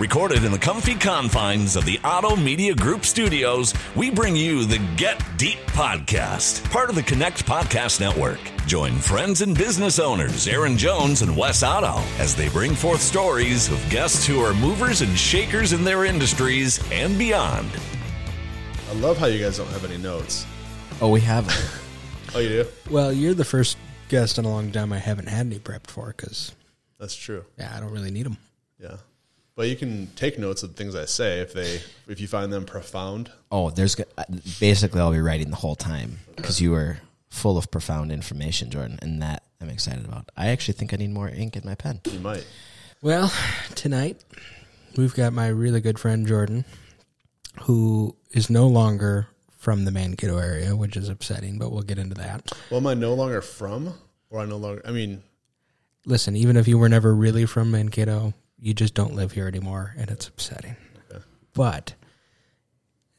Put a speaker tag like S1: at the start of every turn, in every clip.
S1: Recorded in the comfy confines of the Auto Media Group studios, we bring you the Get Deep podcast, part of the Connect Podcast Network. Join friends and business owners Aaron Jones and Wes Otto as they bring forth stories of guests who are movers and shakers in their industries and beyond.
S2: I love how you guys don't have any notes.
S3: Oh, we haven't.
S2: Oh, you do?
S4: Well, you're the first guest in a long time I haven't had any prepped for because,
S2: That's true.
S4: yeah, I don't really need them.
S2: Yeah. But you can take notes of things I say if they if you find them profound.
S3: oh, there's uh, basically I'll be writing the whole time because you were full of profound information, Jordan, and that I'm excited about. I actually think I need more ink in my pen.
S2: You might.
S4: Well, tonight we've got my really good friend Jordan, who is no longer from the Mankato area, which is upsetting, but we'll get into that.
S2: Well, am I no longer from? Or I no longer I mean,
S4: Listen, even if you were never really from Mankato, you just don't live here anymore, and it's upsetting. But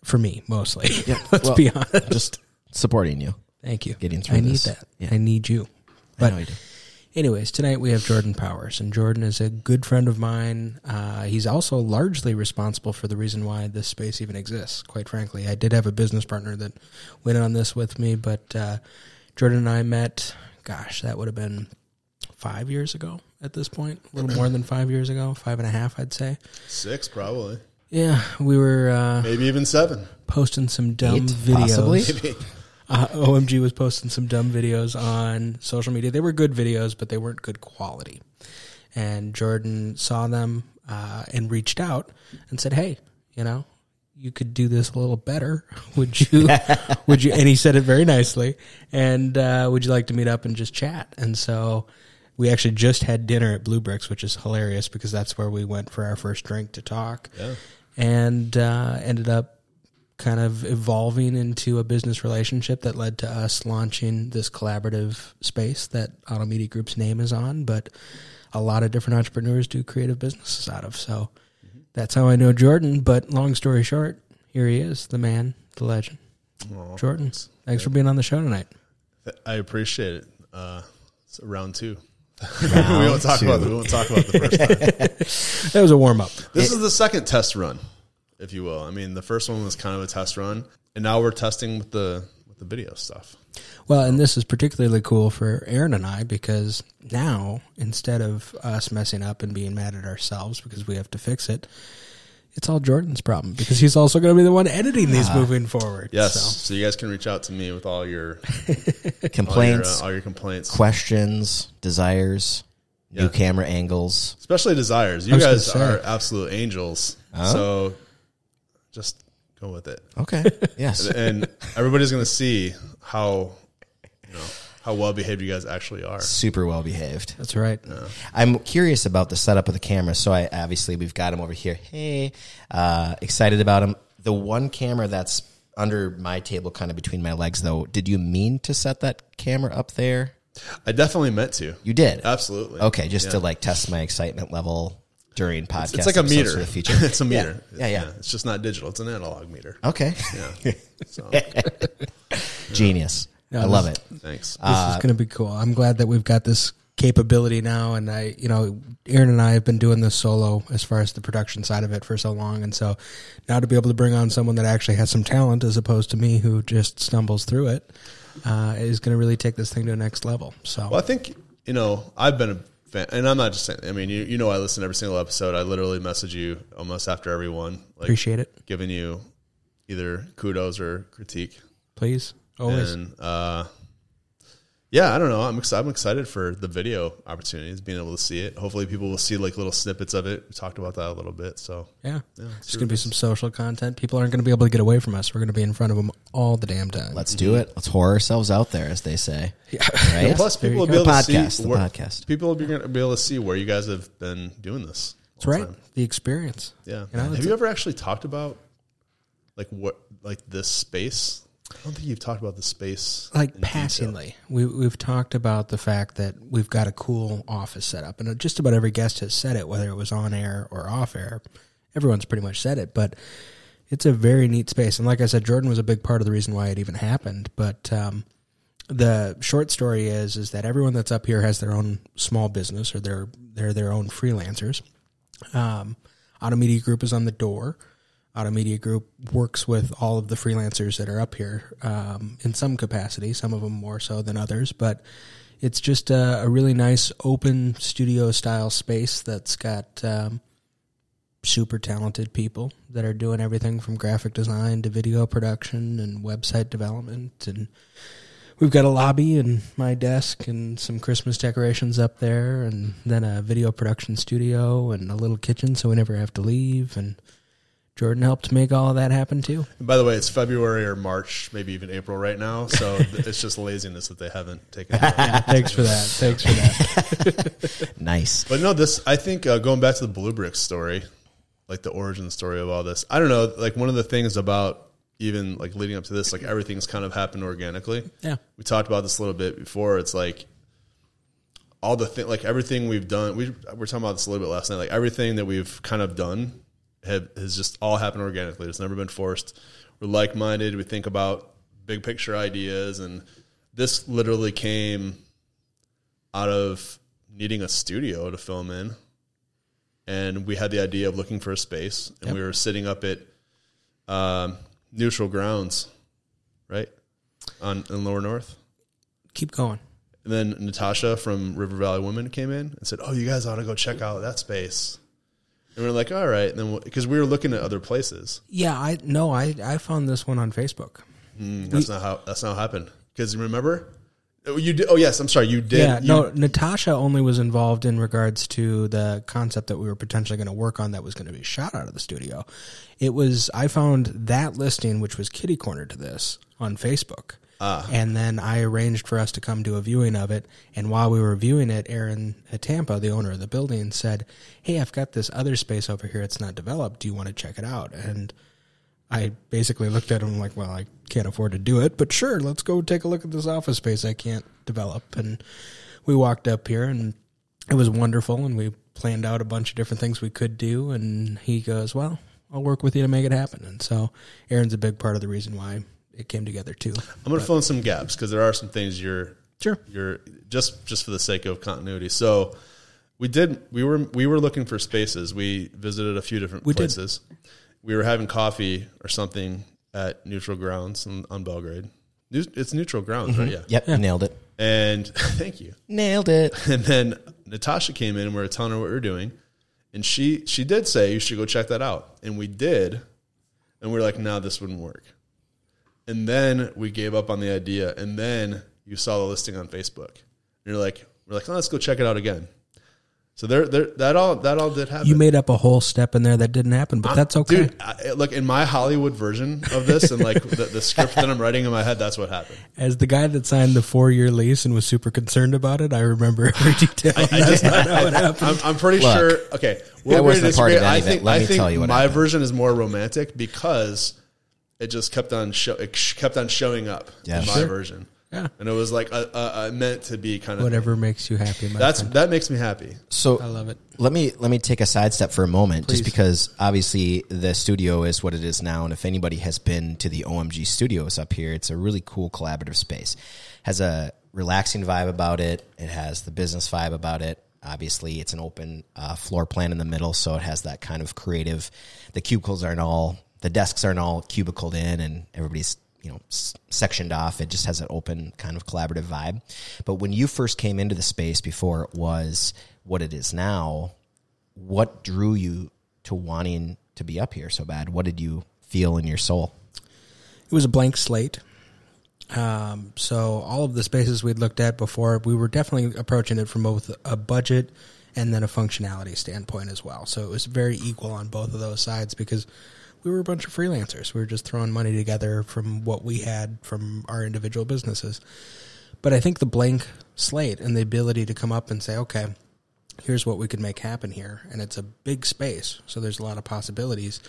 S4: for me, mostly, let's
S3: well,
S4: be honest.
S3: Just supporting you.
S4: Thank you.
S3: getting through
S4: I need that.
S3: Yeah.
S4: I need you.
S3: I
S4: But
S3: know you do.
S4: Anyways, tonight we have Jordan Powers, and Jordan is a good friend of mine. Uh, he's also largely responsible for the reason why this space even exists. Quite frankly, I did have a business partner that went on this with me, but uh, Jordan and I met. Gosh, that would have been five years ago at this point. A little more than five years ago, five and a half, I'd say.
S2: six probably.
S4: Yeah, we were uh,
S2: Maybe even seven.
S4: posting some dumb
S3: Eight,
S4: videos.
S3: possibly?
S4: Uh, OMG was posting some dumb videos on social media. They were good videos, but they weren't good quality. And Jordan saw them uh, and reached out and said, "Hey, you know, you could do this a little better. Would you? would you?" And he said it very nicely. And uh, would you like to meet up and just chat? And so we actually just had dinner at Blue Bricks, which is hilarious because that's where we went for our first drink to talk.
S2: Yeah.
S4: And uh, ended up kind of evolving into a business relationship that led to us launching this collaborative space that Auto Media Group's name is on, but a lot of different entrepreneurs do creative businesses out of. So that's how I know Jordan. But long story short, here he is, the man, the legend.
S2: Aw,
S4: Jordan, thanks for being on the show tonight.
S2: I appreciate it. Uh it's round two. we won't talk about the, we won't talk about the first time.
S4: That was a warm up.
S2: This is the second test run, if you will. I mean, the first one was kind of a test run, and now we're testing with the with the video stuff.
S4: Well, and this is particularly cool for Aaron and I because now instead of us messing up and being mad at ourselves because we have to fix it, it's all Jordan's problem because he's also going to be the one editing these moving forward.
S2: Yes,
S4: So,
S2: so, you guys can reach out to me with all your all
S3: Complaints,
S2: your, uh, all your complaints,
S3: questions, desires,
S2: Yeah.
S3: new camera angles.
S2: especially desires. You guys are absolute angels. So just go with it,
S3: Okay. Yes.
S2: and everybody's going to see how you know how well behaved you guys actually are.
S3: Super well behaved.
S4: that's right.
S3: I'm curious about the setup of the camera. So I obviously we've got him over here. Hey, uh, excited about him. The one camera that's under my table, kind of between my legs, though. Did you mean to set that camera up there?
S2: I definitely meant to.
S3: You did.
S2: Absolutely.
S3: Okay, just to like test my excitement level during podcast.
S2: It's like a meter.
S3: the future.
S2: it's a meter.
S3: Yeah, yeah.
S2: It's just not digital. It's an analog meter.
S3: Okay,
S2: Yeah. So
S3: genius.
S4: No,
S3: I love it.
S2: thanks.
S4: This is going to be cool. I'm glad that we've got this capability now. And I, you know, Aaron and I have been doing this solo as far as the production side of it for so long. And so now to be able to bring on someone that actually has some talent as opposed to me who just stumbles through it uh, is going to really take this thing to a next level. So
S2: Well, I think you know I've been a fan, and I'm not just saying. I mean, you you know, I listen to every single episode. I literally message you almost after every one, like
S4: appreciate it.
S2: giving you either kudos or critique.
S4: Please. Always.
S2: And uh, yeah, I don't know. I'm excited. I'm excited for the video opportunities, being able to see it. Hopefully, people will see like little snippets of it. We talked about that a little bit. So
S4: yeah.
S2: yeah,
S4: There's going to be some social content. People aren't going to be able to get away from us. We're going to be in front of them all the damn time.
S3: Let's do it. Let's whore ourselves out there, as they say. Right?
S2: Plus, people will be
S3: go.
S2: able to
S3: Podcast,
S2: see
S3: the
S2: where,
S3: podcast.
S2: People will be, gonna be able to see where you guys have been doing this.
S4: That's right.
S2: time.
S4: The experience.
S2: Yeah.
S4: You know,
S2: have you
S4: a-
S2: ever actually talked about like what like this space? I don't think you've talked about the space
S4: like
S2: detail.
S4: passingly. We, we've talked about the fact that we've got a cool office set up and just about every guest has said it whether it was on air or off air. Everyone's pretty much said it but it's a very neat space. And like i said jordan was a big part of the reason why it even happened. But um, the short story is is that everyone that's up here has their own small business or they're they're their own freelancers. Um, Auto Media Group is on the door. Auto Media Group works with all of the freelancers that are up here um, in some capacity, some of them more so than others, but it's just a, a really nice open studio style space that's got um, super talented people that are doing everything from graphic design to video production and website development. And we've got a lobby and my desk and some christmas decorations up there and then a video production studio and a little kitchen so we never have to leave. And jordan helped make all of that happen too
S2: And by the way, it's February or March, maybe even April right now. So th- it's just laziness that they haven't taken. it.
S4: thanks for that thanks for that
S3: Nice.
S2: But no, this I think uh, going back to the Blue Brick story, like the origin story of all this. I don't know. Like one of the things about even like leading up to this, like everything's kind of happened organically.
S4: Yeah.
S2: we talked about this a little bit before. It's like all the thing, like everything we've done. We were talking about this a little bit last night. Like everything that we've kind of done have has just all happened organically. It's never been forced. We're like minded. We think about big picture ideas, and this literally came out of needing a studio to film in. And we had the idea of looking for a space, and we were sitting up at um, neutral grounds, right on in Lower North.
S4: keep going
S2: And then Natasha from River Valley Women came in and said, "Oh, you guys ought to go check out that space." And we are like, "All right." And then because we were looking at other places,
S4: yeah i no i i found this one on facebook
S2: Mm, that's not how that's not how it happened. Because remember, Oh, you did. Oh yes, I'm sorry. You did.
S4: Yeah,
S2: you-
S4: no, Natasha only was involved in regards to the concept that we were potentially going to work on that was going to be shot out of the studio. It was, I found that listing, which was kitty corner to this on Facebook. Ah. And then I arranged for us to come to a viewing of it. And while we were viewing it, Aaron at Tampa, the owner of the building, said, Hey, I've got this other space over here. It's not developed. Do you want to check it out? And I basically looked at him like, well, I can't afford to do it, but sure, let's go take a look at this office space I can't develop. And we walked up here and it was wonderful. And we planned out a bunch of different things we could do. And he goes, well, I'll work with you to make it happen. And so Aaron's a big part of the reason why it came together too.
S2: I'm going to fill in some gaps because there are some things you're
S4: Sure.
S2: you're just just for the sake of continuity. So we did we were we were looking for spaces. We visited a few different
S4: We did.
S2: places. We were having coffee or something at Neutral Grounds on, on Belgrade. Neut- It's Neutral Grounds, right? Mm-hmm. Yeah.
S3: Yep, nailed it.
S2: And thank you.
S3: Nailed it.
S2: And then Natasha came in and we were telling her what we were doing. And she she did say you should go check that out. And we did. And we are like, no, this wouldn't work. And then we gave up on the idea. And then you saw the listing on Facebook. And you're like, we're like, oh, let's go check it out again. So there, there, that all that all did happen.
S4: You made up a whole step in there that didn't happen, but uh, that's okay.
S2: Dude, I, look in my Hollywood version of this, and like the, the script that I'm writing in my head, that's what happened.
S4: As the guy that signed the four year lease and was super concerned about it, I remember every detail.
S2: I just, I'm, I'm pretty
S3: Look,
S2: sure. Okay, we're
S3: I wasn't part of any
S2: I think
S3: Let
S2: I
S3: me
S2: think
S3: tell you what
S2: my
S3: happened.
S2: version is more romantic because it just kept on show, it sh- kept on showing up
S3: Yeah.
S2: in my
S3: Sure.
S2: version.
S4: Yeah.
S2: and it was like a, a, a meant to be kind of
S4: Whatever makes you happy. My
S2: That's
S4: friend.
S2: that makes me happy.
S3: So
S4: I love it.
S3: Let me let me take a sidestep for a moment,
S4: Please.
S3: just because obviously the studio is what it is now, and if anybody has been to the OMG studios up here, it's a really cool collaborative space. Has a relaxing vibe about it. It has the business vibe about it. Obviously, it's an open uh, floor plan in the middle, so it has that kind of creative. The cubicles aren't all the desks aren't all cubicled in, and everybody's you know sectioned off. It just has an open kind of collaborative vibe. But when you first came into the space before it was what it is now, what drew you to wanting to be up here so bad? What did you feel in your soul?
S4: It was a blank slate. Um, so all of the spaces we'd looked at before, we were definitely approaching it from both a budget and then a functionality standpoint as well. So it was very equal on both of those sides because we were a bunch of freelancers. We were just throwing money together from what we had from our individual businesses. But I think the blank slate and the ability to come up and say, okay, here's what we could make happen here. And it's a big space, so there's a lot of possibilities.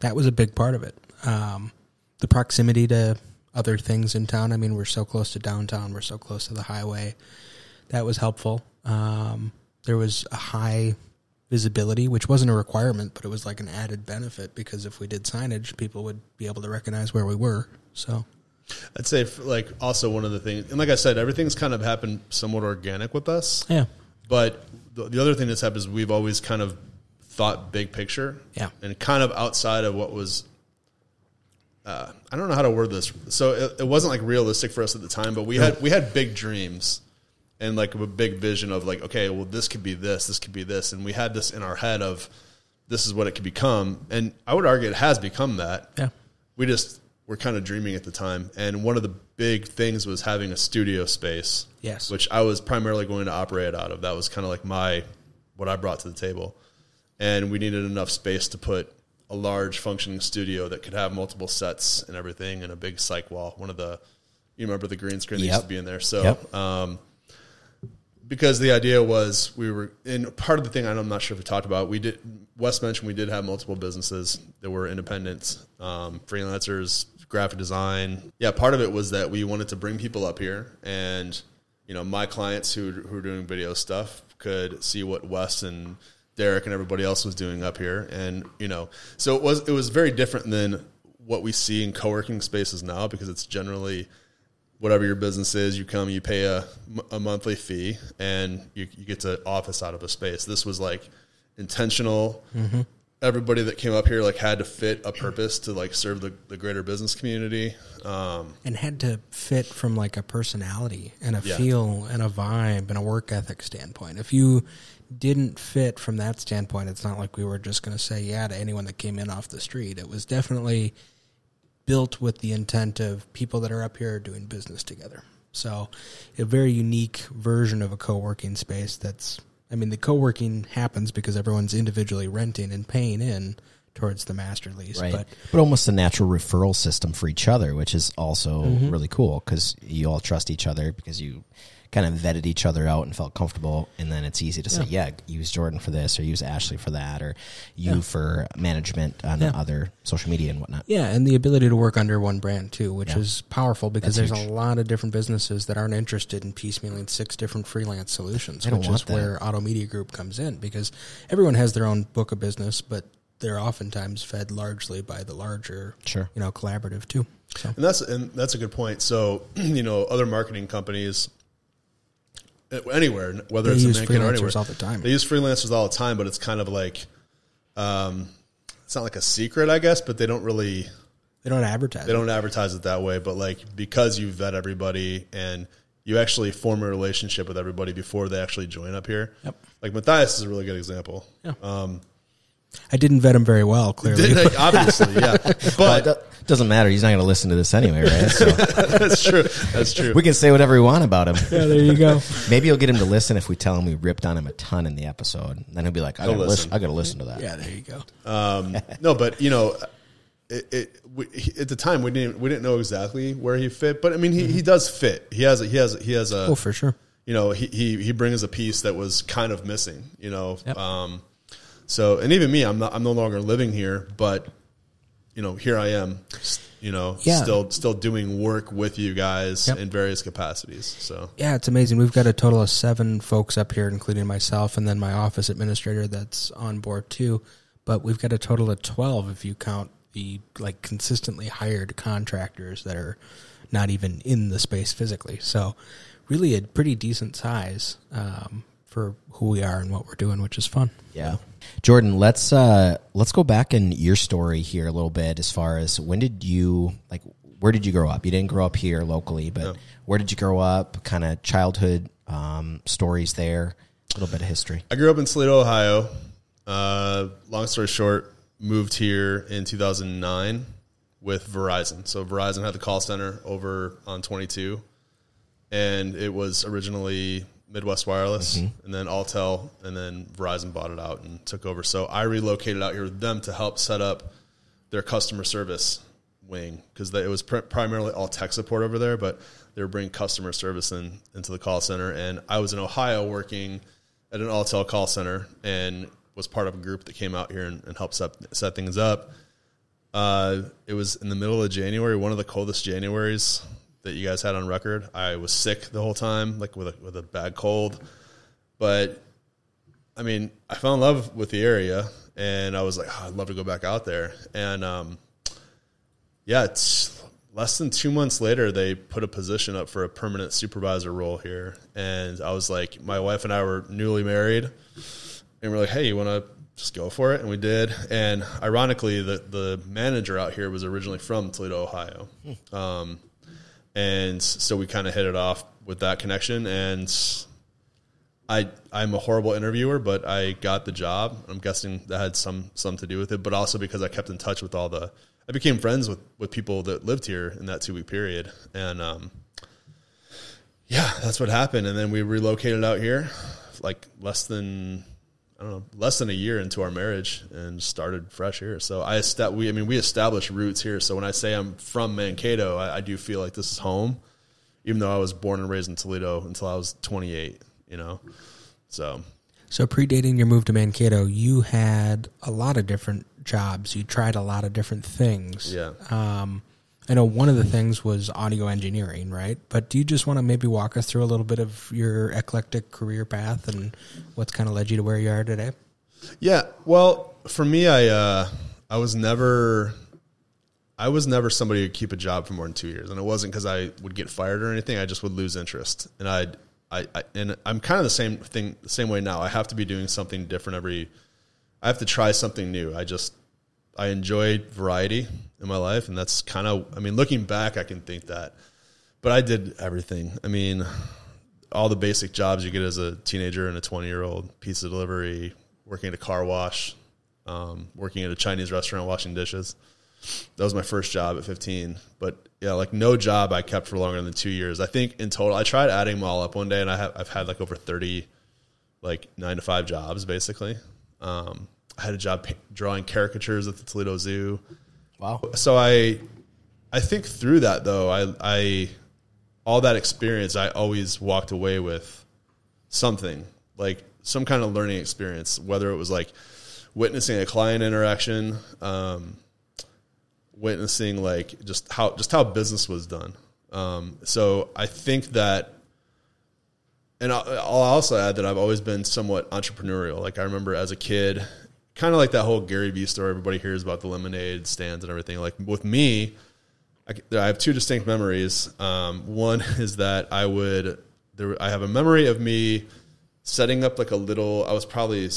S4: That was a big part of it. Um, the proximity to other things in town. I mean, we're so close to downtown, we're so close to the highway. That was helpful. Um, there was a high visibility, which wasn't a requirement, but it was like an added benefit because if we did signage, people would be able to recognize where we were. So,
S2: I'd say like also one of the things, and like I said, everything's kind of happened somewhat organic with us.
S4: yeah.
S2: But the, the other thing that's happened is we've always kind of thought big picture.
S4: Yeah.
S2: And kind of outside of what was uh, I don't know how to word this. So it, it wasn't like realistic for us at the time, but we had we had big dreams and like a big vision of like, okay, well, this could be this, this could be this, and we had this in our head of this is what it could become, and I would argue it has become that.
S4: Yeah.
S2: We just were kind of dreaming at the time, and one of the big things was having a studio space.
S4: Yes.
S2: which I was primarily going to operate out of. That was kind of like my what I brought to the table, and we needed enough space to put a large functioning studio that could have multiple sets and everything, and a big cyc wall. One of the you remember the green screen that used to be in there. So,
S3: Yep.
S2: um, because the idea was we were in part of the thing I'm not sure if we talked about. We did Wes mentioned we did have multiple businesses that were independent, um, freelancers, graphic design. Yeah, part of it was that we wanted to bring people up here, and you know, my clients who who were doing video stuff could see what Wes and Derek and everybody else was doing up here, and you know, so it was it was very different than what we see in co-working spaces now because it's generally whatever your business is, you come, you pay a, a monthly fee, and you, you get to office out of a space. This was like intentional. Everybody that came up here like had to fit a purpose to like serve the, the greater business community. Um,
S4: and had to fit from like a personality and a
S2: Yeah.
S4: feel and a vibe and a work ethic standpoint. If you didn't fit from that standpoint, it's not like we were just going to say yeah to anyone that came in off the street. It was definitely built with the intent of people that are up here doing business together. So, a very unique version of a co-working space that's I mean the co-working happens because everyone's individually renting and paying in towards the master lease,
S3: Right.
S4: but
S3: But, almost a natural referral system for each other, which is also
S4: Mm-hmm.
S3: really cool because you all trust each other because you kind of vetted each other out and felt comfortable. And then it's easy to say, yeah, use Jordan for this or use Ashley for that or you for management on
S4: Yeah.
S3: other social media and whatnot.
S4: Yeah, and the ability to work under one brand too, which
S3: Yeah.
S4: is powerful because
S3: That's
S4: there's
S3: huge.
S4: a lot of different businesses that aren't interested in piecemealing six different freelance solutions, which is
S3: that.
S4: where Auto Media Group comes in because everyone has their own book of business, but they're oftentimes fed largely by the larger,
S3: Sure.
S4: you know, collaborative too. So
S2: and that's and that's a good point. So you know, other marketing companies anywhere, whether
S4: They
S2: it's
S4: use
S2: in Macon or anywhere,
S4: all the time.
S2: They use freelancers all the time, but it's kind of like, um, it's not like a secret, I guess, but they don't really
S4: they don't advertise.
S2: they
S4: it.
S2: don't advertise it that way. But like because you vet everybody and you actually form a relationship with everybody before they actually join up here.
S4: Yep.
S2: Like Matthias is a really good example.
S4: Yeah.
S2: Um,
S4: I didn't vet him very well, clearly.
S2: obviously, yeah,
S3: But
S2: but
S3: it doesn't matter. He's not going to listen to this anyway, right? So
S2: that's true. That's true.
S3: we can say whatever we want about him.
S4: yeah, there you go.
S3: Maybe you'll get him to listen if we tell him we ripped on him a ton in the episode. Then he'll be like, I gotta
S2: listen.
S3: listen. I gotta listen to that.
S4: Yeah, there you go.
S2: Um, no, but you know, it, it we, at the time we didn't we didn't know exactly where he fit, but I mean he, he does fit. He has a, he has a, he has a
S4: Oh, for sure.
S2: you know he, he he brings a piece that was kind of missing. You know,
S4: Yep.
S2: um, so and even me, I'm not I'm no longer living here, but you know here I am. You know,
S4: Yeah.
S2: still still doing work with you guys
S4: Yep.
S2: in various capacities. So
S4: Yeah, it's amazing. We've got a total of seven folks up here, including myself and then my office administrator that's on board too. But we've got a total of twelve if you count the like consistently hired contractors that are not even in the space physically. So really a pretty decent size um, for who we are and what we're doing, which is fun.
S3: Yeah. Jordan, let's uh let's go back in your story here a little bit as far as when did you like where did you grow up? You didn't grow up here locally, but where did you grow up? Kind of childhood um stories there. A little bit of history.
S2: I grew up in Toledo, Ohio. Uh, long story short, moved here in 2009 with Verizon. So Verizon had the call center over on 22, and it was originally Midwest Wireless, and then Alltel, and then Verizon bought it out and took over. So I relocated out here with them to help set up their customer service wing because it was pr- primarily all tech support over there, but they were bringing customer service in into the call center. And I was in Ohio working at an Alltel call center and was part of a group that came out here and, and helped set, set things up. Uh, it was in the middle of January, one of the coldest Januaries that you guys had on record. I was sick the whole time, like with a, with a bad cold, but I mean, I fell in love with the area, and I was like, oh, I'd love to go back out there. And um, yeah, it's less than two months later, they put a position up for a permanent supervisor role here, and I was like, my wife and I were newly married, and we're like, hey, you want to just go for it, and we did. And ironically, the the manager out here was originally from Toledo, Ohio, um, and so we kind of hit it off with that connection. And I I'm a horrible interviewer, but I got the job. I'm guessing that had some some to do with it, but also because I kept in touch with all the. I became friends with with people that lived here in that two week period, and um, yeah, that's what happened. And then we relocated out here, like less than I don't know, less than a year into our marriage, and started fresh here. So I esta- we I mean we established roots here. So when I say I'm from Mankato, I, I do feel like this is home, even though I was born and raised in Toledo until I was 28. You know, so
S4: So predating your move to Mankato, you had a lot of different jobs. You tried a lot of different things.
S2: yeah.
S4: Um, I know one of the things was audio engineering, right? But do you just want to maybe walk us through a little bit of your eclectic career path and what's kind of led you to where you are today?
S2: Yeah. Well, for me, I uh, I was never I was never somebody who'd keep a job for more than two years, and it wasn't because I would get fired or anything. I just would lose interest, and I'd I, I and I'm kind of the same thing, same way now. I have to be doing something different every. I have to try something new. I just I enjoy variety in my life, and that's kind of. I mean, looking back, I can think that, but I did everything. I mean, all the basic jobs you get as a teenager and a 20 year old pizza delivery, working at a car wash, um, working at a Chinese restaurant, washing dishes. That was my first job at 15. But yeah, like no job I kept for longer than two years. I think in total, I tried adding them all up one day, and I have I've had like over 30, like nine to five jobs basically. Um, I had a job pa- drawing caricatures at the Toledo Zoo
S3: Wow.
S2: so I I think through that though, I I all that experience I always walked away with something like some kind of learning experience, whether it was like witnessing a client interaction, um, witnessing like just how just how business was done. Um, so I think that, and I'll, I'll also add that I've always been somewhat entrepreneurial. Like I remember as a kid, kind of like that whole Gary Vee story. Everybody hears about the lemonade stands and everything. Like with me, I, I have two distinct memories. Um, one is that I would there. I have a memory of me setting up like a little. I was probably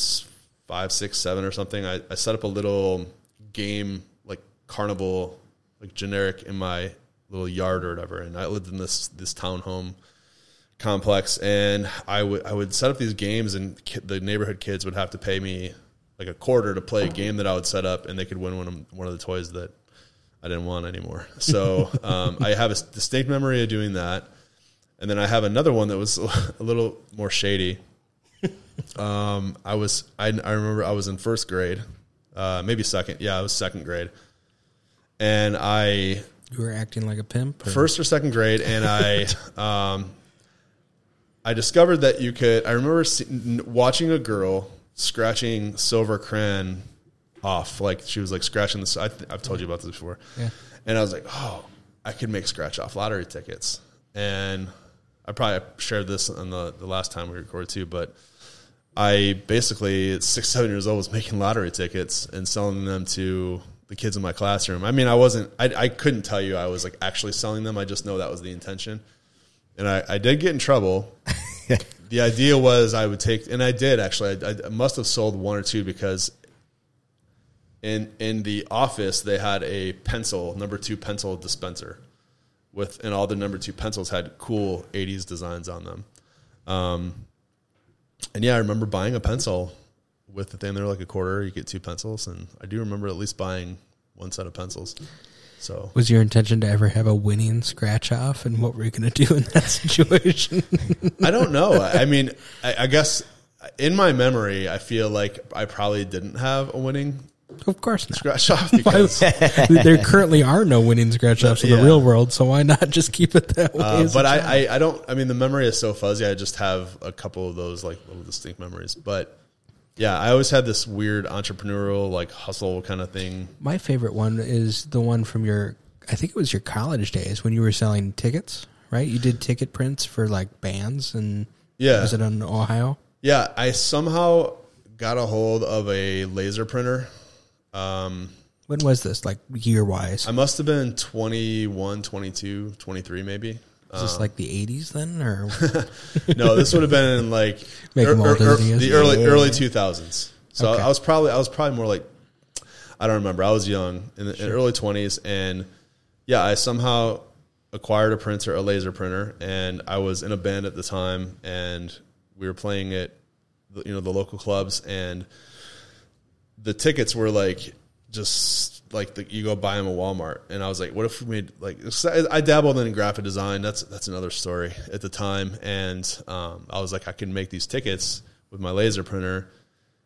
S2: five, six, seven or something. I, I set up a little game like carnival, like generic in my little yard or whatever. And I lived in this this townhome complex, and I would I would set up these games, and ki- the neighborhood kids would have to pay me like a quarter to play a game that I would set up, and they could win one of, one of the toys that I didn't want anymore. So um, I have a distinct memory of doing that, and then I have another one that was a little more shady. Um, I was I, I remember I was in first grade, uh, maybe second. Yeah, I was second grade, and I
S4: You were acting like a pimp. Or?
S2: first or second grade, and I um, I discovered that you could. I remember see, watching a girl scratching silver crayon off, like she was like scratching this. I th- I've told you about this before,
S4: Yeah.
S2: and I was like, oh, I could make scratch off lottery tickets, and I probably shared this on the the last time we recorded too, but. I basically at six, seven years old was making lottery tickets and selling them to the kids in my classroom. I mean, I wasn't, I, I couldn't tell you I was like actually selling them. I just know that was the intention. And I, I did get in trouble. the idea was I would take, and I did actually, I, I must have sold one or two because in, in the office, they had a pencil, number two pencil dispenser with, and all the number two pencils had cool 80s designs on them. Um, and yeah, I remember buying a pencil with the thing. They're like a quarter. You get two pencils, and I do remember at least buying one set of pencils. So
S4: Was your intention to ever have a winning scratch off, and what were you going to do in that situation?
S2: I don't know. I mean, I, I guess in my memory, I feel like I probably didn't have a winning
S4: of course not.
S2: scratch off because.
S4: there currently are no winning scratch offs in the
S2: Yeah.
S4: real world, so why not just keep it that way?
S2: Uh, but? I, I, I don't. I mean, the memory is so fuzzy. I just have a couple of those like little distinct memories. But yeah, I always had this weird entrepreneurial like hustle kind of thing.
S4: My favorite one is the one from your, I think it was your college days when you were selling tickets, right? You did ticket prints for like bands and
S2: Yeah.
S4: was it in Ohio?
S2: Yeah, I somehow got a hold of a laser printer. Um,
S4: When was this? Like year wise?
S2: I must have been 21, 22, 23 maybe.
S4: Is this like the eighties then, or
S2: No, this would have been in like
S4: Make
S2: er-
S4: older
S2: er-
S4: than he is.
S2: the early early 2000s. So
S4: Okay.
S2: I was probably I was probably more like I don't remember. I was young in the in early twenties, and yeah, I somehow acquired a printer, a laser printer, and I was in a band at the time, and we were playing at you know the local clubs, and the tickets were like just like the, you go buy them at Walmart, and I was like, what if we made like I dabbled in graphic design. That's that's another story at the time, and um, I was like, I can make these tickets with my laser printer,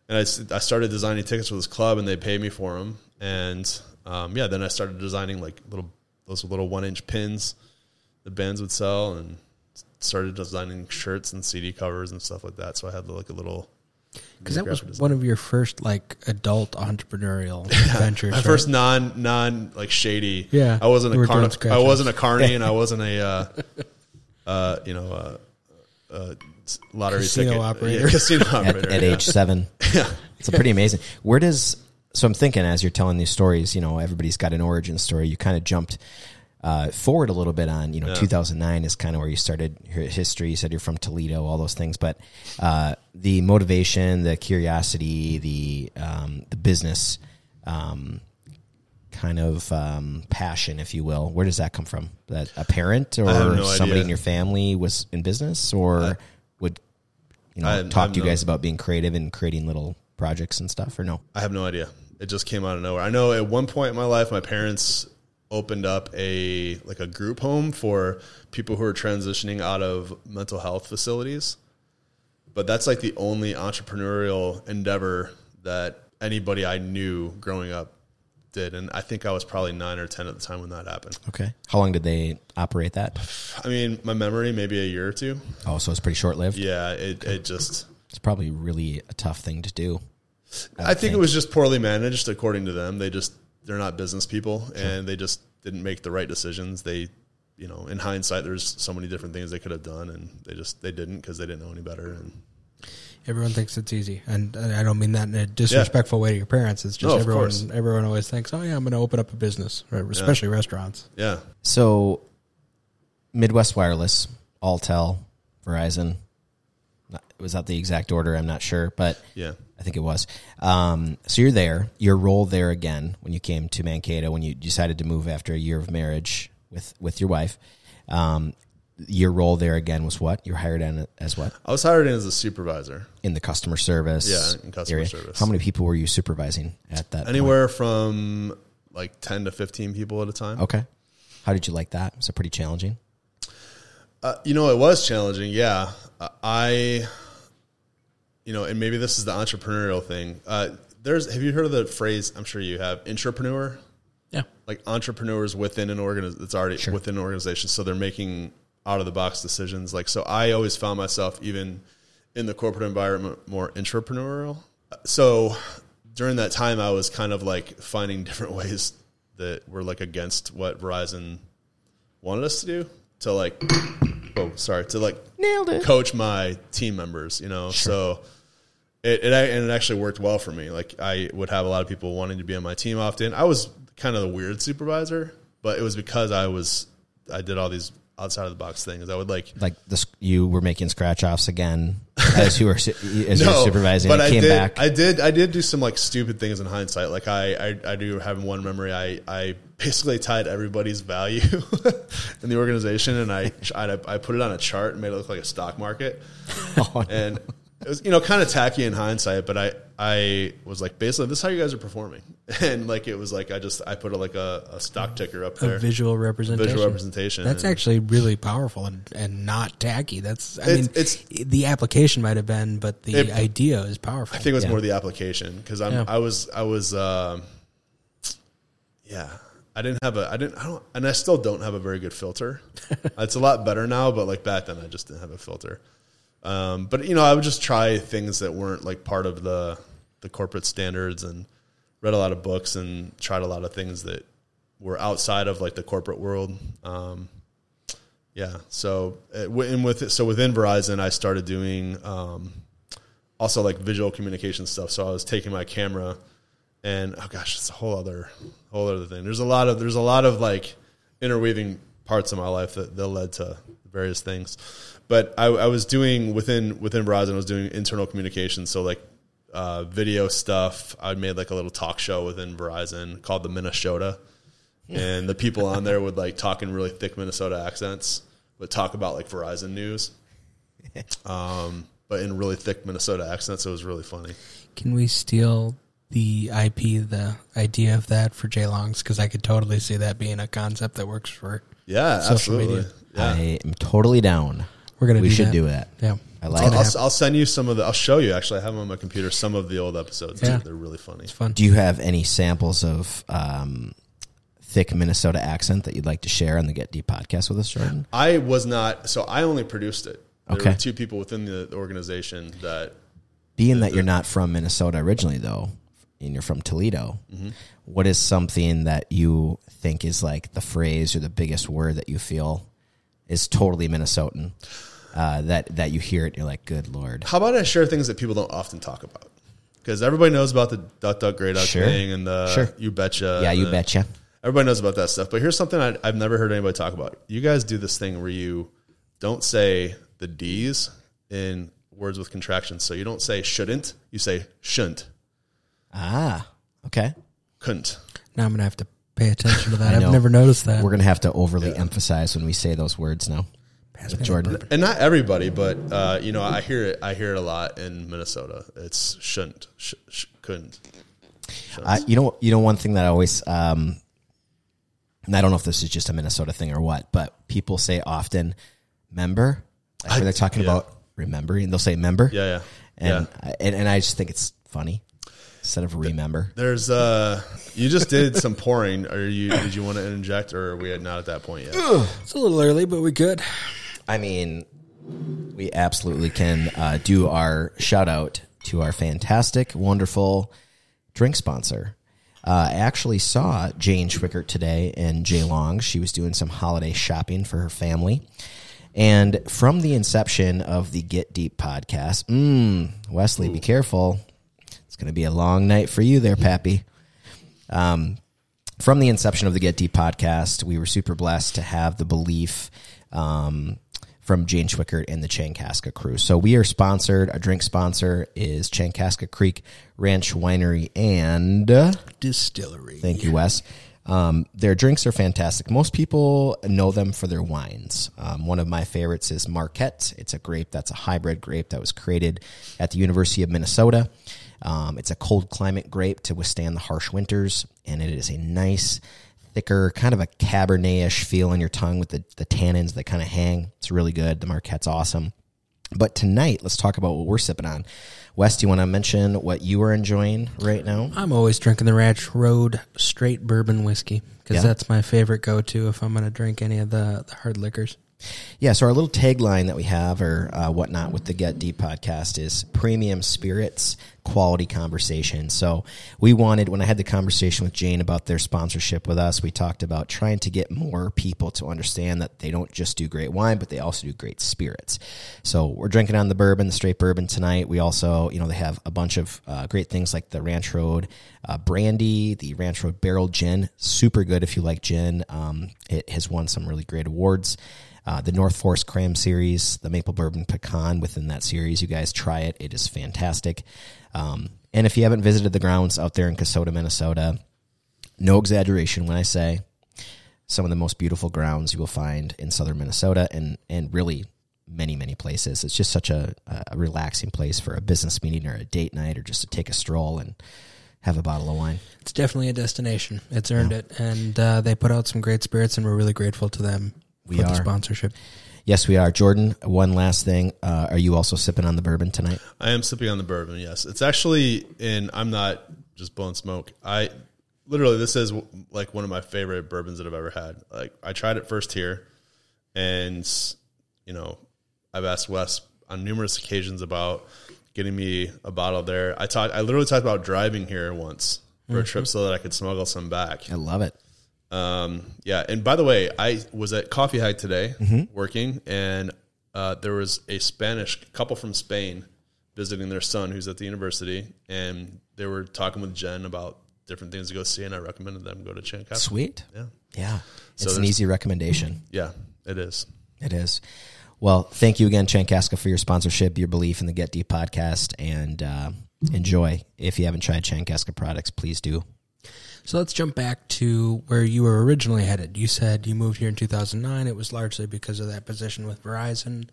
S2: and I, I started designing tickets for this club, and they paid me for them, and um, yeah, then I started designing like little those little one inch pins the bands would sell, and started designing shirts and CD covers and stuff like that. So I had like a little.
S4: Because that was
S2: design.
S4: one of your first like adult entrepreneurial ventures.
S2: my
S4: right?
S2: first non non like shady.
S4: Yeah,
S2: I wasn't
S4: you
S2: a
S4: were
S2: carny. I wasn't a carny, and I wasn't a uh, uh, you know uh, uh, lottery
S4: Casino
S2: ticket
S4: operator.
S2: Yeah, casino
S3: at,
S2: operator
S3: at
S2: yeah.
S3: age seven. yeah, It's a pretty amazing. Where does so I'm thinking as you're telling these stories, you know, everybody's got an origin story. You kind of jumped uh, forward a little bit on, you know, 2009 is kind of where you started your history. You said you're from Toledo, all those things, but uh, the motivation, the curiosity, the um, the business um, kind of um, passion, if you will. Where does that come from? That a parent or
S2: no
S3: somebody
S2: idea.
S3: in your family was in business, or would you know
S2: I- I
S3: talk
S2: have
S3: to you
S2: no-
S3: guys about being creative and creating little projects and stuff, or no?
S2: I have no idea. It just came out of nowhere. I know at one point in my life, my parents opened up a like a group home for people who are transitioning out of mental health facilities. But that's like the only entrepreneurial endeavor that anybody I knew growing up did, and I think I was probably nine or ten at the time when that happened.
S3: Okay. How long did they operate that?
S2: I mean, my memory maybe a year or two.
S3: Oh, so it's pretty short lived.
S2: Yeah, it it just.
S3: It's probably really a tough thing to do.
S2: I think it was just poorly managed, according to them. They just they're not business people, and they just didn't make the right decisions. They, you know, in hindsight, there's so many different things they could have done, and they just they didn't because they didn't know any better. And
S4: Everyone thinks it's easy, and I don't mean that in a disrespectful way to your parents. It's just
S2: No,
S4: everyone.
S2: course.
S4: Everyone always thinks, "Oh yeah, I'm going to open up a business," right? especially restaurants.
S2: yeah,
S3: So, Midwest Wireless, Alltel, Verizon. Was that the exact order? I'm not sure, but
S2: yeah,
S3: I think it was. Um, so you're there. Your role there again when you came to Mankato when you decided to move after a year of marriage with with your wife. Um, your role there again was what? You were hired in as what
S2: I was hired in as a supervisor.
S3: in the customer service.
S2: Yeah, in customer
S3: area.
S2: service.
S3: How many people were you supervising at that? point?
S2: Anywhere from like ten to fifteen people at a time.
S3: Okay. How did you like that? Was it pretty challenging?
S2: Uh, you know, it was challenging. Yeah, Uh, I, you know, and maybe this is the entrepreneurial thing. Uh, there's, have you heard of the phrase? I'm sure you have, Entrepreneur.
S4: Yeah,
S2: Like entrepreneurs within an organization that's already within an organization, so they're making out of the box decisions. Like, so I always found myself even in the corporate environment more entrepreneurial. So during that time, I was kind of like finding different ways that were like against what Verizon wanted us to do to like oh sorry to like
S3: Nailed it.
S2: coach my team members you know so it, it and it actually worked well for me like i would have a lot of people wanting to be on my team often i was kind of the weird supervisor but it was because i was i did all these outside of the box things i would like
S3: Like this, you were making scratch offs again as you were as you were supervising.
S2: but
S3: and
S2: I
S3: came
S2: did,
S3: back.
S2: I did. I did do some like stupid things in hindsight. Like I, I, I do have one memory. I, I basically tied everybody's value in the organization, and I, I, I put it on a chart and made it look like a stock market.
S3: Oh,
S2: And it was, you know, kind of tacky in hindsight, but I, I was like, basically, this is how you guys are performing. And like, it was like I just I put a, like a, a stock ticker up
S4: a
S2: there,
S4: visual representation.
S2: visual representation.
S4: That's
S2: and-
S4: actually really powerful and, and not tacky. That's I
S2: It's-
S4: mean,
S2: it's-
S4: the application might have been, but the
S2: It-
S4: idea is powerful.
S2: I think it was
S3: Yeah.
S2: more the application because I'm
S4: Yeah.
S2: I was I was um yeah I didn't have a I didn't I don't and I still don't have a very good filter. it's a lot better now, but like back then I just didn't have a filter. Um, but you know I would just try things that weren't like part of the the corporate standards and read a lot of books and tried a lot of things that were outside of like the corporate world. Um, yeah, so uh, and with so within Verizon I started doing. Um, also like visual communication stuff. So I was taking my camera and oh gosh, it's a whole other whole other thing. There's a lot of there's a lot of like interweaving parts of my life that, that led to various things. But I, I was doing within within Verizon, I was doing internal communication. So like uh, video stuff. I made like a little talk show within Verizon called the Minnesota, and the people on there would like talk in really thick Minnesota accents, but talk about like Verizon news, um, but in really thick Minnesota accents. It was really funny.
S4: Can we steal the IP, the idea of that for Jay Longs? Because I could totally see that being a concept that works for.
S2: Yeah,
S4: Social
S2: absolutely.
S4: media.
S2: Yeah.
S3: I am totally down.
S4: We're gonna
S3: We
S4: do
S3: should
S4: that.
S3: do that.
S4: Yeah,
S3: I like
S2: I'll. I'll, I'll send you some of the. I'll show you. Actually, I have them on my computer. Some of the old episodes.
S4: Yeah.
S2: They're really funny.
S4: it's fun.
S3: Do you have any samples of um, thick Minnesota accent that you'd like to share on the Get Deep podcast with us, Jordan?
S2: I was not. So I only produced it. There
S3: Okay.
S2: were two people within the organization that.
S3: Being that you're not from Minnesota originally, though, and you're from Toledo,
S2: Mm-hmm.
S3: what is something that you think is like the phrase or the biggest word that you feel is totally Minnesotan? Uh, that that you hear it, you're like, "Good lord!"
S2: How about I share things that people don't often talk about? Because everybody knows about the duck duck grey duck
S3: Sure.
S2: thing and the
S3: Sure.
S2: you betcha.
S3: Yeah, you
S2: the-
S3: betcha.
S2: Everybody knows about that stuff. But here's something I, I've never heard anybody talk about. You guys do this thing where you don't say the D's in words with contractions. So you don't say shouldn't. You say shouldn't.
S3: Ah, okay.
S2: Couldn't.
S4: Now I'm gonna have to pay attention to that.
S3: I know.
S4: I've never noticed that.
S3: We're gonna have to overly emphasize when we say those words now. With Jordan,
S2: And not everybody, but uh, you know, I hear it. I hear it a lot in Minnesota. It's shouldn't, sh- sh- couldn't.
S3: I, you know, you know, one thing that I always, um, and I don't know if this is just a Minnesota thing or what, but people say often, "member," like when they're talking
S2: yeah.
S3: about remembering, they'll say "member,"
S2: Yeah, yeah,
S3: and
S2: yeah.
S3: I, and, and I just think it's funny instead of remember.
S2: There's uh, you just did some pouring. Are you? Did you want to interject, or are we not at that point yet?
S4: it's a little early, but we could.
S3: I mean, we absolutely can uh, do our shout out to our fantastic, wonderful drink sponsor. Uh, I actually saw Jane Schwickert today in Jay Long. She was doing some holiday shopping for her family. And from the inception of the Get Deep podcast, mm, Wesley, be careful. It's going to be a long night for you there, Pappy. Um, from the inception of the Get Deep podcast, we were super blessed to have the belief um, from Jane Schwickert and the Chankaska crew. So we are sponsored. Our drink sponsor is Chankaska Creek Ranch Winery and
S4: Distillery.
S3: Thank you, Wes. Um, their drinks are fantastic. Most people know them for their wines. Um, one of my favorites is Marquette. It's a grape that's a hybrid grape that was created at the University of Minnesota. Um, it's a cold climate grape to withstand the harsh winters, and it is a nice, thicker, kind of a Cabernet-ish feel on your tongue with the, the tannins that kind of hang. It's really good. The Marquette's awesome. But tonight, let's talk about what we're sipping on. Wes, do you want to mention what you are enjoying right now?
S4: I'm always drinking the Ranch Road straight bourbon whiskey because
S3: Yeah.
S4: that's my favorite go-to if I'm going to drink any of the, the hard liquors.
S3: Yeah, so our little tagline that we have or uh, whatnot with the Get Deep podcast is premium spirits, quality conversation. So we wanted, when I had the conversation with Jane about their sponsorship with us, we talked about trying to get more people to understand that they don't just do great wine, but they also do great spirits. So we're drinking on the bourbon, the straight bourbon tonight. We also, you know, they have a bunch of uh, great things like the Ranch Road uh, brandy, the Ranch Road barrel gin, super good if you like gin. Um, it has won some really great awards uh, the North Forest Cram series, the Maple Bourbon Pecan within that series. You guys try it; it is fantastic. Um, and if you haven't visited the grounds out there in Kasota, Minnesota, no exaggeration when I say some of the most beautiful grounds you will find in southern Minnesota, and and really many many places. It's just such a, a relaxing place for a business meeting or a date night, or just to take a stroll and have a bottle of wine.
S4: It's definitely a destination. It's earned it, and uh, they put out some great spirits, and we're really grateful to them
S3: We
S4: for the
S3: are.
S4: sponsorship.
S3: Yes, we are. Jordan, one last thing. Uh, are you also sipping on the bourbon tonight?
S2: I am sipping on the bourbon. Yes, it's actually in. I'm not just blowing smoke. I literally this is like one of my favorite bourbons that I've ever had. Like I tried it first here, and you know, I've asked Wes on numerous occasions about getting me a bottle there. I talked. I literally talked about driving here once for a trip so that I could smuggle some back.
S3: I love it.
S2: Um, yeah, and by the way, I was at Coffee Hag today
S3: Mm-hmm.
S2: working, and uh, there was a Spanish couple from Spain visiting their son who's at the university, and they were talking with Jen about different things to go see, and I recommended them go to Chankaska.
S3: Sweet.
S2: Yeah,
S3: Yeah. It's an easy recommendation.
S2: yeah, it is.
S3: It is. Well, thank you again, Chankaska, for your sponsorship, your belief in the Get Deep podcast, and uh, enjoy. If you haven't tried Chankaska products, please do.
S4: So let's jump back to where you were originally headed. You said you moved here in 2009. It was largely because of that position with Verizon.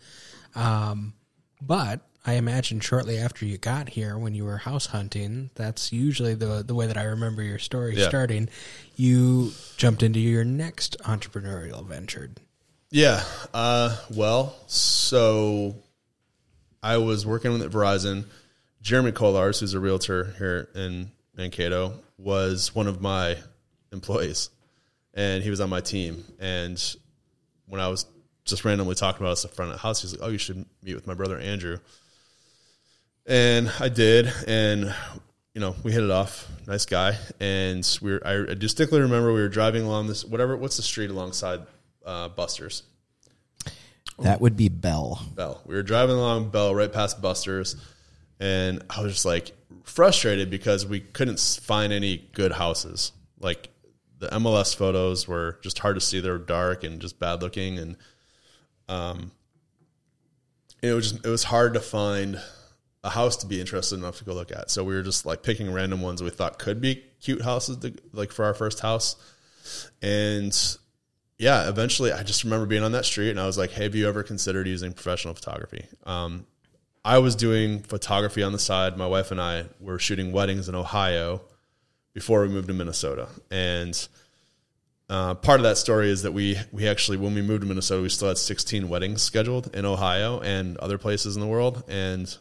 S4: Um, but I imagine shortly after you got here, when you were house hunting, that's usually the the way that I remember your story
S2: Yeah.
S4: starting. You jumped into your next entrepreneurial venture.
S2: Yeah. Uh, well, so I was working with Verizon. Jeremy Kolars, who's a realtor here in Mankato, was one of my employees, and he was on my team. And when I was just randomly talking about us in front of the house, he's like, "Oh, you should meet with my brother Andrew." And I did, and you know, we hit it off. Nice guy, and we were. I distinctly remember we were driving along this whatever. What's the street alongside uh, Buster's?
S3: That would be Bell.
S2: Bell. We were driving along Bell right past Buster's, and I was just like frustrated because we couldn't find any good houses. Like the MLS photos were just hard to see; they were dark and just bad looking, and um, it was just it was hard to find a house to be interested enough to go look at. So we were just like picking random ones we thought could be cute houses, to, like for our first house, and yeah, eventually I just remember being on that street and I was like, hey, have you ever considered using professional photography? Um, I was doing photography on the side. My wife and I were shooting weddings in Ohio before we moved to Minnesota. And uh, part of that story is that we, we actually, when we moved to Minnesota, we still had 16 weddings scheduled in Ohio and other places in the world. And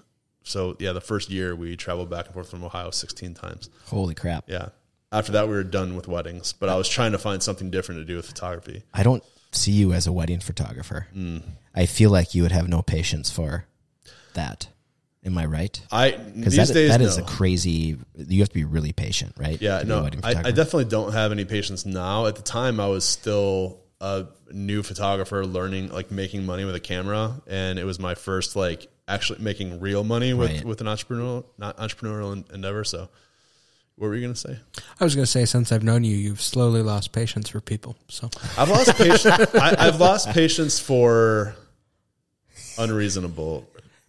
S2: so, yeah, the first year we traveled back and forth from Ohio 16 times.
S3: Holy crap.
S2: Yeah. After that, we were done with weddings, but I was trying to find something different to do with photography.
S3: I don't see you as a wedding photographer.
S2: Mm.
S3: I feel like you would have no patience for that. Am I right?
S2: I
S3: Because
S2: these
S3: that,
S2: days
S3: that is
S2: no.
S3: a crazy. You have to be really patient, right?
S2: yeah
S3: to be a
S2: no I, I definitely don't have any patience now. At the time, I was still a new photographer, learning like making money with a camera, and it was my first like actually making real money with
S3: Right.
S2: with an entrepreneurial not entrepreneurial endeavor. So, what were you gonna say?
S4: I was going to say, since I've known you, you've slowly lost patience for people. So
S2: I've lost patience. I, I've lost patience for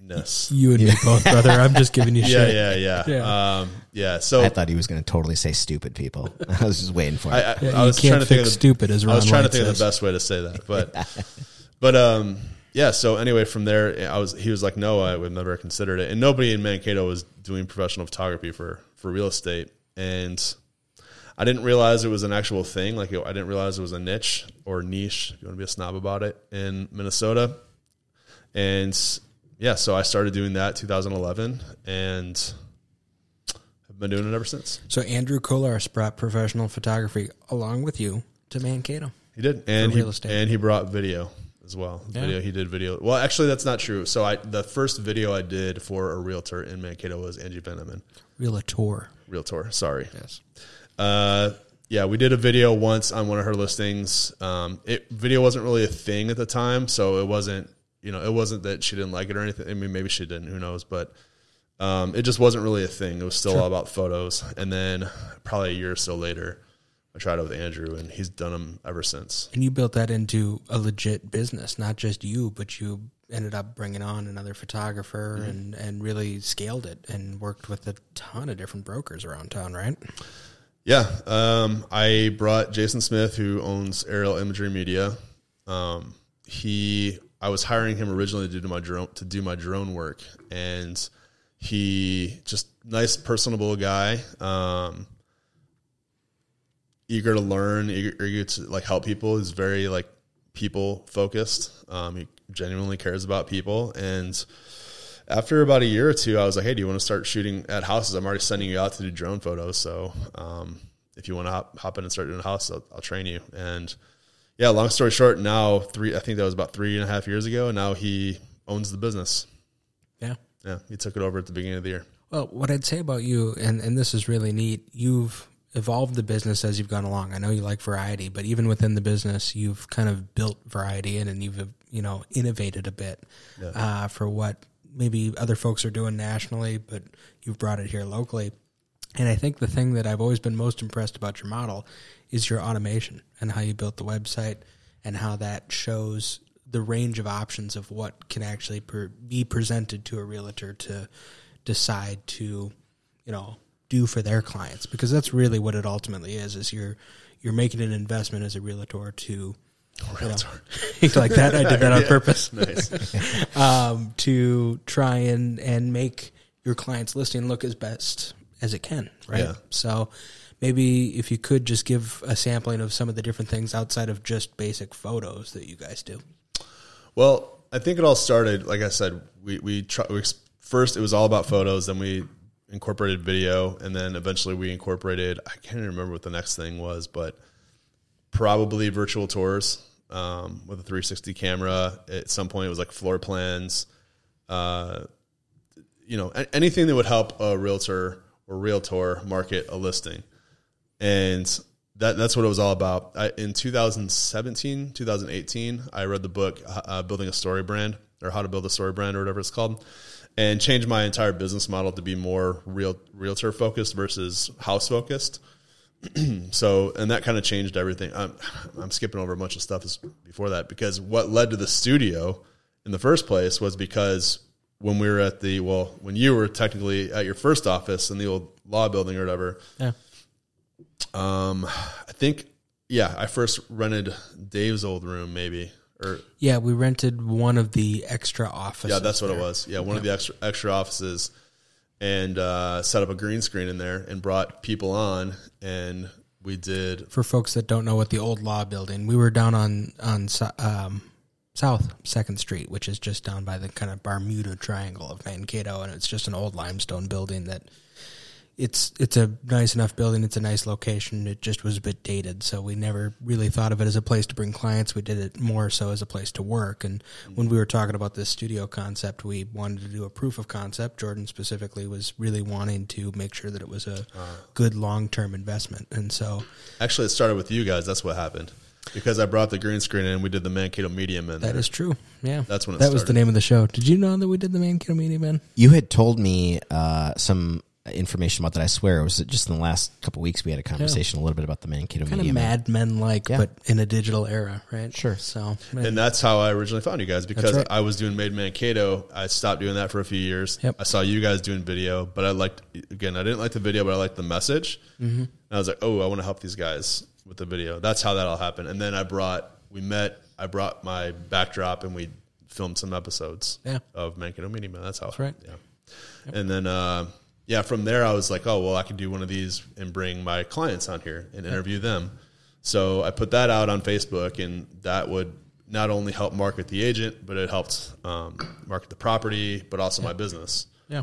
S2: unreasonableness.
S4: you and me both, brother. I'm just giving you
S2: Yeah,
S4: shit.
S2: yeah, yeah,
S4: Yeah.
S2: Um, yeah. So
S3: I thought he was going to totally say stupid people. I was just waiting for it.
S2: I, I,
S4: Yeah,
S2: I was
S4: you
S2: trying
S4: can't
S2: to think of
S4: fix
S2: the,
S4: stupid, as
S2: I was
S4: Ron
S2: trying to
S4: White
S2: think of
S4: says.
S2: the best way to say that, but but um yeah. So anyway, from there, I was he was like, no, I would never considered it, and nobody in Mankato was doing professional photography for for real estate, and I didn't realize it was an actual thing. Like I didn't realize it was a niche or niche. If you want to be a snob about it in Minnesota, and yeah, so I started doing that 2011, and have been doing it ever since.
S4: So Andrew Kolarz brought professional photography along with you to Mankato.
S2: He did, and he
S4: real estate.
S2: and he brought video as well. Video, he did video. Well, actually, that's not true. So I the first video I did for a realtor in Mankato was Angie Veneman,
S4: Realtor.
S2: realtor. Sorry.
S4: Yes.
S2: Uh, yeah, we did a video once on one of her listings. Um, it video wasn't really a thing at the time, so it wasn't you know it wasn't that she didn't like it or anything. I mean, maybe she didn't. Who knows? But um, it just wasn't really a thing. It was still all about photos. And then probably a year or so later, I tried it with Andrew, and he's done them ever since.
S4: And you built that into a legit business, not just you, but you ended up bringing on another photographer
S2: Mm-hmm.
S4: and, and really scaled it and worked with a ton of different brokers around town, right?
S2: Yeah, um, I brought Jason Smith, who owns Aerial Imagery Media. Um, he, I was hiring him originally to do my drone to do my drone work, and he just nice, personable guy, um, eager to learn, eager, eager to like help people. He's very like people focused. Um, he genuinely cares about people, and after about a year or two, I was like, "Hey, do you want to start shooting at houses? I'm already sending you out to do drone photos. So um, if you want to hop, hop in and start doing a house, I'll, I'll train you." And yeah, long story short, now three. I think that was about three and a half years ago, and now he owns the business.
S4: Yeah.
S2: Yeah, he took it over at the beginning of the year.
S4: Well, what I'd say about you, and, and this is really neat, you've evolved the business as you've gone along. I know you like variety, but even within the business, you've kind of built variety in and you've, you know, innovated a bit uh, for what maybe other folks are doing nationally, but you've brought it here locally. And I think the thing that I've always been most impressed about your model is your automation and how you built the website and how that shows the range of options of what can actually per, be presented to a realtor to decide to you know do for their clients because that's really what it ultimately is. Is you're you're making an investment as a realtor to.
S2: Realtor.
S4: like that, I did that on
S2: Yeah.
S4: purpose.
S2: Nice.
S4: um, to try and and make your client's listing look as best as it can, right?
S2: Yeah.
S4: So maybe if you could just give a sampling of some of the different things outside of just basic photos that you guys do.
S2: Well, I think it all started, like I said, we we, try, we first it was all about photos, then we incorporated video, and then eventually we incorporated. I can't even remember what the next thing was, but probably virtual tours um, with a 360 camera. At some point, it was like floor plans. Uh, you know, anything that would help a realtor or realtor market a listing, and that that's what it was all about. I, in 2017, 2018, I read the book uh, "Building a Story Brand" or "How to Build a Story Brand" or whatever it's called, and changed my entire business model to be more real realtor focused versus house focused. so, and that kind of changed everything. I'm, I'm skipping over a bunch of stuff before that because what led to the studio in the first place was because when we were at the well, when you were technically at your first office in the old law building or whatever,
S4: Yeah.
S2: um, I think, yeah, I first rented Dave's old room, maybe, or
S4: Yeah, we rented one of the extra offices.
S2: yeah, that's what it was. Yeah, one of the extra extra offices, and uh, set up a green screen in there and brought people on, and we did.
S4: For folks that don't know what the old law building, we were down on on um, South Second Street, which is just down by the kind of Bermuda Triangle of Mankato, and it's just an old limestone building that it's it's a nice enough building. It's a nice location. It just was a bit dated, so we never really thought of it as a place to bring clients. We did it more so as a place to work. And when we were talking about this studio concept, we wanted to do a proof of concept. Jordan specifically was really wanting to make sure that it was a uh-huh. good long term investment, and so
S2: Actually, it started with you guys. That's what happened because I brought the green screen in. We did the Mankato Medium in
S4: that
S2: there.
S4: is true. Yeah,
S2: That's when it
S4: that was the name of the show. Did you know that we did the Mankato Medium? Man?
S3: You had told me uh, some information about that. I swear it was just in the last couple weeks we had a conversation a little bit about the Mankato
S4: Medium.
S3: Kind
S4: of Mad Men like,
S3: Yeah.
S4: but in a digital era, right?
S3: Sure.
S4: So
S2: And that's how I originally found you guys because
S4: right.
S2: I was doing Made Mankato. I stopped doing that for a few years.
S4: Yep.
S2: I saw you guys doing video, but I liked again. I didn't like the video, but I liked the message. Mm-hmm. And I was like, oh, I want to help these guys with the video. That's how that all happened. And then I brought. We met. I brought my backdrop, and we filmed some episodes.
S4: Yeah.
S2: Of Mankato Media Man. That's how. That's
S4: right.
S2: Yeah. And then. uh yeah, from there I was like, oh well, I could do one of these and bring my clients on here and interview them. So I put that out on Facebook, and that would not only help market the agent, but it helped um, market the property, but also my business.
S4: yeah.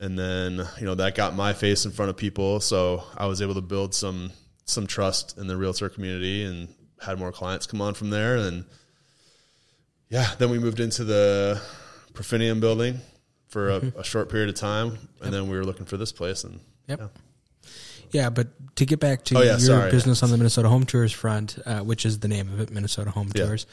S2: And then you know that got my face in front of people, so I was able to build some some trust in the realtor community, and had more clients come on from there. And yeah, then we moved into the Profinium building for a, a short period of time, and then we were looking for this place, and
S4: Yep.
S2: yeah.
S4: Yeah, but to get back to
S2: Oh, yeah,
S4: your
S2: sorry.
S4: business on the Minnesota Home Tours front, uh, which is the name of it, Minnesota Home
S2: Yeah.
S4: Tours.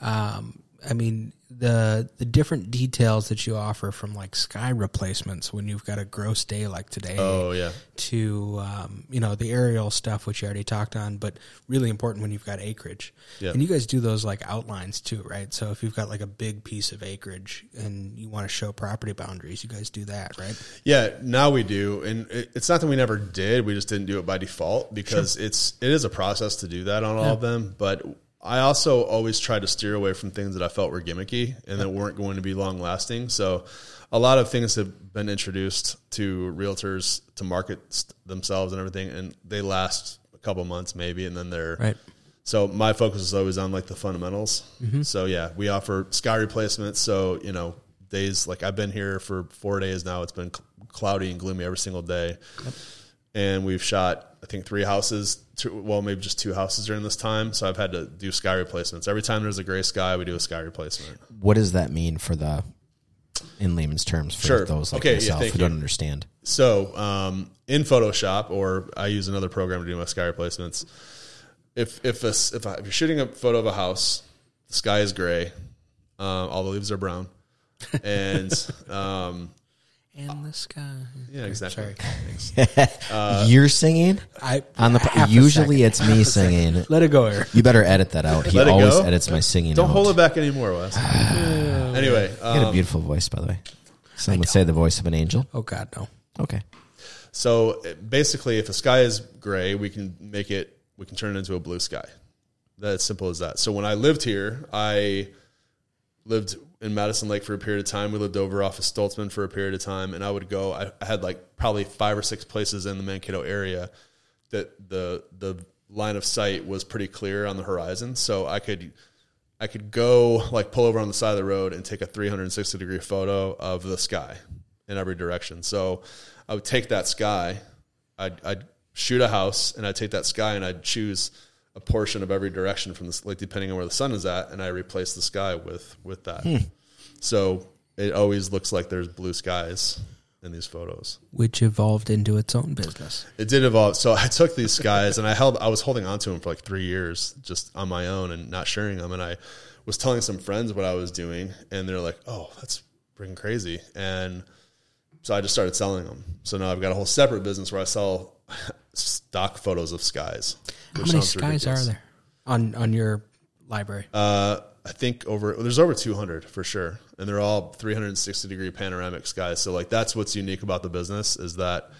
S4: Um, I mean the the different details that you offer from like sky replacements when you've got a gross day like today.
S2: Oh yeah,
S4: To um, you know the aerial stuff, which you already talked on, but really important when you've got acreage.
S2: Yeah.
S4: And you guys do those like outlines too, right? So if you've got like a big piece of acreage and you want to show property boundaries, you guys do that, right?
S2: Yeah, now we do, and it, it's not that we never did. We just didn't do it by default because it's it is a process to do that on all of them. But I also always try to steer away from things that I felt were gimmicky and that weren't going to be long lasting. So a lot of things have been introduced to realtors to market themselves and everything, and they last a couple months maybe, and then they're
S4: Right.
S2: so my focus is always on like the fundamentals. Mm-hmm. So yeah, we offer sky replacements. So you know, days like I've been here for four days now. It's been cl- cloudy and gloomy every single day, and we've shot I think three houses. Two, well, maybe just two houses during this time. So I've had to do sky replacements every time there's a gray sky. We do a sky replacement.
S3: What does that mean for the, in layman's terms, for
S2: Sure.
S3: those like
S2: Okay,
S3: myself
S2: thank
S3: who don't understand?
S2: So um, in Photoshop, or I use another program to do my sky replacements. If if a, if, I, if you're shooting a photo of a house, the sky is gray, uh, all the leaves are brown, and um,
S4: And the sky.
S2: yeah, exactly.
S4: Sorry.
S2: Thanks.
S3: You're singing
S4: I
S3: on the.
S4: half a
S3: usually
S4: second.
S3: it's me singing.
S4: Let it go here.
S3: You better edit that out. He
S2: Let it
S3: always
S2: go?
S3: edits my singing.
S2: Don't
S3: out.
S2: hold it back anymore, Wes. anyway,
S3: You got a
S2: um,
S3: beautiful voice, by the way. Some would say the voice of an angel.
S4: Oh God, no.
S3: Okay.
S2: So it- basically, if the sky is gray, we can make it. We can turn it into a blue sky. That's simple as that. So when I lived here, I lived in Madison Lake for a period of time. We lived over off of Stoltzman for a period of time, and I would go. I, I had like probably five or six places in the Mankato area that the the line of sight was pretty clear on the horizon, so I could I could go like pull over on the side of the road and take a 360 degree photo of the sky in every direction. So I would take that sky, I'd, I'd shoot a house, and I'd take that sky and I'd choose a portion of every direction from this, like depending on where the sun is at, and I replace the sky with with that. Hmm. So it always looks like there's blue skies in these photos.
S4: which evolved into its own business.
S2: It did evolve. So I took these skies and I held, I was holding on to them for like three years just on my own and not sharing them. And I was telling some friends what I was doing and they're like, oh, that's freaking crazy. And so I just started selling them. So now I've got a whole separate business where I sell stock photos of skies.
S4: How many skies
S2: ridiculous.
S4: are there on on your library?
S2: Uh, I think over there's over 200 for sure, and they're all 360 degree panoramic skies. So like that's what's unique about the business is that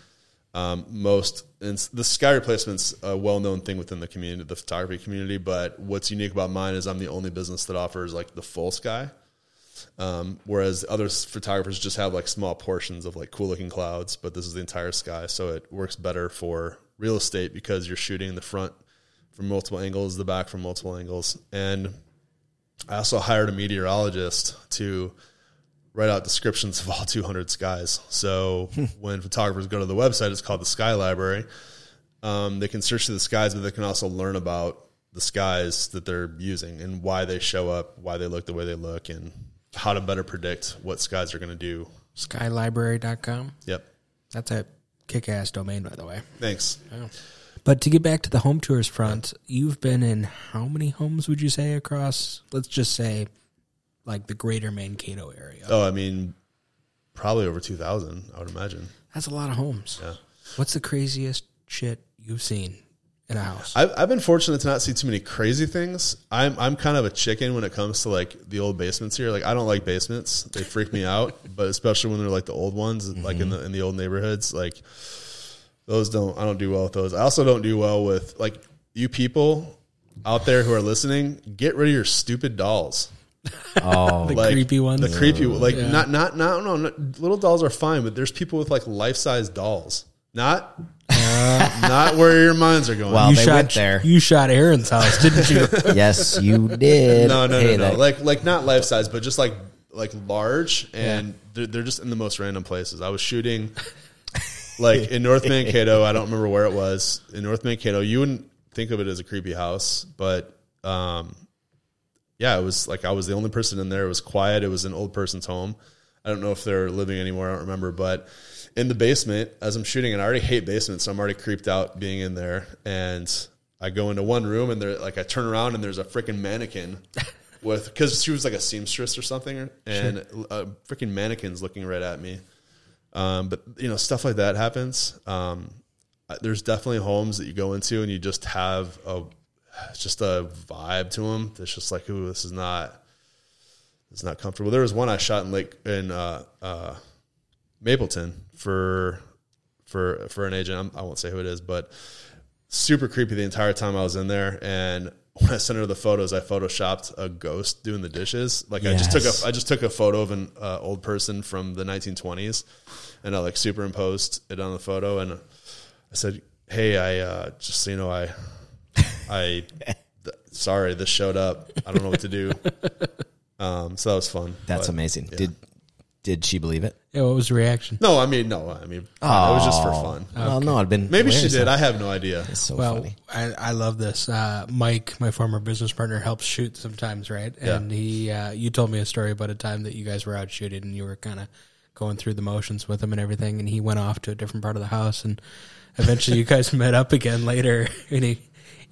S2: um, most and the sky replacement's a well known thing within the community, the photography community. But what's unique about mine is I'm the only business that offers like the full sky. Um, whereas other photographers just have like small portions of like cool looking clouds, but this is the entire sky, so it works better for real estate because you're shooting the front from multiple angles, the back from multiple angles, and I also hired a meteorologist to write out descriptions of all 200 skies. So when photographers go to the website, it's called the Sky Library. Um, they can search through the skies, but they can also learn about the skies that they're using and why they show up, why they look the way they look, and how to better predict what skies are going to do.
S4: Skylibrary.com.
S2: Yep.
S4: That's a kick ass domain, by the way.
S2: Thanks.
S4: But to get back to the home tours front, you've been in how many homes would you say across, let's just say, like the greater Mankato area?
S2: Oh, I mean, probably over 2,000, I would imagine.
S4: That's a lot of homes.
S2: Yeah.
S4: What's the craziest shit you've seen in a house?
S2: I've, I've been fortunate to not see too many crazy things. I'm I'm kind of a chicken when it comes to like the old basements here. Like I don't like basements; they freak me out. But especially when they're like the old ones, like in mm-hmm. the in the old neighborhoods, like those don't. I don't do well with those. I also don't do well with like you people out there who are listening. Get rid of your stupid dolls.
S3: Oh,
S4: the
S2: Like
S4: creepy ones.
S2: The creepy oh. like
S4: Yeah.
S2: not not not no, no little dolls are fine, but there's people with like life size dolls. Not uh. not where your minds are going.
S3: Well,
S4: you
S3: they
S4: shot
S3: went there.
S4: You shot Aaron's house, didn't you?
S3: yes, you did.
S2: No, no,
S3: Hey,
S2: no, no.
S3: that-
S2: Like, like not life size, but just like like large, and they're, they're just in the most random places. I was shooting, like in North Mankato. I don't remember where it was in North Mankato. You wouldn't think of it as a creepy house, but um, yeah, it was like I was the only person in there. It was quiet. It was an old person's home. I don't know if they're living anymore. I don't remember, but in the basement as I'm shooting, and I already hate basements, so I'm already creeped out being in there. And I go into one room, and there, like, I turn around, and there's a freaking mannequin with because she was like a seamstress or something, and a freaking mannequin's looking right at me. Um, but you know, stuff like that happens. Um, there's definitely homes that you go into, and you just have a just a vibe to them that's just like, ooh, this is not it's not comfortable. There was one I shot in Lake in uh, uh, Mapleton for for for an agent. I'm, I won't say who it is, but super creepy the entire time I was in there. And when I sent her the photos, I photoshopped a ghost doing the dishes. Like I just took a I just took a photo of an uh, old person from the 1920s, and I like superimposed it on the photo. And I said, "Hey, I uh, just so you know, I I th- sorry this showed up. I don't know what to do." Um, so that was fun.
S3: That's
S2: But,
S3: amazing.
S2: yeah.
S3: Did did she believe it?
S4: yeah, what was the reaction?
S2: No, I mean no. I mean it was just for fun.
S3: Well, no, it'd been
S2: Maybe she
S3: hilarious.
S2: did. I have no idea.
S3: It's so
S4: Well,
S3: funny.
S4: I, I love this. Uh, Mike, my former business partner, helps shoot sometimes, right?
S2: Yeah.
S4: And he, uh, you told me a story about a time that you guys were out shooting and you were kind of going through the motions with him and everything, and he went off to a different part of the house, and eventually you guys met up again later, and he.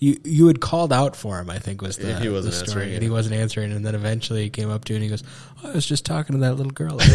S4: You you had called out for him, I think was the,
S2: he wasn't
S4: the story,
S2: answering,
S4: and he wasn't answering. And then eventually he came up to you and he goes, oh, "I was just talking to that little girl."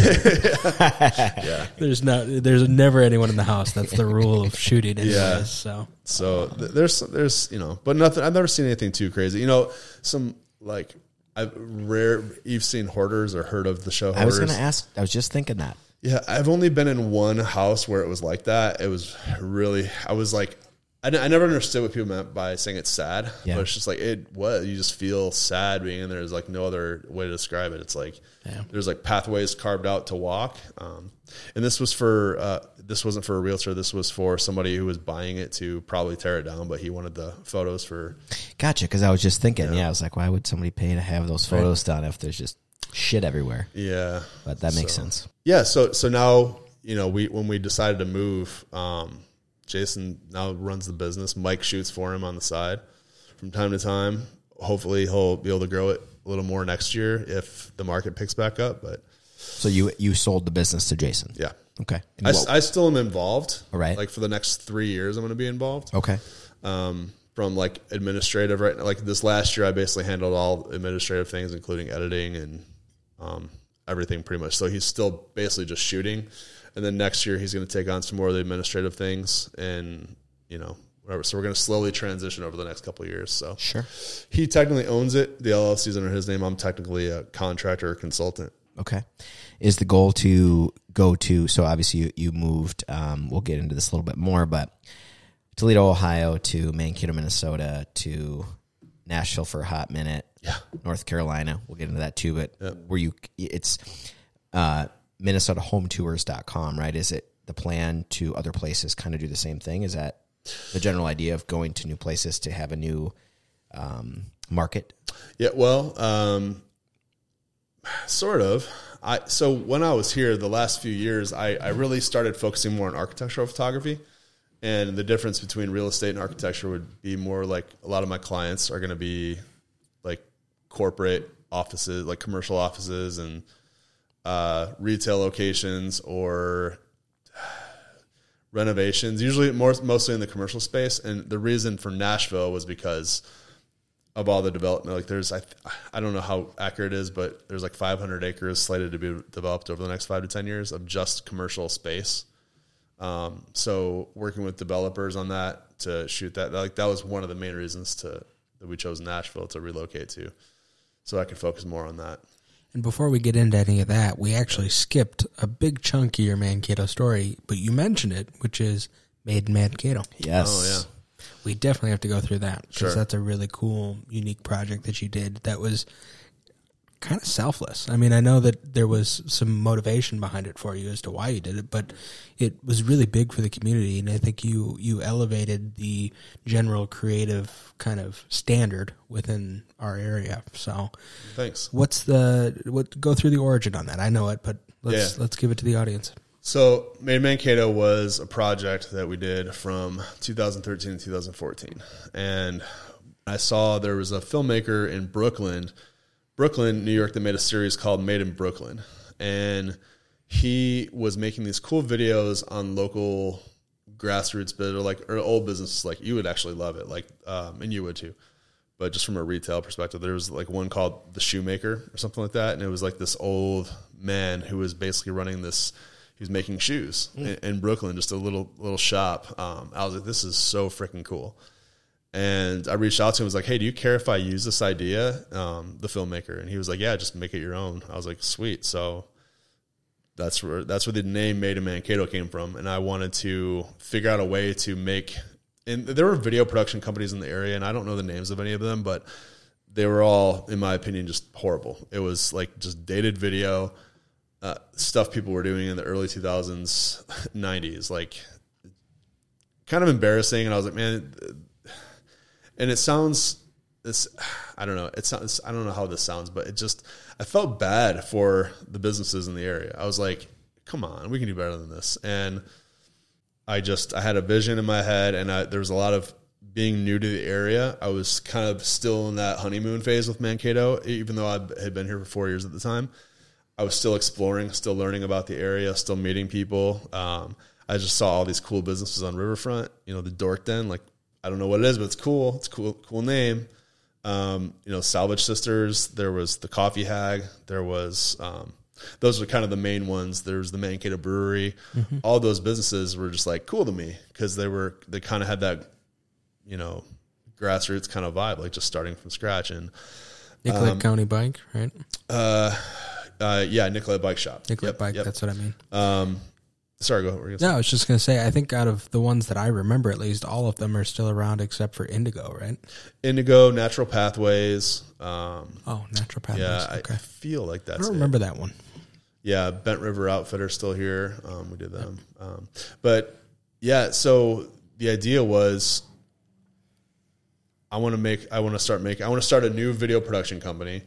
S2: Yeah.
S4: there's not, there's never anyone in the house. That's the rule of shooting, anyways.
S2: Yeah.
S4: So
S2: So th- there's there's you know, but nothing. I've never seen anything too crazy. You know, some like I've rare. You've seen hoarders or heard of the show
S3: I was going to ask. I was just thinking that.
S2: Yeah, I've only been in one house where it was like that. It was really, I was like, I, I never understood what people meant by saying it's sad.
S3: Yeah.
S2: But it's just like, it was, you just feel sad being in there. There's like no other way to describe it. It's like,
S3: Yeah.
S2: there's like pathways carved out to walk. Um, and this was for, uh, this wasn't for a realtor. This was for somebody who was buying it to probably tear it down, but he wanted the photos for,
S3: Gotcha. Because I was just thinking, yeah. I was like, why would somebody pay to have those photos done if there's just shit everywhere?
S2: yeah.
S3: But that makes
S2: So-
S3: sense.
S2: Yeah, so so now you know we when we decided to move, um, Jason now runs the business. Mike shoots for him on the side from time to time. Hopefully, he'll be able to grow it a little more next year if the market picks back up. But
S3: So you you sold the business to Jason.
S2: yeah,
S3: Okay.
S2: I, I still am involved.
S3: All right.
S2: like for the next three years, I'm going to be involved.
S3: okay.
S2: Um, from like administrative right now, like this last year, I basically handled all administrative things, including editing and um, everything pretty much. So he's still basically just shooting, and then next year he's going to take on some more of the administrative things, and you know whatever. So we're going to slowly transition over the next couple of years. So
S3: Sure.
S2: he technically owns it. The LLC is under his name. I'm technically a contractor or consultant.
S3: Okay. Is the goal to go to, so obviously you, you moved, um, we'll get into this a little bit more, but Toledo, Ohio to Mankato, Minnesota to Nashville for a hot minute.
S2: Yeah.
S3: North Carolina. We'll get into that too, but were you, it's, uh, MinnesotaHomeTours.com, right? Is it the plan to other places kind of do the same thing? Is that the general idea of going to new places to have a new, um, market?
S2: Yeah, well, um, sort of. I so when I was here the last few years, I, I really started focusing more on architectural photography, and the difference between real estate and architecture would be more like a lot of my clients are going to be like corporate offices, like commercial offices and uh, retail locations or renovations. Usually, more mostly in the commercial space. And the reason for Nashville was because of all the development. Like there's, I, I don't know how accurate it is, but there's like 500 acres slated to be developed over the next five to 10 years of just commercial space. Um, so working with developers on that to shoot that, like that was one of the main reasons to, that we chose Nashville to relocate to. So I could focus more on that.
S4: And before we get into any of that, we actually skipped a big chunk of your Mankato story, but you mentioned it, which is Made in Mankato.
S3: Yes.
S2: Oh, yeah.
S4: We definitely have to go through that because
S2: Sure.
S4: that's a really cool, unique project that you did that was kind of selfless. I mean, I know that there was some motivation behind it for you as to why you did it, but it was really big for the community, and I think you you elevated the general creative kind of standard within our area. So,
S2: Thanks.
S4: what's the what? Go through the origin on that. I know it, but let's
S2: Yeah.
S4: let's give it to the audience.
S2: So, Made Mankato was a project that we did from 2013 to 2014. And I saw there was a filmmaker in Brooklyn, Brooklyn, New York, that made a series called Made in Brooklyn. And he was making these cool videos on local grassroots bit or like or old businesses like you would actually love it like um, and you would too but just from a retail perspective, there was like one called the Shoemaker or something like that, and it was like this old man who was basically running this. He was making shoes in, in Brooklyn, just a little little shop. Um, I was like, this is so freaking cool. And I reached out to him. And was like, hey, do you care if I use this idea? Um, the filmmaker, and he was like, yeah, just make it your own. I was like, sweet. So that's where that's where the name Made in Mankato came from, and I wanted to figure out a way to make. And there were video production companies in the area, and I don't know the names of any of them, but they were all, in my opinion, just horrible. It was like just dated video uh, stuff people were doing in the early 2000s, 90s, like kind of embarrassing. And I was like, man, and it sounds this I don't know. It sounds I don't know how this sounds, but it just I felt bad for the businesses in the area. I was like, come on, we can do better than this. And I just I had a vision in my head, and I, there was a lot of being new to the area. I was kind of still in that honeymoon phase with Mankato, even though I had been here for four years at the time. I was still exploring, still learning about the area, still meeting people. Um, I just saw all these cool businesses on Riverfront. You know, the Dork Den. Like I don't know what it is, but it's cool. It's a cool, cool name. Um, you know, Salvage Sisters. There was the Coffee Hag. There was um, those were kind of the main ones. There's the Mankato Brewery. All those businesses were just like cool to me because they were they kind of had that you know grassroots kind of vibe, like just starting from scratch. And
S4: Nicollet County Bike, right?
S2: uh, yeah, Nicollet Bike Shop.
S4: Nicollet
S2: Yep,
S4: Bike.
S2: yep.
S4: That's what I mean.
S2: Um, sorry, go ahead. What were you gonna say?
S4: No, I was just gonna say. I think out of the ones that I remember, at least, all of them are still around except for Indigo, right?
S2: Indigo, Natural Pathways. Um,
S4: Oh, Natural Pathways.
S2: yeah, I,
S4: okay.
S2: I feel like
S4: I don't
S2: it.
S4: remember that one.
S2: Yeah, Bent River Outfitter still here. Um, we did them, um, but yeah. So the idea was, I want to make, I want to start making, I want to start a new video production company,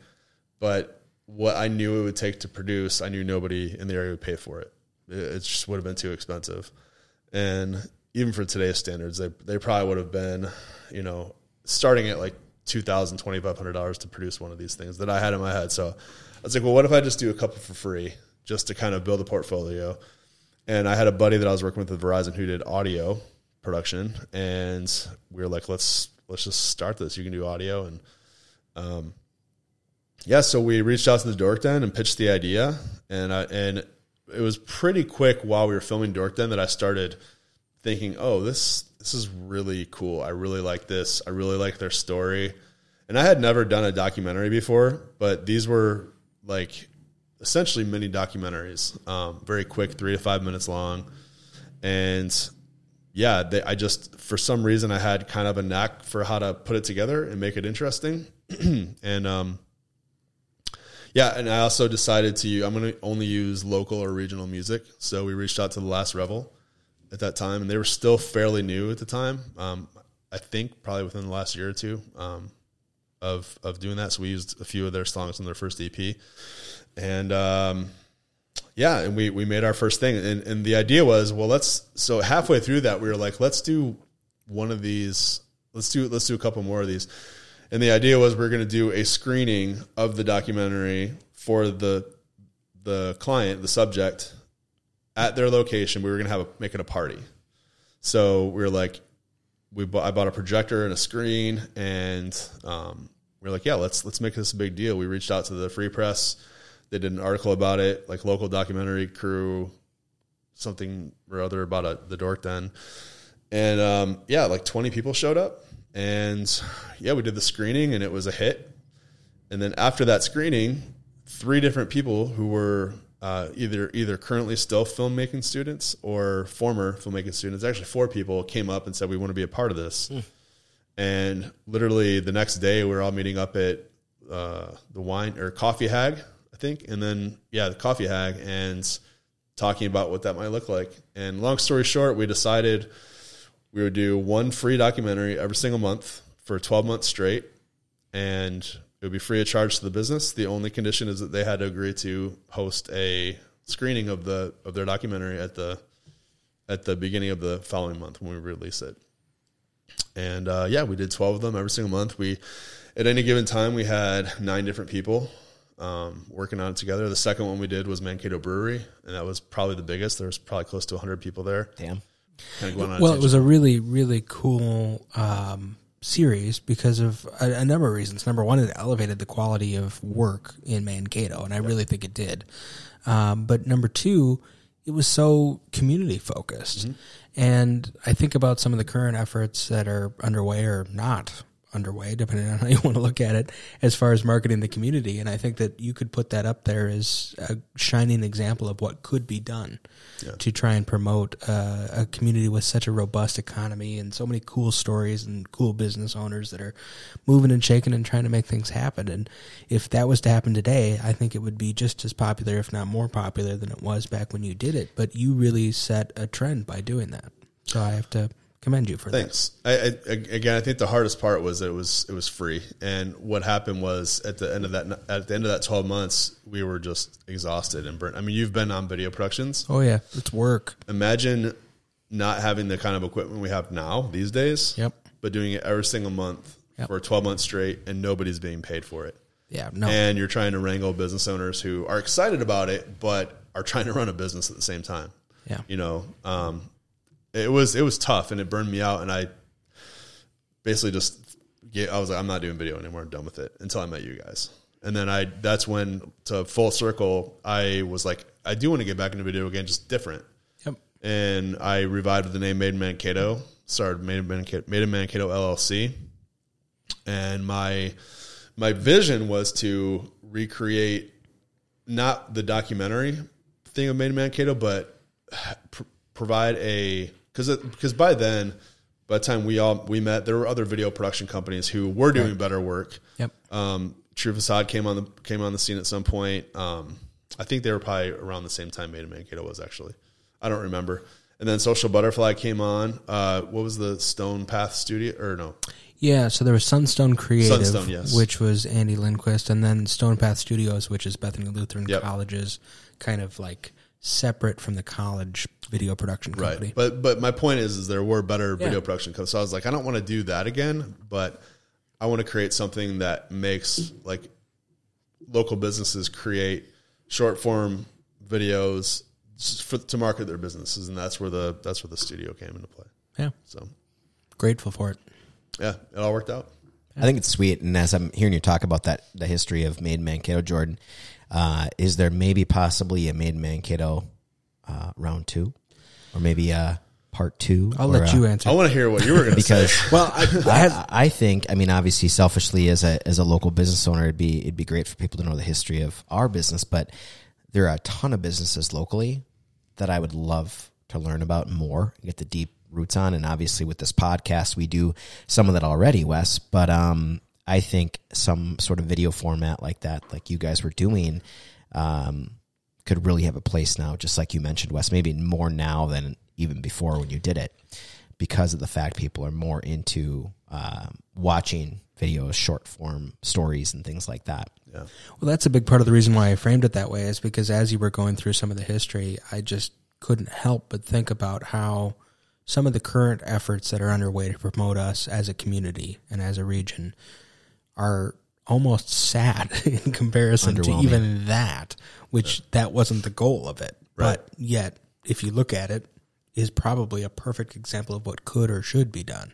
S2: but what I knew it would take to produce, I knew nobody in the area would pay for it. It, just would have been too expensive, and even for today's standards, they they probably would have been, you know, starting at like two thousand twenty five hundred dollars to produce one of these things that I had in my head. So I was like, well, what if I just do a couple for free, just to kind of build a portfolio? And I had a buddy that I was working with at Verizon who did audio production, and we were like, let's let's just start this. You can do audio, and um, yeah. So we reached out to the Dork Den and pitched the idea, and I, and it was pretty quick while we were filming Dork Den that I started thinking, oh, this this is really cool. I really like this. I really like their story. And I had never done a documentary before, but these were like essentially mini documentaries, um, very quick, three to five minutes long. And yeah, they, I just, for some reason, I had kind of a knack for how to put it together and make it interesting. and, um, yeah, and I also decided to, I'm going to only use local or regional music. So we reached out to the Last Revel at that time, and they were still fairly new at the time. Um, I think probably within the last year or two um, of of doing that. So we used a few of their songs on their first EP, and um, yeah, and we we made our first thing. And, and the idea was, well, let's. So halfway through that, we were like, let's do one of these. Let's do let's do a couple more of these. And the idea was we are going to do a screening of the documentary for the the client, the subject, at their location. We were going to have a, make it a party. So we were like, we bought, I bought a projector and a screen, and um, we were like, yeah, let's let's make this a big deal. We reached out to the Free Press. They did an article about it, like local documentary crew, something or other about a, the Dork Den, and um, yeah, like twenty people showed up, and yeah, we did the screening, and it was a hit. And then after that screening, three different people who were uh, either either currently still filmmaking students or former filmmaking students. Actually, four people came up and said we want to be a part of this. And literally the next day, we were all meeting up at uh, the wine or coffee hag, I think, and then yeah, the coffee hag, and talking about what that might look like. And long story short, we decided we would do one free documentary every single month for 12 months straight, and it would be free of charge to the business. The only condition is that they had to agree to host a screening of the of their documentary at the at the beginning of the following month when we release it. And uh, yeah, we did 12 of them every single month. We at any given time we had nine different people um, working on it together. The second one we did was Mankato Brewery, and that was probably the biggest. There was probably close to 100 people there.
S3: Damn.
S2: Kind of going on.
S4: Well, it was a really, really cool um, series because of a, a number of reasons. Number one, it elevated the quality of work in Mankato, and I really think it did. Um, but number two, it was so community focused. And I think about some of the current efforts that are underway or not underway, depending on how you want to look at it, as far as marketing the community. And I think that you could put that up there as a shining example of what could be done to try and promote uh, a community with such a robust economy and so many cool stories and cool business owners that are moving and shaking and trying to make things happen. And if that was to happen today, I think it would be just as popular, if not more popular, than it was back when you did it. But you really set a trend by doing that. So I have to commend you for
S2: Thanks. I, I, again, I think the hardest part was that it was it was free, and what happened was at the end of that at the end of that twelve months, we were just exhausted and burnt. I mean, you've been on video productions.
S4: Oh yeah, it's work.
S2: Imagine not having the kind of equipment we have now these days.
S4: Yep.
S2: But doing it every single month
S4: Yep.
S2: for twelve months straight, and nobody's being paid for it.
S4: Yeah, no.
S2: And you're trying to wrangle business owners who are excited about it, but are trying to run a business at the same time.
S4: Yeah.
S2: You know, um, it was it was tough and it burned me out. And I basically just I was like I'm not doing video anymore. I'm done with it until I met you guys. And then I that's when to full circle I was like I do want to get back into video again just different.
S4: Yep.
S2: and I revived the name Made in Mankato started Made in Mankato, Made LLC and my my vision was to recreate not the documentary thing of Made in Mankato, but pr- provide a because because by then, by the time we all we met, there were other video production companies who were doing better work.
S4: Yep.
S2: Um, True Facade came on the came on the scene at some point. Um, I think they were probably around the same time Made in Mankato was actually. I don't remember. And then Social Butterfly came on. Uh, what was the Stone Path Studio or no?
S4: Yeah, so there was Sunstone Creative,
S2: Sunstone, yes.
S4: which was Andy Lindquist, and then Stone Path Studios, which is Bethany Lutheran
S2: Yep.
S4: College's kind of like separate from the college video production company.
S2: Right. But but my point is is there were better
S4: Yeah.
S2: video production companies. So I was like, I don't want to do that again, but I want to create something that makes like local businesses create short form videos for, to market their businesses, and that's where the that's where the studio came into play.
S4: yeah,
S2: So
S4: grateful for it.
S2: yeah, it all worked out.
S3: I think it's sweet. And as I'm hearing you talk about that, the history of Made Mankato, Jordan, uh, is there maybe possibly a Made Mankato uh, round two, or maybe a part two?
S4: I'll
S3: or
S4: let
S3: a-
S4: you answer.
S2: I want to hear what you were going to say.
S3: because
S4: well, I, I had-
S3: I, I think, I mean, obviously, selfishly as a as a local business owner, it'd be it'd be great for people to know the history of our business. But there are a ton of businesses locally that I would love to learn about more, get the deep roots on, and obviously with this podcast, we do some of that already, Wes. But um, I think some sort of video format like that, like you guys were doing, um, could really have a place now. Just like you mentioned, Wes, maybe more now than even before when you did it because of the fact people are more into um, watching videos, short form stories, and things like that.
S2: Yeah.
S4: Well, that's a big part of the reason why I framed it that way is because as you were going through some of the history, I just couldn't help but think about how some of the current efforts that are underway to promote us as a community and as a region are almost sad in comparison to even that, which that wasn't the goal of it. But yet, if you look at it, is probably a perfect example of what could or should be done.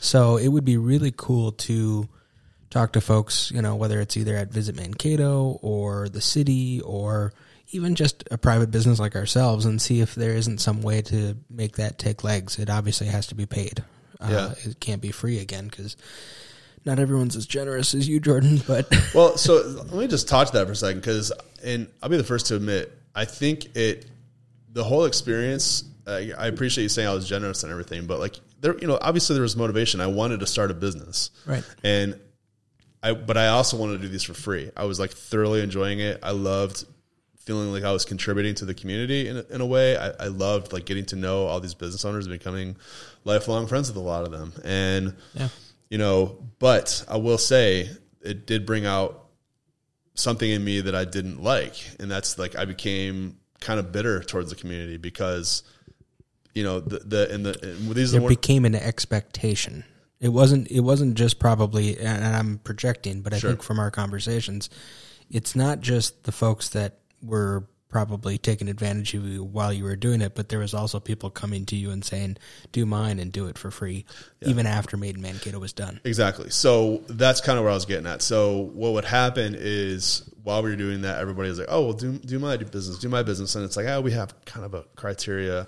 S4: So it would be really cool to talk to folks, you know, whether it's either at Visit Mankato or the city or even just a private business like ourselves and see if there isn't some way to make that take legs. It obviously has to be paid. Uh,
S2: Yeah.
S4: It can't be free again because not everyone's as generous as you, Jordan, but
S2: Well, so let me just talk to that for a second because, and I'll be the first to admit, I think it, the whole experience. I I appreciate you saying I was generous and everything, but like there, you know, obviously there was motivation. I wanted to start a business,
S4: Right.
S2: And I, but I also wanted to do these for free. I was like thoroughly enjoying it. I loved feeling like I was contributing to the community in a, in a way. I, I loved like getting to know all these business owners and becoming lifelong friends with a lot of them. And
S4: Yeah.
S2: You know, but I will say it did bring out something in me that I didn't like, and that's like I became kind of bitter towards the community because you know the the and the and these are
S4: there
S2: the one,
S4: became an expectation. It wasn't. It wasn't just probably, and I'm projecting, but I
S2: Sure.
S4: think from our conversations, it's not just the folks that were probably taking advantage of you while you were doing it, but there was also people coming to you and saying, "Do mine and do it for free," even after Made in Mankato was done.
S2: Exactly. So that's kind of where I was getting at. So what would happen is while we were doing that, everybody was like, "Oh, well, do do my business, do my business," and it's like, "Oh, we have kind of a criteria."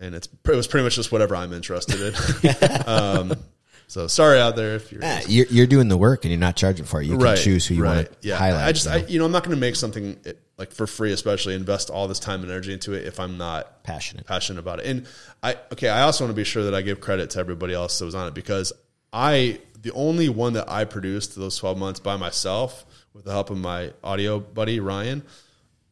S2: And it's it was pretty much just whatever I'm interested in. um, so sorry out there if you're
S3: Ah, You're, you're doing the work and you're not charging for it. You can choose who you want to
S2: yeah.
S3: highlight.
S2: I just,
S3: you know?
S2: I, you know, I'm not going to make something eh, like for free, especially invest all this time and energy into it if I'm not
S3: Passionate.
S2: passionate about it. And I, okay, I also want to be sure that I give credit to everybody else that was on it because I, the only one that I produced those 12 months by myself with the help of my audio buddy Ryan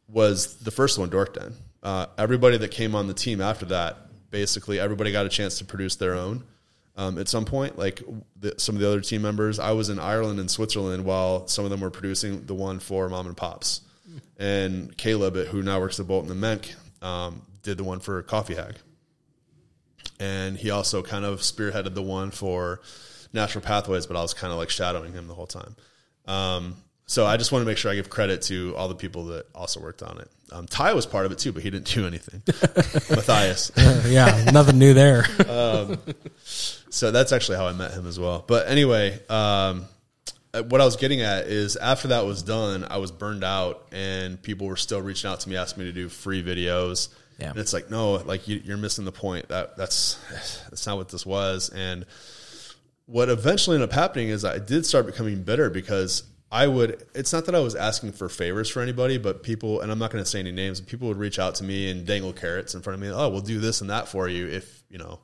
S2: was the first one, Dork Den. Uh, everybody that came on the team after that, basically everybody got a chance to produce their own. Um, at some point, like the, some of the other team members, I was in Ireland and Switzerland while some of them were producing the one for Mom and Pops, and Caleb, who now works at Bolton and the Menk, um, did the one for Coffee Hag, and he also kind of spearheaded the one for Natural Pathways, but I was kind of like shadowing him the whole time. Um, so I just want to make sure I give credit to all the people that also worked on it. Um, Ty was part of it too, but he didn't do anything. Matthias.
S4: yeah, nothing new there.
S2: So that's actually how I met him as well. But anyway, um, uh, Uh, what I was getting at is after that was done, I was burned out, and people were still reaching out to me, asking me to do free videos.
S4: Yeah.
S2: And it's like, no, like you, you're missing the point. That that's that's not what this was. And what eventually ended up happening is I did start becoming bitter because I would. It's not that I was asking for favors for anybody, but people, and I'm not going to say any names. People would reach out to me and dangle carrots in front of me. Oh, we'll do this and that for you if you know.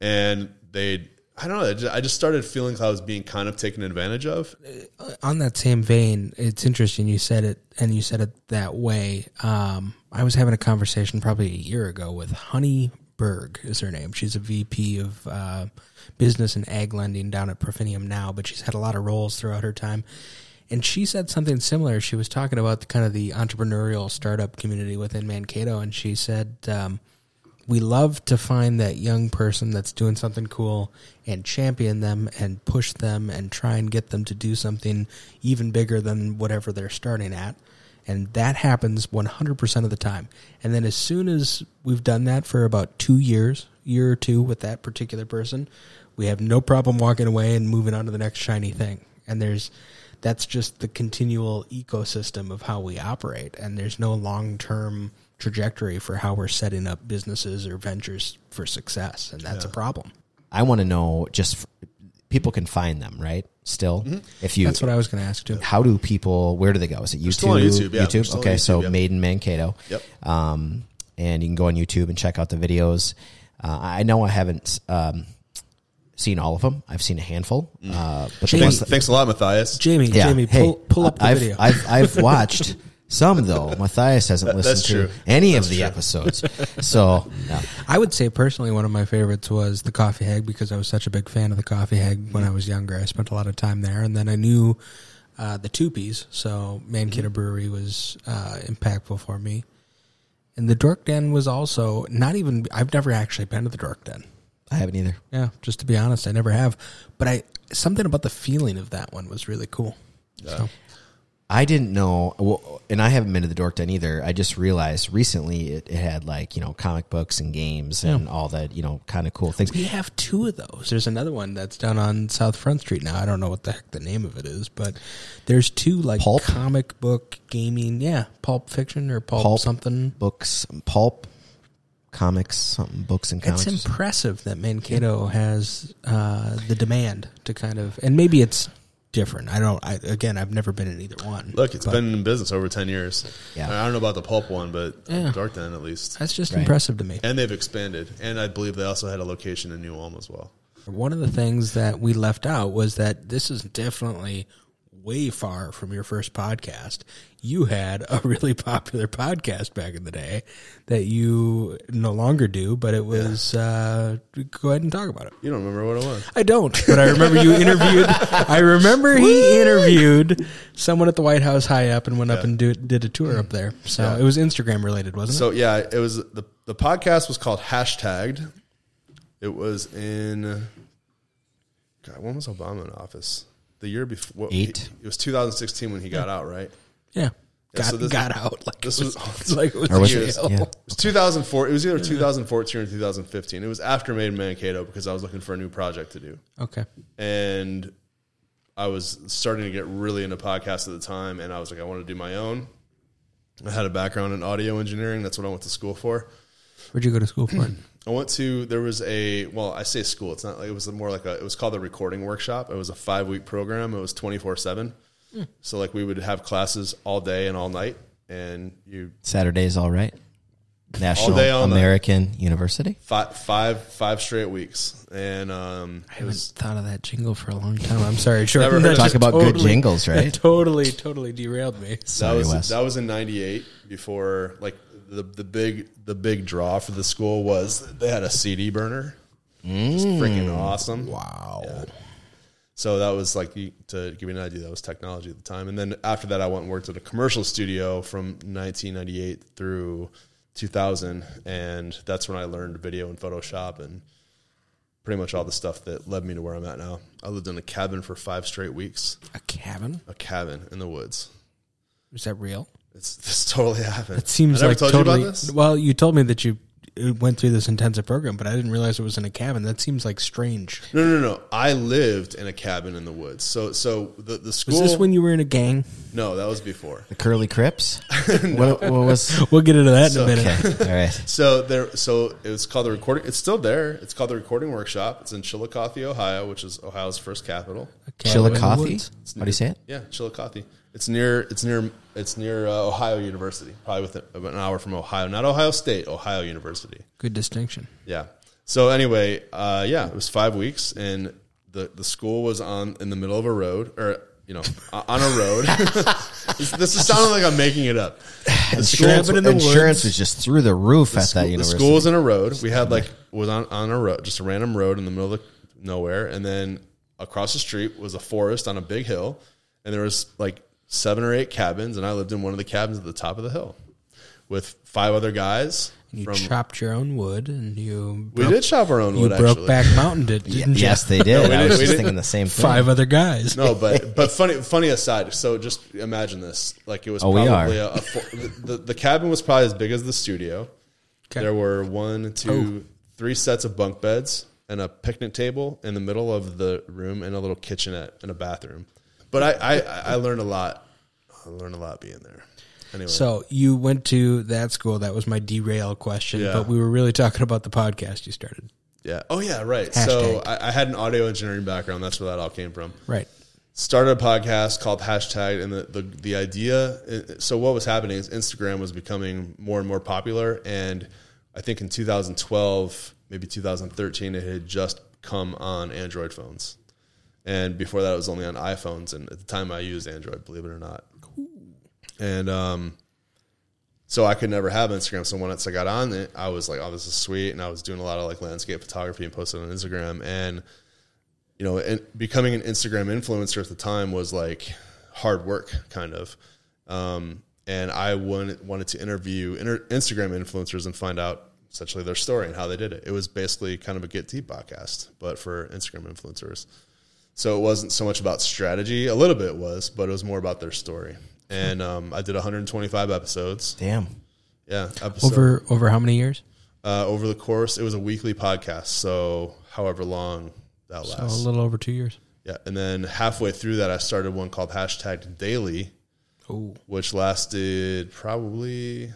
S2: And they, I don't know. I just, started feeling like I was being kind of taken advantage of.
S4: on that same vein, it's interesting you said it and you said it that way. Um, I was having a conversation probably a year ago with Honey Berg is her name. She's a VP of uh, business and ag lending down at Profinium now, but she's had a lot of roles throughout her time. And she said something similar. She was talking about the kind of the entrepreneurial startup community within Mankato, and she said, um, "We love to find that young person that's doing something cool and champion them and push them and try and get them to do something even bigger than whatever they're starting at." And that happens 100% of the time. And then as soon as we've done that for about two years, year or two with that particular person, we have no problem walking away and moving on to the next shiny thing. And there's, that's just the continual ecosystem of how we operate. And there's no long term trajectory for how we're setting up businesses or ventures for success. And that's a problem.
S3: I want to know just people can find them, right? Still, if you
S4: That's what I was going to ask too.
S3: how do people where do they go? Is it YouTube?
S2: still on YouTube, yeah. We're still on
S3: Okay,
S2: YouTube,
S3: so
S2: yep.
S3: Made in Mankato.
S2: Yep.
S3: Um, and you can go on YouTube and check out the videos. Uh, I know I haven't um, seen all of them. I've seen a handful. Uh, but
S4: Jamie-
S3: ones
S2: Thanks, thanks a lot, Matthias.
S4: Jamie,
S3: yeah,
S4: Jamie,
S3: hey,
S4: pull, pull up the
S3: I've,
S4: video.
S3: I've I've watched some though. Matthias hasn't listened to
S2: true.
S3: any
S2: That's
S3: of the
S2: true.
S3: episodes. So yeah.
S4: I would say personally one of my favorites was the Coffee Hag because I was such a big fan of the Coffee Hag when I was younger. I spent a lot of time there, and then I knew uh, the Tupies, so Mankato Brewery was uh, impactful for me. And the Dork Den was also not even. I've never actually been to the Dork Den.
S3: I haven't either.
S4: Yeah, just to be honest, I never have. But I something about the feeling of that one was really cool. So
S3: I didn't know, well, and I haven't been to the Dork Den either. I just realized recently it, it had like you know comic books and games and all that you know kind of cool things.
S4: we have two of those. There's another one that's down on South Front Street now. I don't know what the heck the name of it is, but there's two like
S3: Pulp?
S4: comic book gaming, yeah, pulp fiction or pulp,
S3: Pulp
S4: something.
S3: Books, pulp, comics, something books and comics.
S4: It's impressive that Mankato has uh, the demand to kind of, and maybe it's different. I don't. I, again, I've never been in either one.
S2: Look, it's
S4: but
S2: been in business over ten years.
S3: Yeah.
S2: I don't know about the pulp one, but
S4: Yeah.
S2: Dork Den at least.
S4: that's just
S3: Right.
S4: impressive to me.
S2: And they've expanded, and I believe they also had a location in New Ulm as well.
S4: One of the things that we left out was that this is definitely way far from your first podcast. You had a really popular podcast back in the day that you no longer do, but it was. Uh, go ahead and talk about it.
S2: You don't remember what it was?
S4: I don't, but I remember you interviewed. I remember he interviewed someone at the White House high up and went up and do, did a tour up there. So
S2: Yeah.
S4: it was Instagram related, wasn't it?
S2: So yeah, it was the the podcast was called Hashtagged. It was in God, when was Obama in office? The year before
S3: Eight.
S2: It was 2016 when he got out, right?
S4: it? Yeah,
S2: Yeah,
S4: got
S2: so this-
S4: got out like
S2: this
S4: it was,
S2: was-
S4: like it was,
S3: was
S4: jail.
S3: it- yeah.
S2: It was 2004. It was either 2014 or 2015. It was after Made in Mankato because I was looking for a new project to do,
S4: Okay,
S2: and I was starting to get really into podcasts at the time, and I was like, I want to do my own. I had a background in audio engineering. That's what I went to school for.
S4: where'd you go to school for it?
S2: I went to there was a well I say school it's not like it was more like a it was called the recording workshop it was a five week program it was twenty four seven so like we would have classes all day and all night and you
S3: Saturday's all right. National
S2: day, all night.
S3: American University.
S2: five five five straight weeks and um
S4: I
S2: it
S4: haven't
S2: was
S4: thought of that jingle for a long time. I'm sorry, Jordan.
S2: Never heard
S3: Talk
S4: just
S3: about good jingles, right?
S2: totally
S4: totally, totally derailed me.
S2: that
S3: Sorry,
S2: was
S3: Wes.
S2: that was in ninety eight before like the the big the big draw for the school was they had a CD burner it was freaking mm. awesome
S3: Wow.
S2: Yeah. So that was like to give you an idea. That was technology at the time. And then after that, I went and worked at a commercial studio from 1998 through 2000, and that's when I learned video and Photoshop and pretty much all the stuff that led me to where I'm at now. I lived in a cabin for five straight weeks.
S4: A cabin?
S2: A cabin in the woods.
S4: Is that real?
S2: It's this totally happened.
S4: It seems
S2: I never
S4: like
S2: told
S4: totally.
S2: you about this.
S4: Well, you told me that you uh, went through this intensive program, but I didn't realize it was in a cabin. That seems like strange.
S2: No, no, no. I lived in a cabin in the woods. So, so the the school.
S4: Was this when you were in a gang?
S2: No, that was before.
S3: The Curly Crips? what, what was?
S4: We'll get into that in a minute.
S3: Okay, all right.
S2: So there, so it was called the recording. It's still there. It's called the Recording Workshop. It's in Chillicothe, Ohio, which is Ohio's first capital.
S3: Chillicothe?
S4: Woods.
S3: How do you say it?
S2: Yeah, Chillicothe. It's near. It's near. It's near uh, Ohio University. Probably within about an hour from Ohio. Not Ohio State. Ohio University.
S4: Good distinction.
S2: Yeah. So anyway, uh, yeah, it was five weeks, and the the school was on in the middle of a road, or you know, on a road. this, this is sounding like I'm making it up. The school,
S3: Insurance,
S4: in the
S3: insurance
S4: woods.
S3: was just through the roof at
S2: school-
S3: that university.
S2: the school was in a road. We had like was on on a road, just a random road in the middle of nowhere, and then across the street was a forest on a big hill, and there was like seven or eight cabins, and I lived in one of the cabins at the top of the hill with five other guys.
S4: You
S2: from
S4: chopped your own wood, and you
S2: we
S4: broke,
S2: did chop our own wood.
S4: you
S2: wood.
S4: broke
S2: actually.
S4: back mountain, did, didn't you?
S3: yes, they did.
S2: we
S3: I
S2: did-
S3: was just thinking the same thing.
S4: Five other guys.
S2: No, but but funny funny aside. So just imagine this: like it was
S3: Oh, we
S2: probably
S3: are.
S2: a, a fo- the, the cabin was probably as big as the studio.
S4: Okay.
S2: There were one, two, oh. three sets of bunk beds and a picnic table in the middle of the room, and a little kitchenette and a bathroom. But I I, I learned a lot. I learned a lot being there. Anyway,
S4: So you went to that school. That was my derail question,
S2: Yeah.
S4: but we were really talking about the podcast you started.
S2: yeah. Oh yeah, right. So I, I had an audio engineering background. That's where that all came from.
S4: Right.
S2: started a podcast called hashtag and the, the, the idea so what was happening is instagram was becoming more and more popular and i think in 2012 maybe 2013 it had just come on android phones and before that it was only on iphones and at the time i used android believe it or not Cool. and um so I could never have Instagram. So once I got on it, I was like, "Oh, this is sweet," and I was doing a lot of like landscape photography and posted on Instagram. And you know, and becoming an Instagram influencer at the time was like hard work, kind of. Um, and I wanted, wanted to interview inter- Instagram influencers and find out essentially their story and how they did it. It was basically kind of a Get Deep podcast, but for Instagram influencers. So it wasn't so much about strategy. A little bit was, but it was more about their story. And um, I did 125 episodes.
S3: Damn.
S2: Yeah, episode
S4: Over over how many years?
S2: uh, over the course. It was a weekly podcast, so however long that
S4: So
S2: lasts.
S4: a little over two years.
S2: Yeah, and then halfway through that, I started one called hashtag Daily,
S4: Oh,
S2: which lasted probably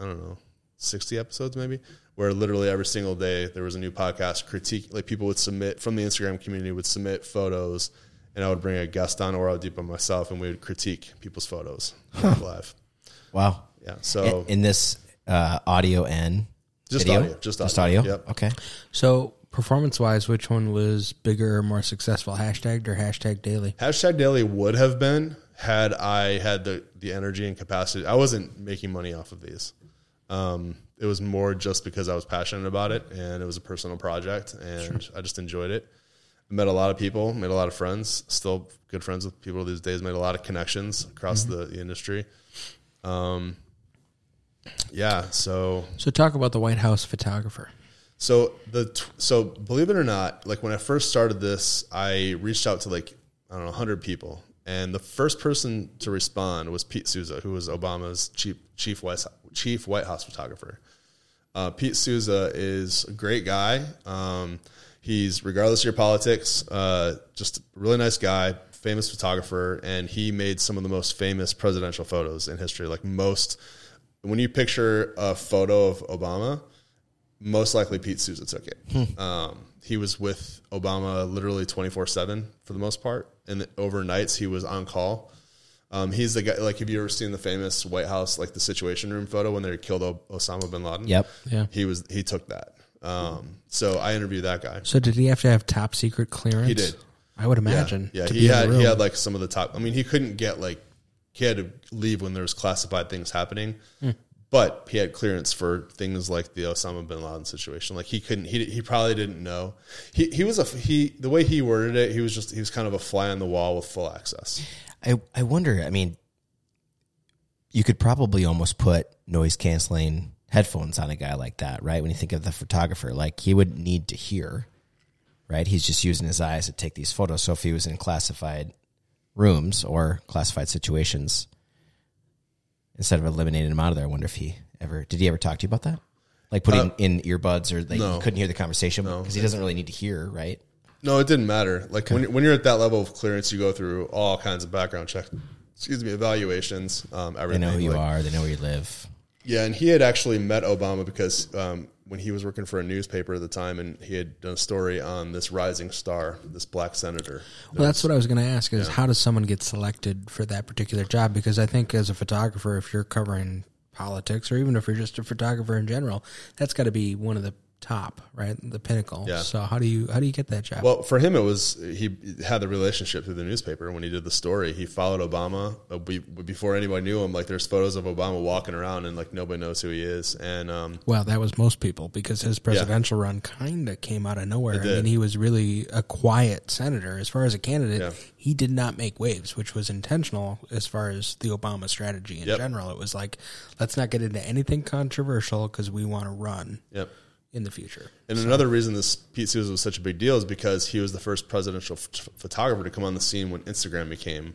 S2: I don't know sixty episodes maybe, where literally every single day there was a new podcast critique. Like people would submit from the Instagram community would submit photos, and I would bring a guest on, or I would do it by myself, and we would critique people's photos live.
S3: Wow.
S2: Yeah, so
S3: in, in this uh, audio and
S2: Just
S3: video?
S2: audio, just
S3: just
S2: audio,
S3: audio.
S2: yep.
S3: Okay.
S4: so performance wise, which one was bigger or more successful? Hashtagged or hashtag daily?
S2: Hashtag daily would have been had I had the, the energy and capacity. I wasn't making money off of these. Um, it was more just because I was passionate about it and it was a personal project and I just enjoyed it. I met a lot of people, made a lot of friends, still good friends with people these days, made a lot of connections across the, the industry. Um, yeah, so
S4: So talk about the White House photographer.
S2: so the so believe it or not, like when I first started this, I reached out to like I don't know hundred people, and the first person to respond was Pete Souza, who was Obama's chief chief White chief White House photographer. Uh, Pete Souza is a great guy. Um, he's regardless of your politics, uh, just a really nice guy, famous photographer, and he made some of the most famous presidential photos in history. Like most, when you picture a photo of Obama, most likely Pete Souza took it. Um, he was with Obama literally 24 7 for the most part. And overnights, he was on call. Um, he's the guy, like, have you ever seen the famous White House, like the Situation Room photo when they killed o- Osama bin Laden?
S3: Yep.
S4: Yeah.
S2: He was, he took that. Um, so I interviewed that guy.
S4: So did he have to have top secret clearance?
S2: He did.
S4: I would imagine.
S2: Yeah,
S4: to
S2: he
S4: be in the
S2: had he had like some of the top. I mean, he couldn't get like he had to leave when there was classified things happening,
S4: Hmm.
S2: but he had clearance for things like the Osama bin Laden situation. Like he couldn't. He he probably didn't know. He he was a he. The way he worded it, he was just he was kind of a fly on the wall with full access.
S3: I, I wonder, I mean, you could probably almost put noise canceling headphones on a guy like that, right? When you think of the photographer, like he would need to hear, right? He's just using his eyes to take these photos. So if he was in classified rooms or classified situations, instead of eliminating him out of there, I wonder if he ever did he ever talk to you about that? Like putting uh, in earbuds or like
S2: no.
S3: couldn't hear the conversation because he doesn't really need to hear, right?
S2: No, it didn't matter. Like when when you're at that level of clearance, you go through all kinds of background check excuse me, evaluations, um,
S3: They know who you
S2: Like,
S3: are. They know where you live.
S2: Yeah, and he had actually met Obama because um, when he was working for a newspaper at the time, and he had done a story on this rising star, this black senator.
S4: Well, that's what I was going to ask: is how does someone get selected for that particular job? Because I think as a photographer, if you're covering politics, or even if you're just a photographer in general, that's got to be one of the top, right? The pinnacle.
S2: Yeah.
S4: So how do you how do you get that job?
S2: Well, for him, it was he had the relationship through the newspaper. When he did the story, he followed Obama uh, before anybody knew him. Like, there's photos of Obama walking around, and like nobody knows who he is. And um,
S4: Well, that was most people because his presidential run kind of came out of nowhere. I mean, he was really a quiet senator as far as a candidate.
S2: Yeah.
S4: He did not make waves, which was intentional as far as the Obama strategy in
S2: Yep.
S4: general. It was like, let's not get into anything controversial because we want to run
S2: yep.
S4: In the future.
S2: And another reason this Pete Souza was such a big deal is because he was the first presidential ph- photographer to come on the scene when Instagram became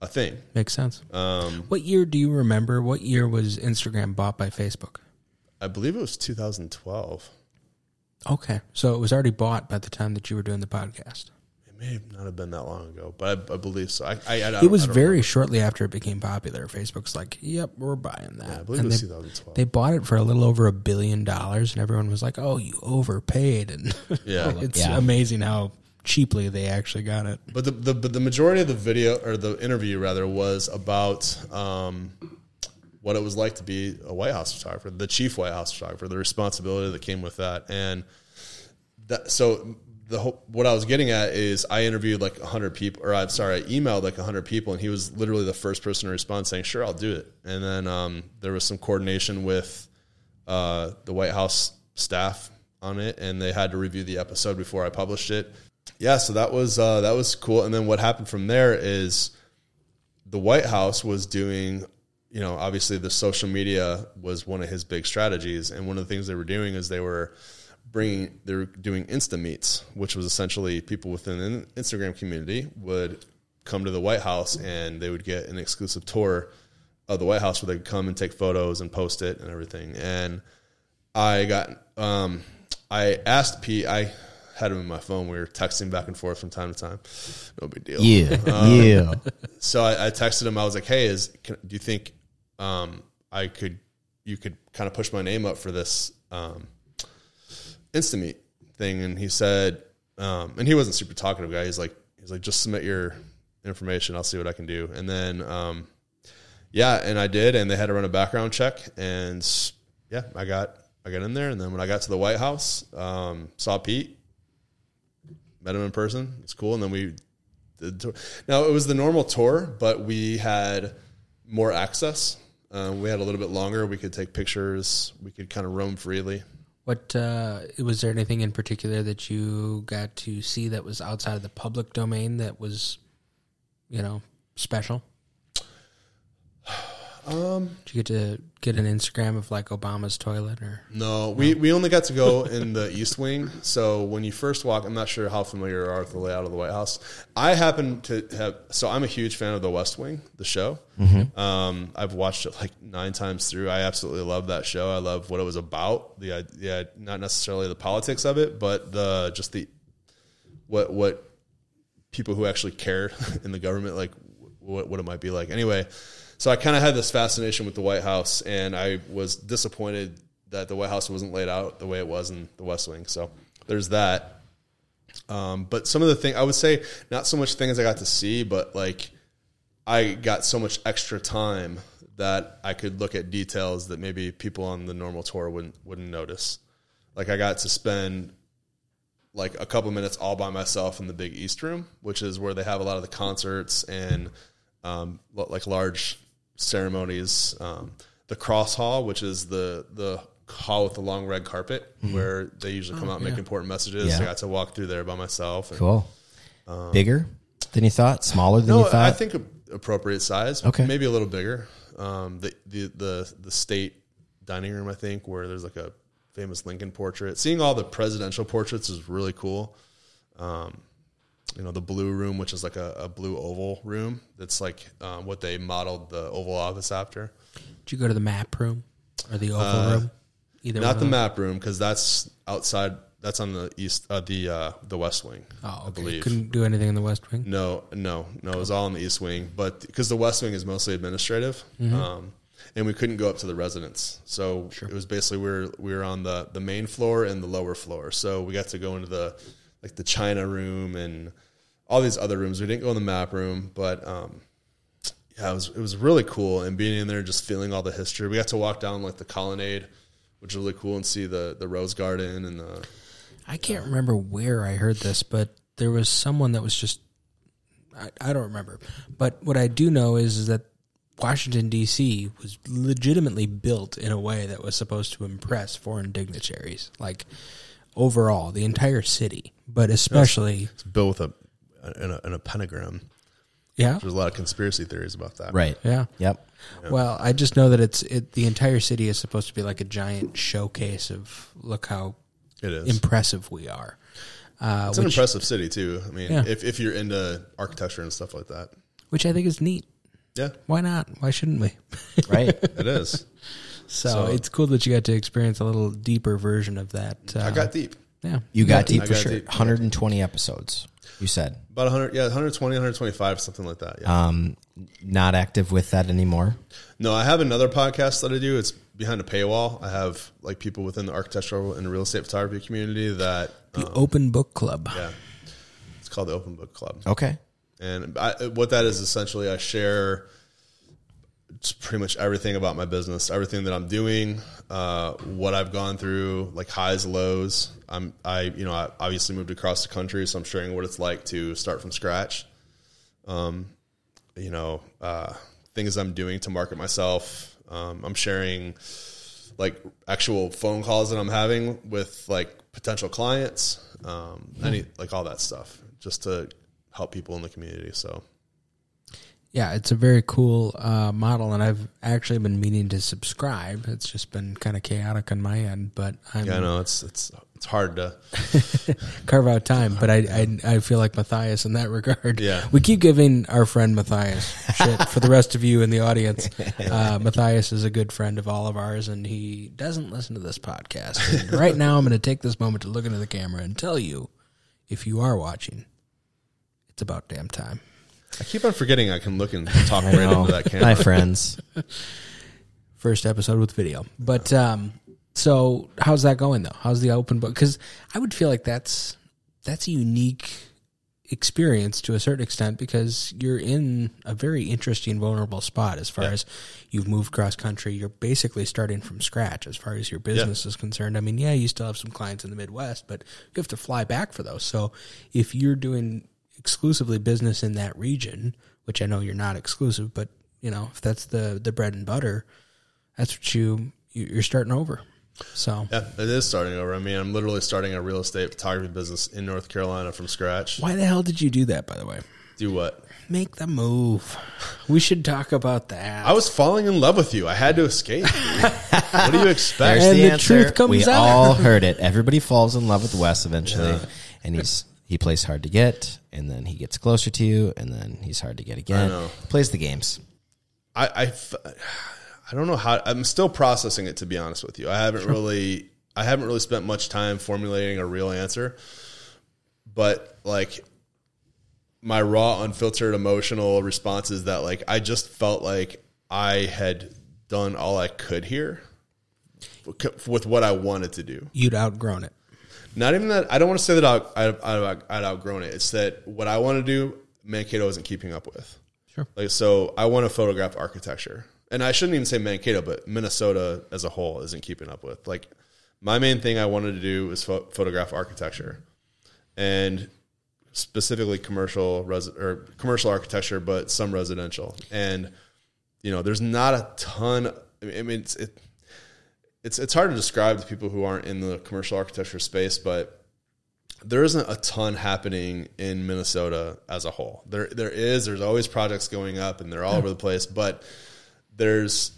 S2: a thing.
S4: Makes sense.
S2: Um,
S4: what year do you remember? What year was Instagram bought by Facebook?
S2: I believe it was 2012.
S4: Okay, so it was already bought by the time that you were doing the podcast.
S2: It may not have been that long ago, but I, I believe so. I, I, I don't-
S4: It was
S2: I don't
S4: very
S2: remember.
S4: shortly after it became popular. Facebook's like, "Yep, we're buying that."
S2: Yeah, I believe
S4: And
S2: it was
S4: they,
S2: 2012.
S4: they bought it for a little over a billion dollars, and everyone was like, "Oh, you overpaid!" And
S2: Yeah.
S4: it's
S3: Yeah.
S4: amazing how cheaply they actually got it.
S2: But the, the but the majority of the video or the interview rather was about um, what it was like to be a White House photographer, the chief White House photographer, the responsibility that came with that, and that. So the whole, what I was getting at is I interviewed like hundred people, or I'm sorry, I emailed like hundred people, and he was literally the first person to respond, saying, "Sure, I'll do it." And then um, there was some coordination with uh, the White House staff on it, and they had to review the episode before I published it. Yeah, so that was uh, that was cool. And then what happened from there is the White House was doing, you know, obviously the social media was one of his big strategies, and one of the things they were doing is they were bringing they were doing Insta meets, which was essentially people within the Instagram community would come to the White House and they would get an exclusive tour of the White House where they could come and take photos and post it and everything. And I got, um, I asked Pete, I had him in my phone. We were texting back and forth from time to time. No big deal.
S3: Yeah,
S2: Um,
S3: yeah.
S2: So I, I texted him. I was like, "Hey, is can, do you think um, I could you could kind of push my name up for this um, Instameet thing?" And he said, um, and he wasn't super talkative guy. He's like, he's like, just submit your information. I'll see what I can do. And then, um, yeah, and I did, and they had to run a background check, and yeah, I got I got in there, and then when I got to the White House, um, saw Pete, met him in person. It's cool, and then we did tour. Now it was the normal tour, but we had more access. Um, we had a little bit longer. We could take pictures. We could kind of roam freely.
S4: What uh, was there anything in particular that you got to see that was outside of the public domain that was, you know, special? Um, Did you get to get an Instagram of like Obama's toilet or?
S2: No, we, we only got to go in the East Wing. So when you first walk, I'm not sure how familiar you are with the layout of the White House. I happen to have, so I'm a huge fan of the West Wing, the show. Um, I've watched it like nine times through. I absolutely love that show. I love what it was about. The idea, not necessarily the politics of it, but the just the what what people who actually care in the government like what what it might be like. Anyway, so I kind of had this fascination with the White House, and I was disappointed that the White House wasn't laid out the way it was in the West Wing. So there's that. Um, but some of the things I would say, not so much things I got to see, but like I got so much extra time that I could look at details that maybe people on the normal tour wouldn't wouldn't notice. Like I got to spend like a couple minutes all by myself in the big East Room, which is where they have a lot of the concerts and um, like large ceremonies. Um, the Cross Hall, which is the the hall with the long red carpet, where they usually come out and make important messages.
S3: Yeah.
S2: I got to walk through there by myself. And,
S3: Cool. Bigger than you thought? Smaller than
S2: no,
S3: you thought?
S2: I think appropriate size.
S3: Okay.
S2: maybe a little bigger. Um, the, the the the state dining room, I think, where there's like a famous Lincoln portrait. Seeing all the presidential portraits is really cool. Um, you know, the blue room, which is like a, a blue oval room. That's like um, what they modeled the Oval Office after.
S4: Did you go to the map room or the oval room? Either
S2: Uh, Not the map room because that's outside that's on the east, uh, the uh, the west wing.
S4: Oh,
S2: I
S4: okay.
S2: believe.
S4: Couldn't do anything in the West Wing.
S2: No, no, no. It was all in the east wing, but because the west wing is mostly administrative, um, and we couldn't go up to the residence, so it was basically we were we were on the the main floor and the lower floor. So we got to go into the like the china room and all these other rooms. We didn't go in the map room, but um, yeah, it was it was really cool. And being in there, just feeling all the history. We got to walk down like the colonnade, which was really cool, and see the the rose garden and the
S4: I can't remember where I heard this, but there was someone that was just I, I don't remember. But what I do know is, is that Washington D.C. was legitimately built in a way that was supposed to impress foreign dignitaries, like overall the entire city, but especially
S2: it's built with a in a, in a pentagram.
S4: yeah,
S2: There's a lot of conspiracy theories about that.
S3: Right.
S4: yeah.
S3: Yep.
S4: Well, I just know that it's it, the entire city is supposed to be like a giant showcase of look how
S2: It is.
S4: impressive we are. Uh,
S2: it's an impressive city too. I mean,
S4: Yeah.
S2: if if you're into architecture and stuff like that,
S4: which I think is neat.
S2: yeah,
S4: Why not? Why shouldn't we?
S3: Right.
S2: it is.
S4: So,
S2: So-
S4: it's cool that you got to experience a little deeper version of that. Uh,
S2: I got deep.
S4: yeah,
S3: You got deep
S2: I
S3: for
S2: got
S3: sure.
S2: deep.
S3: 120 episodes. You said.
S2: About 100, yeah, 120, 125, something like that. Yeah.
S3: Um, not active with that anymore.
S2: no, I have another podcast that I do. It's behind a paywall. I have like people within the architectural and real estate photography community that,
S4: the Open Book Club.
S2: yeah, it's called the Open Book Club.
S3: Okay.
S2: And I, what that is essentially, I share just pretty much everything about my business, everything that I'm doing, uh, what I've gone through, like highs, lows. I'm, I, you know, I obviously moved across the country, so I'm sharing what it's like to start from scratch. Um, you know, uh, things I'm doing to market myself. Um, I'm sharing like actual phone calls that I'm having with like potential clients, um, any like all that stuff, just to help people in the community. So
S4: Yeah, it's a very cool uh, model, and I've actually been meaning to subscribe. It's just been kind of chaotic on my end, but I'm
S2: yeah, I know it's it's it's hard to
S4: carve out time. But I, I I feel like Matthias in that regard.
S2: Yeah.
S4: we keep giving our friend Matthias shit for the rest of you in the audience. Uh, Matthias is a good friend of all of ours, and he doesn't listen to this podcast. And right now, I'm going to take this moment to look into the camera and tell you, if you are watching, it's about damn time.
S2: I keep on forgetting I can look and talk right
S3: know.
S2: into that
S3: Hi,
S2: camera.
S3: friends.
S4: first episode with video. But um, so how's that going though? How's the open book? Because I would feel like that's that's a unique experience to a certain extent because you're in a very interesting, vulnerable spot as far
S2: Yeah.
S4: as you've moved cross country. You're basically starting from scratch as far as your business is concerned. I mean, yeah, you still have some clients in the Midwest, but you have to fly back for those. So if you're doing exclusively business in that region, which I know you're not exclusive, but you know, if that's the the bread and butter, that's what you you- you're starting over. So
S2: Yeah, it is starting over. I mean, I'm literally starting a real estate photography business in North Carolina from scratch.
S4: why the hell did you do that? By the way,
S2: Do what?
S4: make the move. We should talk about that.
S2: I was falling in love with you. I had to escape. what do you expect?
S3: There's
S4: And
S3: the,
S4: the
S3: answer.
S4: truth comes
S3: we
S4: out.
S3: all heard it. Everybody falls in love with Wes eventually, and he's he plays hard to get, and then he gets closer to you, and then he's hard to get again.
S2: know.
S3: He plays the games.
S2: I, I f- I don't know how. I'm still processing it to be honest with you. I haven't really I haven't really spent much time formulating a real answer. But like my raw, unfiltered emotional response is that like I just felt like I had done all I could here with what I wanted to do.
S4: You'd outgrown it.
S2: Not even that. I don't want to say that I, I, I, I'd outgrown it. It's that what I want to do, Mankato isn't keeping up with.
S4: Sure.
S2: Like so, I want to photograph architecture, and I shouldn't even say Mankato, but Minnesota as a whole isn't keeping up with. Like my main thing I wanted to do was pho- photograph architecture, and specifically commercial res- or commercial architecture, but some residential. And you know, there's not a ton. I mean, I mean, it's it, it's it's hard to describe to people who aren't in the commercial architecture space, but there isn't a ton happening in Minnesota as a whole. There there is. There's always projects going up, and they're all over the place. But there's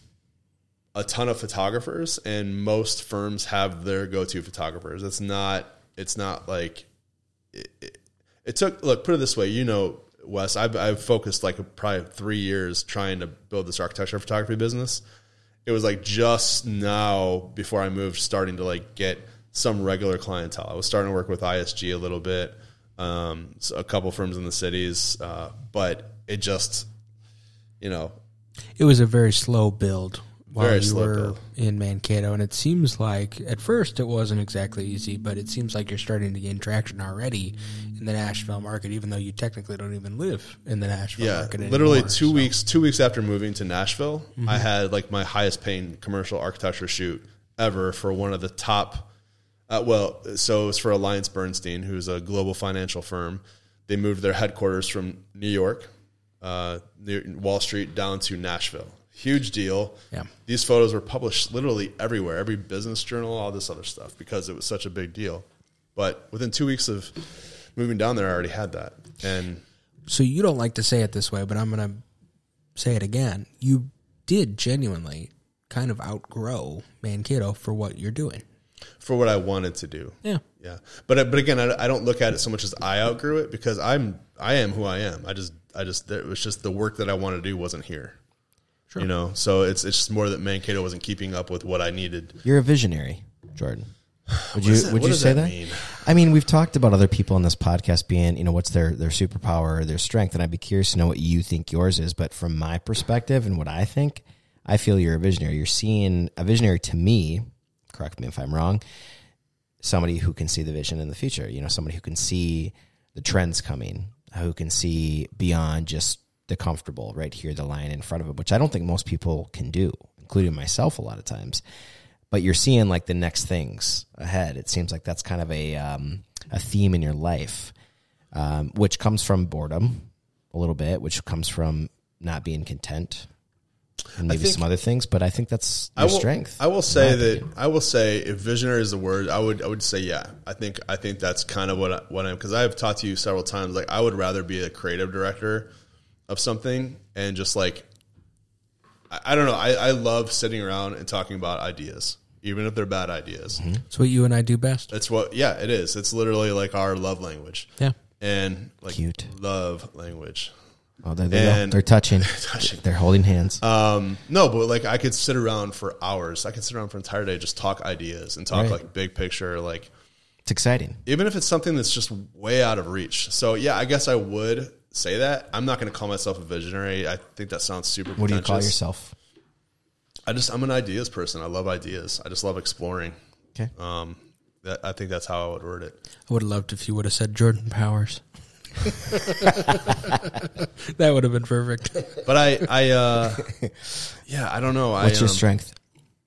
S2: a ton of photographers, and most firms have their go-to photographers. It's not. It's not like it, it, it took. Look, put it this way. You know, Wes, I've I've focused like probably three years trying to build this architecture photography business. It was like just now before I moved, starting to like get some regular clientele. I was starting to work with ISG a little bit, um, so a couple firms in the cities, uh, but it just, you know,
S4: It was a very slow build while
S2: Very
S4: you were
S2: build.
S4: in Mankato, and it seems like at first it wasn't exactly easy, but it seems like you're starting to gain traction already in the Nashville market, even though you technically don't even live in the Nashville
S2: yeah,
S4: market.
S2: literally
S4: anymore,
S2: two
S4: so.
S2: weeks, two weeks after moving to Nashville,
S4: Mm-hmm.
S2: I had like my highest paying commercial architecture shoot ever for one of the top. Uh, well, so it was for Alliance Bernstein, who's a global financial firm. They moved their headquarters from New York, uh, near Wall Street, down to Nashville. Huge deal.
S4: Yeah.
S2: These photos were published literally everywhere, every business journal, all this other stuff, because it was such a big deal. But within two weeks of moving down there, I already had that. And
S4: So you don't like to say it this way, but I'm going to say it again. You did genuinely kind of outgrow Mankato for what you're doing.
S2: for what I wanted to do.
S4: Yeah.
S2: Yeah, but uh, but again, I, I don't look at it so much as I outgrew it because I'm I am who I am. I just I just it was just the work that I wanted to do wasn't here.
S4: Sure.
S2: You know, so it's it's just more that Mankato wasn't keeping up with what I needed.
S3: You're a visionary, Jordan. Would you
S2: that-
S3: would you say
S2: that
S3: that?
S2: mean?
S3: I mean, we've talked about other people on this podcast being, you know, what's their their superpower or their strength, and I'd be curious to know what you think yours is. But from my perspective and what I think, I feel you're a visionary. You're seeing a visionary to me. Correct me if I'm wrong. Somebody who can see the vision in the future. You know, somebody who can see the trends coming, who can see beyond just the comfortable right here, the line in front of it, which I don't think most people can do, including myself a lot of times but you're seeing like the next things ahead. It seems like that's kind of a um, a theme in your life, um, which comes from boredom a little bit, which comes from not being content, and maybe
S2: think-
S3: some other things. But I think that's
S2: I
S3: your
S2: will,
S3: strength.
S2: I will say that
S3: opinion.
S2: I will say if visionary is the word, I would I would say yeah. I think I think that's kind of what I, what I'm because I've talked to you several times. Like I would rather be a creative director of something and just like I, I don't know. I, I love sitting around and talking about ideas, even if they're bad ideas.
S4: It's what you and I do best.
S2: That's what yeah, it is. It's literally like our love language.
S4: Yeah.
S2: And like
S3: Cute.
S2: love language.
S3: oh, there they go.
S2: and-
S3: They're touching.
S2: touching.
S3: They're holding hands.
S2: Um, no, but like I could sit around for hours. I could sit around for an entire day, just talk ideas and talk
S3: Right.
S2: like big picture, like
S3: it's exciting.
S2: even if it's something that's just way out of reach. So yeah, I guess I would say that. I'm not going to call myself a visionary. I think that sounds super.
S3: What do you call yourself?
S2: I just I'm an ideas person. I love ideas. I just love exploring.
S3: Okay.
S2: Um, that, I think that's how I would word it.
S4: I would have loved if you would have said Jordan Powers. that would have been perfect.
S2: But I I uh, yeah I don't know.
S3: What's
S2: I,
S3: your
S2: um,
S3: strength?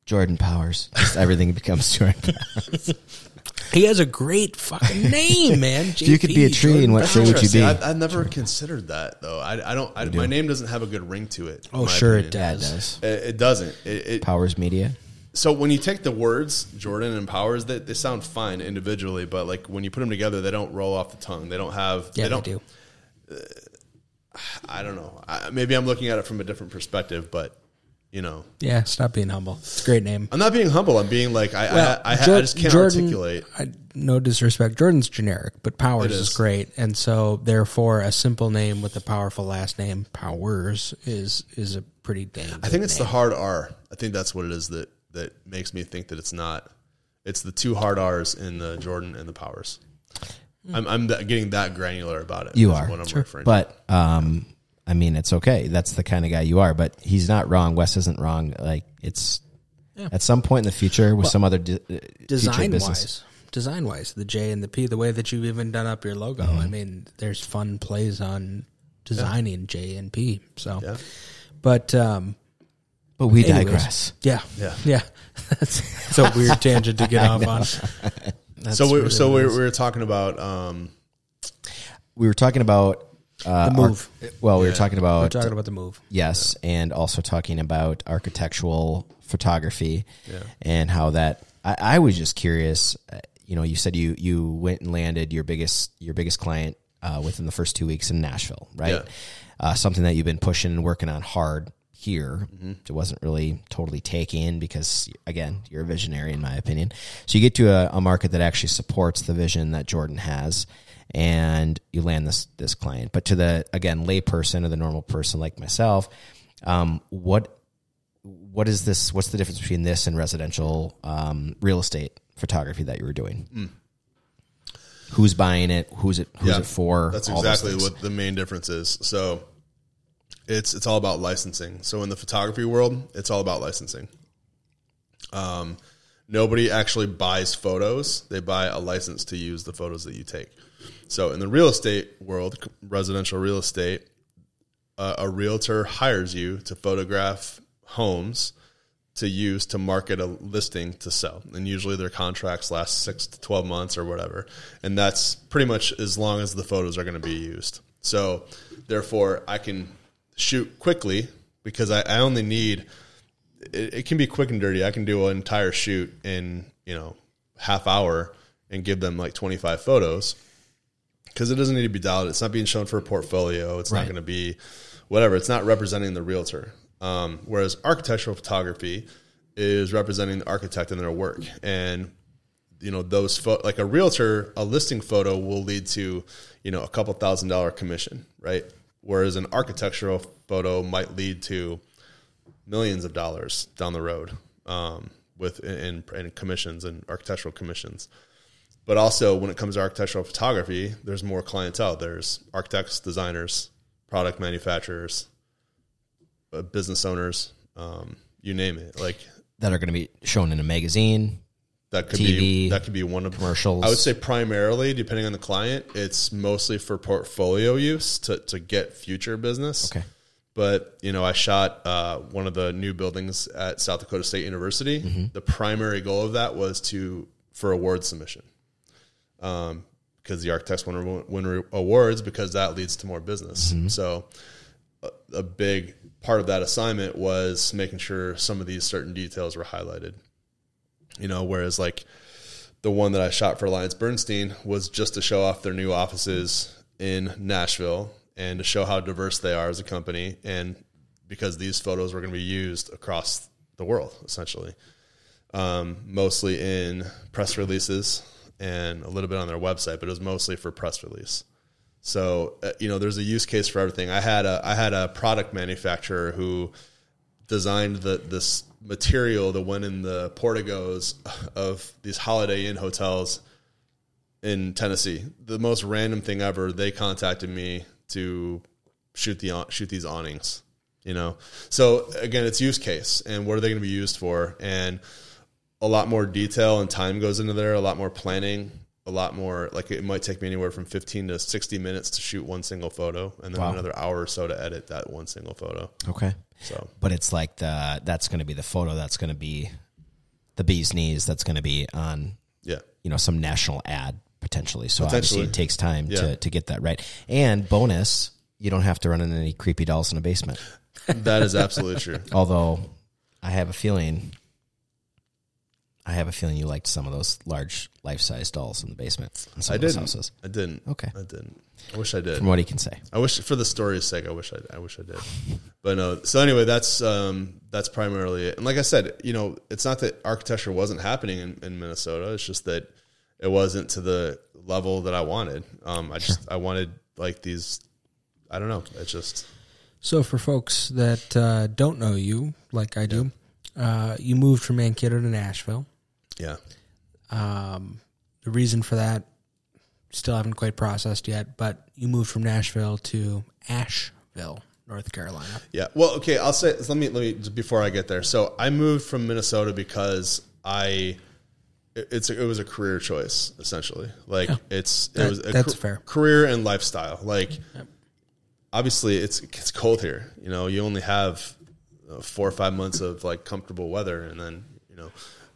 S3: Jordan Powers. Just everything becomes Jordan. Powers.
S4: He has a great fucking name, man.
S3: If you could be a tree,
S4: Jordan
S3: and what tree would you be?
S2: I, I've never considered that though. I, I don't. I, my name doesn't have a good ring to it.
S4: Oh, sure it
S2: opinion.
S3: It
S4: does.
S3: does.
S2: It, it doesn't. It, it,
S3: Powers Media.
S2: so when you take the words Jordan and Powers, they, they sound fine individually, but like when you put them together, they don't roll off the tongue. They don't have.
S4: Yeah,
S2: they
S4: they,
S2: don't.
S4: do.
S2: I don't know. I, maybe I'm looking at it from a different perspective, but you know,
S4: Yeah, stop being humble. It's a great name.
S2: I'm not being humble. I'm being like I.
S4: Well,
S2: I, I, I
S4: Jor-
S2: just can't
S4: Jordan-
S2: articulate.
S4: I, no disrespect. Jordan's generic, but Powers
S2: It
S4: is.
S2: is.
S4: great, and so therefore, a simple name with a powerful last name, Powers, is is a pretty dang.
S2: I think it's the hard R. I think that's what it is that that makes me think that it's not. It's the two hard R's in the Jordan and the Powers. I'm, I'm that, getting that granular about it.
S3: You are.
S2: what I'm referring.
S3: But um, I mean, it's okay. That's the kind of guy you are. But he's not wrong. Wes isn't wrong. Like it's at some point in the future with some other di- uh,
S4: design
S3: business.
S4: wise. Design wise, the J and the P, the way that you've even done up your logo.
S2: Mm-hmm.
S4: I mean, there's fun plays on designing J and P. So,
S2: Yeah.
S4: but um,
S3: But we
S4: anyways,
S3: digress.
S4: Yeah,
S2: Yeah.
S4: yeah. that's, that's a weird tangent to get off on. That's
S2: so we,
S4: what
S2: so we,
S4: is.
S2: we were talking about um,
S3: We were talking about uh,
S4: The move.
S3: well, we were
S2: Yeah.
S3: talking
S4: we're
S3: about
S4: talking about the move.
S3: yes, and also talking about architectural photography
S2: Yeah.
S3: and how that. I, I was just curious. uh, You know, you said you you went and landed your biggest your biggest client uh, within the first two weeks in Nashville, right?
S2: Yeah.
S3: Uh, something that you've been pushing and working on hard here.
S2: Mm-hmm.
S3: It wasn't really totally taking because again, you're a visionary in my opinion. So you get to a, a market that actually supports the vision that Jordan has and you land this this client. But to the again layperson or the normal person like myself, um, what what is this? What's the difference between this and residential um, real estate photography that you were doing. Who's buying it? Who's it? Who's it for?
S2: That's exactly what the main difference is. So it's it's all about licensing. So in the photography world, it's all about licensing. Um, nobody actually buys photos; they buy a license to use the photos that you take. So in the real estate world, residential real estate, uh, a realtor hires you to photograph homes to use to market a listing to sell. And usually their contracts last six to 12 months or whatever. And that's pretty much as long as the photos are going to be used. So therefore, I can shoot quickly because I, I only need, it, it can be quick and dirty. I can do an entire shoot in, you know, half hour and give them like 25 photos because it doesn't need to be dialed. It's not being shown for a portfolio. It's not going to be whatever. It's not representing the realtor. Um, whereas architectural photography is representing the architect and their work. And you know those pho- like a realtor, a listing photo will lead to you know a couple thousand dollar commission, right? Whereas an architectural photo might lead to millions of dollars down the road um, with in, in commissions and architectural commissions. But also, when it comes to architectural photography, there's more clientele. There's architects, designers, product manufacturers, uh, business owners, um, you name it. Like
S3: that are going to be shown in a magazine.
S2: that could
S3: TV,
S2: be that could be one of
S3: commercials.
S2: I would say primarily, depending on the client, it's mostly for portfolio use to to get future business.
S3: Okay.
S2: But you know, I shot uh, one of the new buildings at South Dakota State University.
S3: Mm-hmm.
S2: The primary goal of that was to for award submission, um, because the architects to win awards because that leads to more business.
S3: Mm-hmm.
S2: So, a, a big part of that assignment was making sure some of these certain details were highlighted. You know, whereas like the one that I shot for Alliance Bernstein was just to show off their new offices in Nashville and to show how diverse they are as a company and because these photos were going to be used across the world essentially um, mostly in press releases and a little bit on their website but it was mostly for press release so uh, you know there's a use case for everything i had a i had a product manufacturer who designed the this material that went in the porticos of these holiday inn hotels in Tennessee. The most random thing ever. They contacted me to shoot the shoot these awnings. You know, so again, it's use case and what are they going to be used for? And a lot more detail and time goes into there. A lot more planning. A lot more like it might take me anywhere from fifteen to sixty minutes to shoot one single photo, and then
S3: Wow.
S2: another hour or so to edit that one single photo.
S3: Okay.
S2: So
S3: But it's like the that's going to be the photo that's going to be the bee's knees that's going to be on
S2: yeah,
S3: you know some national ad potentially. So obviously it takes time
S2: Yeah.
S3: to to get that right. And bonus, you don't have to run into any creepy dolls in a basement.
S2: that is absolutely true.
S3: Although I have a feeling I have a feeling you liked some of those large life size dolls in the basement in some
S2: I
S3: of
S2: didn't.
S3: houses.
S2: I didn't.
S3: Okay.
S2: I didn't. I wish I did.
S3: From what he can say.
S2: I wish, for the story's sake, I wish I, I wish I did. But no. So anyway, that's um, that's primarily it. And like I said, you know, it's not that architecture wasn't happening in, in Minnesota. It's just that it wasn't to the level that I wanted. Um, I just I wanted like these. I don't know. It's just
S4: So for folks that uh, don't know you, like I do, uh, you moved from Mankato to Nashville.
S2: Yeah.
S4: Um, the reason for that still haven't quite processed yet, but you moved from Nashville to Asheville, North Carolina.
S2: Yeah. Well, okay. I'll say. Let me let me before I get there. So I moved from Minnesota because I. it- It's it was a career choice essentially. Like it's it
S4: That-
S2: was a
S4: that's
S2: ca-
S4: fair.
S2: career and lifestyle. Like obviously it's it's cold here. You know, you only have uh, four or five months of like comfortable weather, and then you know,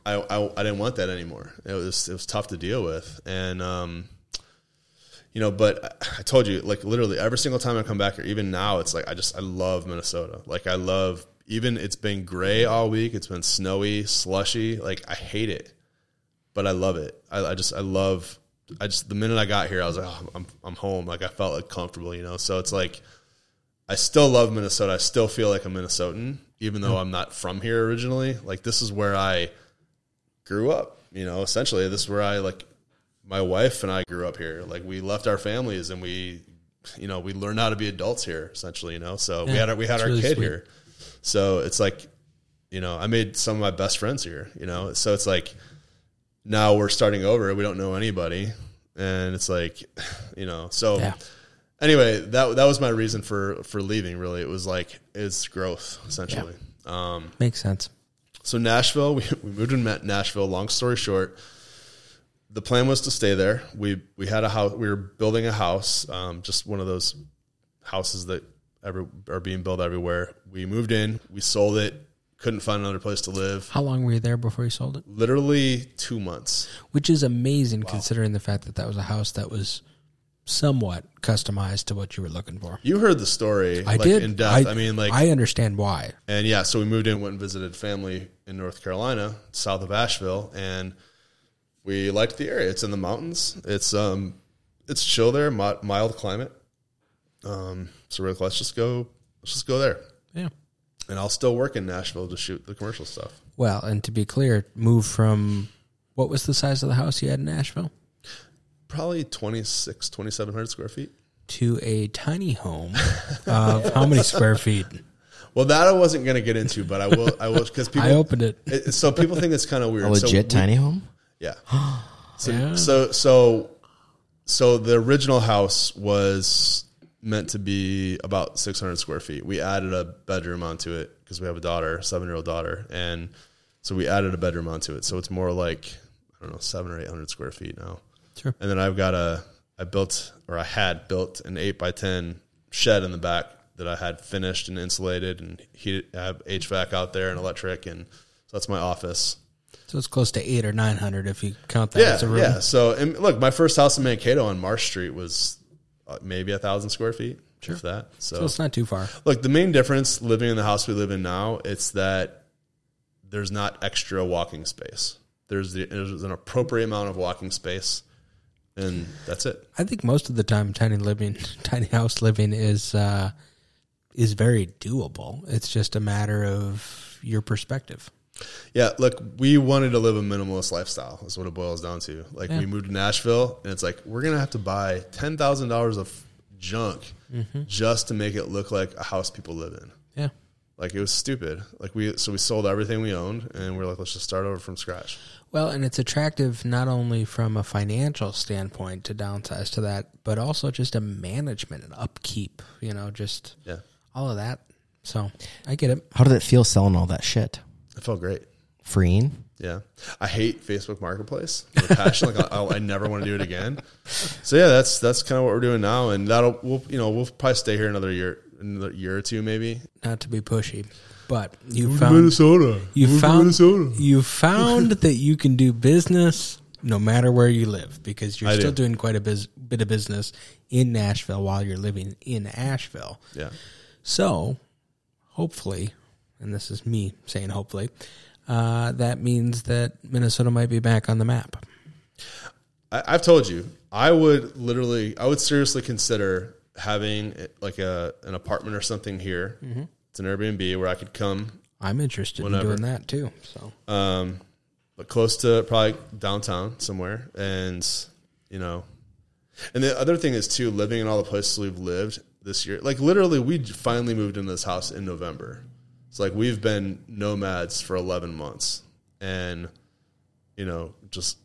S2: I I, I didn't want that anymore. It was it was tough to deal with, and um, you know, but I- told you, like literally every single time I come back here, even now, it's like I just I love Minnesota. Like I love even it's been gray all week. It's been snowy, slushy. Like I hate it, but I love it. I, I just I love. I just the minute I got here, I was like, oh, I'm I'm home. Like I felt like comfortable, you know. So it's like I still love Minnesota. I still feel like a Minnesotan, even though I'm not from here originally. Like this is where I grew up. You know, essentially, this is where I like my wife and I grew up here. Like we left our families and we, you know, we learned how to be adults here. Essentially, you know. So we had our, we had our
S4: really
S2: kid
S4: sweet.
S2: here. So it's like, you know, I made some of my best friends here. You know, so it's like now we're starting over. We don't know anybody, and it's like, you know. So
S4: Yeah.
S2: anyway, that that was my reason for for leaving. Really, it was like it's growth essentially. Um,
S4: Makes sense.
S2: So Nashville, we, we moved in Nashville. Long story short, the plan was to stay there. We we had a house. We were building a house, um, just one of those houses that ever are being built everywhere. We moved in. We sold it. Couldn't find another place to live.
S4: How long were you there before you sold it?
S2: Literally two months.
S4: Which is amazing considering the fact that that was a house that was somewhat customized to what you were looking for.
S2: You heard the story.
S4: I
S2: like,
S4: did.
S2: in depth. I, mean, like,
S4: I understand why.
S2: and yeah. So we moved in, went and visited family in North Carolina, south of Asheville, and we liked the area. It's in the mountains. It's um, it's chill there, mild climate. Um, so we're like, let's just go, let's just go there.
S4: Yeah.
S2: And I'll still work in Nashville to shoot the commercial stuff.
S4: Well, and to be clear, move from what was the size of the house you had in Nashville
S2: Probably 26, 2,700 square feet.
S4: to a tiny home of how many square feet?
S2: Well, that I wasn't going to get into, but I will. I will because people.
S4: I opened it.
S2: it- so people think it's kind of weird.
S3: A
S2: So
S3: legit
S2: we-
S3: tiny home?
S2: Yeah. So,
S4: Yeah.
S2: so so so the original house was meant to be about 600 square feet. We added a bedroom onto it because we have a daughter, seven year old daughter, and so we added a bedroom onto it. So it's more like I don't know, seven or 800 square feet now.
S4: Sure.
S2: And then I've got a I built or I had built an eight by ten shed in the back that I had finished and insulated and heated. I have HVAC out there and electric, and so that's my office.
S4: So it's close to eight or nine hundred if you count that
S2: Yeah,
S4: as a room.
S2: yeah. So, and look, my first house in Mankato on Marsh Street was uh, maybe a thousand square feet, sure. if that. So,
S4: So it's not too far.
S2: look, the main difference living in the house we live in now, it's that there's not extra walking space. There's the, there's an appropriate amount of walking space, and that's it.
S4: I think most of the time, tiny living, tiny house living is uh, is very doable. It's just a matter of your perspective.
S2: Yeah, look, we wanted to live a minimalist lifestyle. Is what it boils down to. Like
S4: Yeah.
S2: we moved to Nashville, and it's like we're gonna have to buy ten thousand dollars of junk just to make it look like a house people live in.
S4: Yeah.
S2: Like it was stupid. Like we so we sold everything we owned, and we're like, let's just start over from scratch.
S4: Well, and it's attractive not only from a financial standpoint to downsize to that, but also just a management and upkeep. You know, just
S2: Yeah,
S4: all of that. So I get it.
S3: How did it feel selling all that shit?
S2: it felt great.
S3: Freeing?
S2: Yeah, I hate Facebook Marketplace. with passion. like I, I never want to do it again. So yeah, that's that's kind of what we're doing now, and that'll we'll you know we'll probably stay here another year, another year or two maybe.
S4: Not to be pushy, but you found
S2: Minnesota.
S4: you found you found that you can do business no matter where you live because you're
S2: I
S4: still
S2: do.
S4: doing quite a biz- bit of business in Nashville while you're living in Asheville.
S2: Yeah.
S4: So, hopefully, and this is me saying hopefully, uh, that means that Minnesota might be back on the map.
S2: I, I've told you, I would literally, I would seriously consider having like a an apartment or something here. It's an Airbnb where I could come,
S4: I'm interested
S2: Whenever.
S4: in doing that too. So,
S2: um, but close to probably downtown somewhere, and you know, and the other thing is too, living in all the places we've lived this year. Like literally, we finally moved into this house in November. It's like we've been nomads for eleven months, and you know, just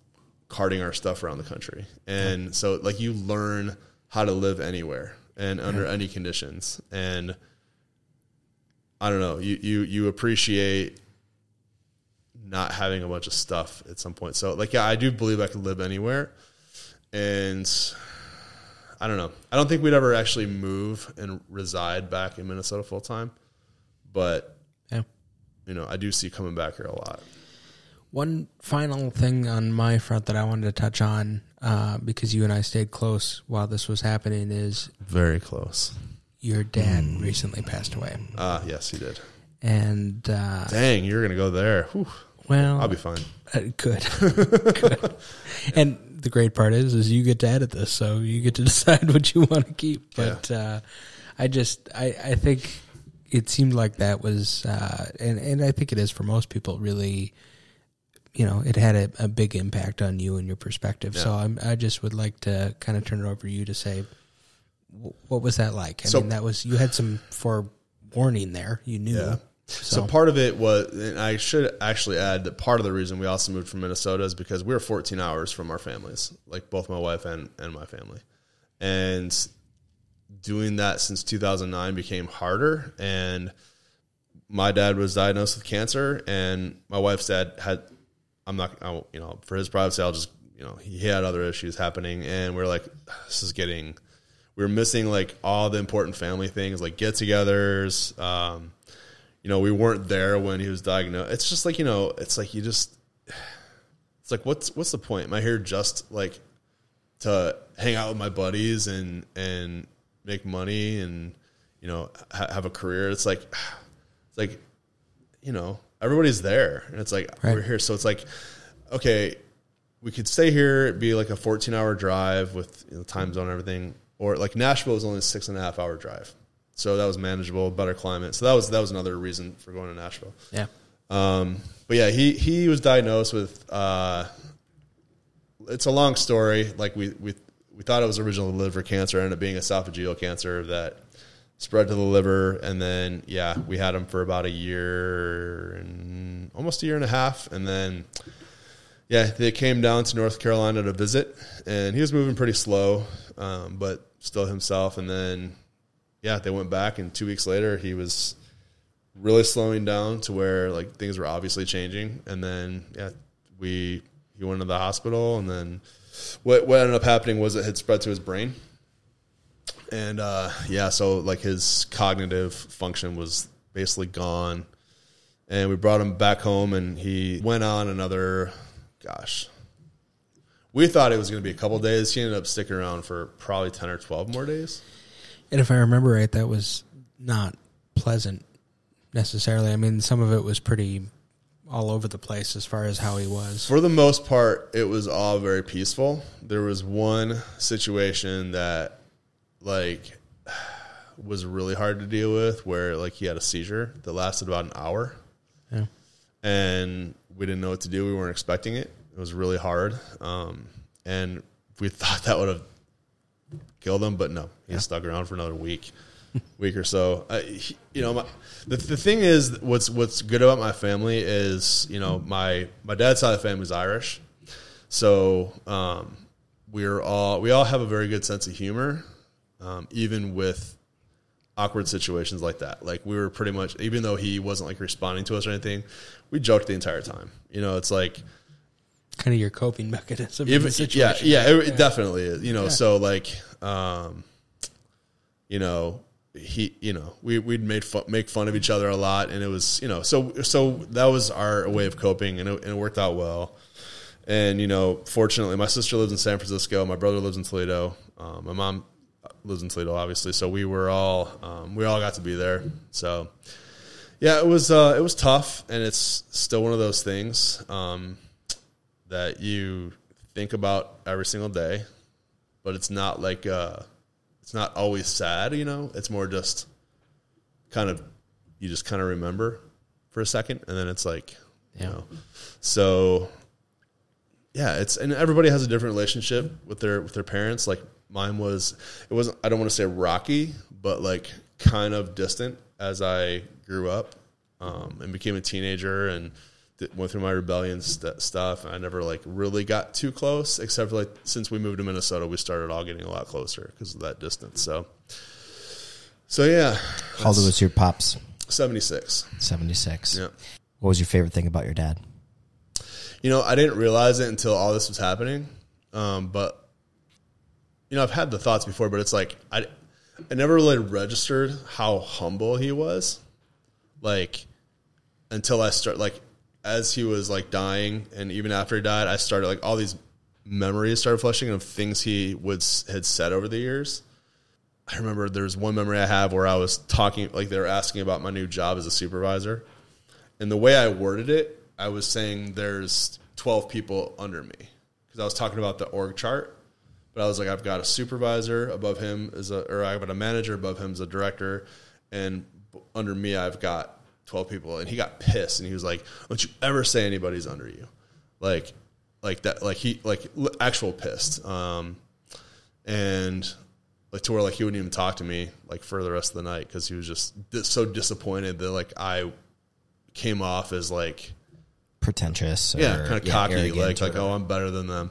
S2: carting our stuff around the country. And so like you learn how to live anywhere and under any conditions. And I don't know, you you you appreciate not having a bunch of stuff at some point. So like yeah, I do believe I could live anywhere. And I don't know. I don't think we'd ever actually move and reside back in Minnesota full time. But
S4: yeah.
S2: you know, I do see coming back here a lot.
S4: One final thing on my front that I wanted to touch on, uh, because you and I stayed close while this was happening, is
S2: Very close.
S4: Your dad recently passed away,
S2: Ah, yes, he did.
S4: and uh,
S2: Dang, you're gonna go there. Whew.
S4: well,
S2: I'll be fine.
S4: Uh, good, good. And the great part is, is you get to edit this, so you get to decide what you want to keep. But uh, I just, I, I think it seemed like that was, uh, and and I think it is for most people, really. You know, it had a, a big impact on you and your perspective. So I'm, I just would like to kind of turn it over to you to say, wh- what was that like? I
S2: So-
S4: mean, that was you had some forewarning there. You knew.
S2: Yeah. So part of it was, and I should actually add that part of the reason we also moved from Minnesota is because we were 14 hours from our families, like both my wife and, and my family. And doing that since 2009 became harder. And my dad was diagnosed with cancer, and my wife's dad had, I'm not, I, you know, for his privacy, I'll just, you know, he had other issues happening. And we're like, this is getting, we were missing like all the important family things, like get togethers. Um, you know, we weren't there when he was diagnosed. It's just like, you know, it's like you just it's like what's what's the point? Am I here just like to hang out with my buddies and and make money and you know ha- have a career? It's like it's like you know, everybody's there and it's like
S4: Right.
S2: we're here so it's like okay, we could stay here, it'd be like a 14-hour drive with you know, time zone and everything or like Nashville was only a six and a half hour drive. So that was manageable, better climate. So that was that was another reason for going to Nashville.
S4: Yeah.
S2: Um, but yeah, he he was diagnosed with. Uh, it's a long story. Like we we we thought it was originally liver cancer, ended up being esophageal cancer that spread to the liver, and then yeah, we had him for about a year and almost a year and a half, and then yeah, they came down to North Carolina to visit, and he was moving pretty slow, um, but still himself. And then yeah, they went back, and two weeks later, he was really slowing down to where like things were obviously changing. And then yeah, we he went to the hospital, and then what what ended up happening was it had spread to his brain. And uh, yeah, so like his cognitive function was basically gone. And we brought him back home, and he went on another, gosh, we thought it was going to be a couple days. He ended up sticking around for probably ten or twelve more days.
S4: And if I remember right, that was not pleasant necessarily. I mean, some of it was pretty all over the place as far as how he was.
S2: For the most part, it was all very peaceful. There was one situation that, like, was really hard to deal with, where like he had a seizure that lasted about an hour,
S4: Yeah.
S2: and we didn't know what to do. We weren't expecting it. It was really hard, um, and we thought that would have killed him, but no, he stuck around for another week, week or so. Uh, he, you know, my, the the thing is, what's what's good about my family is, you know, my my dad's side of the family is Irish, so um, we're all we all have a very good sense of humor, um, even with awkward situations like that. Like we were pretty much, even though he wasn't like responding to us or anything, we joked the entire time. You know, it's like
S4: Kind of your coping mechanism.
S2: yeah, yeah, it, it definitely is. You know, so like, um, you know, he, you know, we we'd made fun, make fun of each other a lot, and it was, you know, so so that was our way of coping, and it, and it worked out well. And you know, fortunately, my sister lives in San Francisco, my brother lives in Toledo, um, my mom lives in Toledo, obviously. So we were all um, we all got to be there. So yeah, it was uh, it was tough, and it's still one of those things. Um, that you think about every single day, but it's not like uh, it's not always sad. You know, it's more just kind of you just kind of remember for a second, and then it's like you know. So yeah, it's and everybody has a different relationship with their with their parents. Like mine was, it wasn't. I don't want to say rocky, but like kind of distant as I grew up um, and became a teenager and th- went through my rebellion st- stuff. I never like really got too close, except for like since we moved to Minnesota, we started all getting a lot closer because of that distance. So, so yeah,
S3: How old was your pops?
S2: seventy six.
S3: 76.
S2: Yeah.
S3: What was your favorite thing about your dad?
S2: You know, I didn't realize it until all this was happening. Um, but you know, I've had the thoughts before, but it's like I, I never really registered how humble he was, like until I start like as he was like dying, and even after he died, I started like all these memories started flushing of things he would had said over the years. I remember there's one memory I have where I was talking, like they were asking about my new job as a supervisor, and the way I worded it, I was saying there's 12 people under me because I was talking about the org chart. But I was like, I've got a supervisor above him is a, or I've got a manager above him as a director, and under me I've got 12 people. And he got pissed and he was like, "Don't you ever say anybody's under you," like, like that, like he like actual pissed. Um, and like to where like he wouldn't even talk to me like for the rest of the night because he was just so disappointed that like I came off as like
S3: Pretentious. Or,
S2: yeah, kind of cocky, like like
S3: or-
S2: oh, I'm better than them.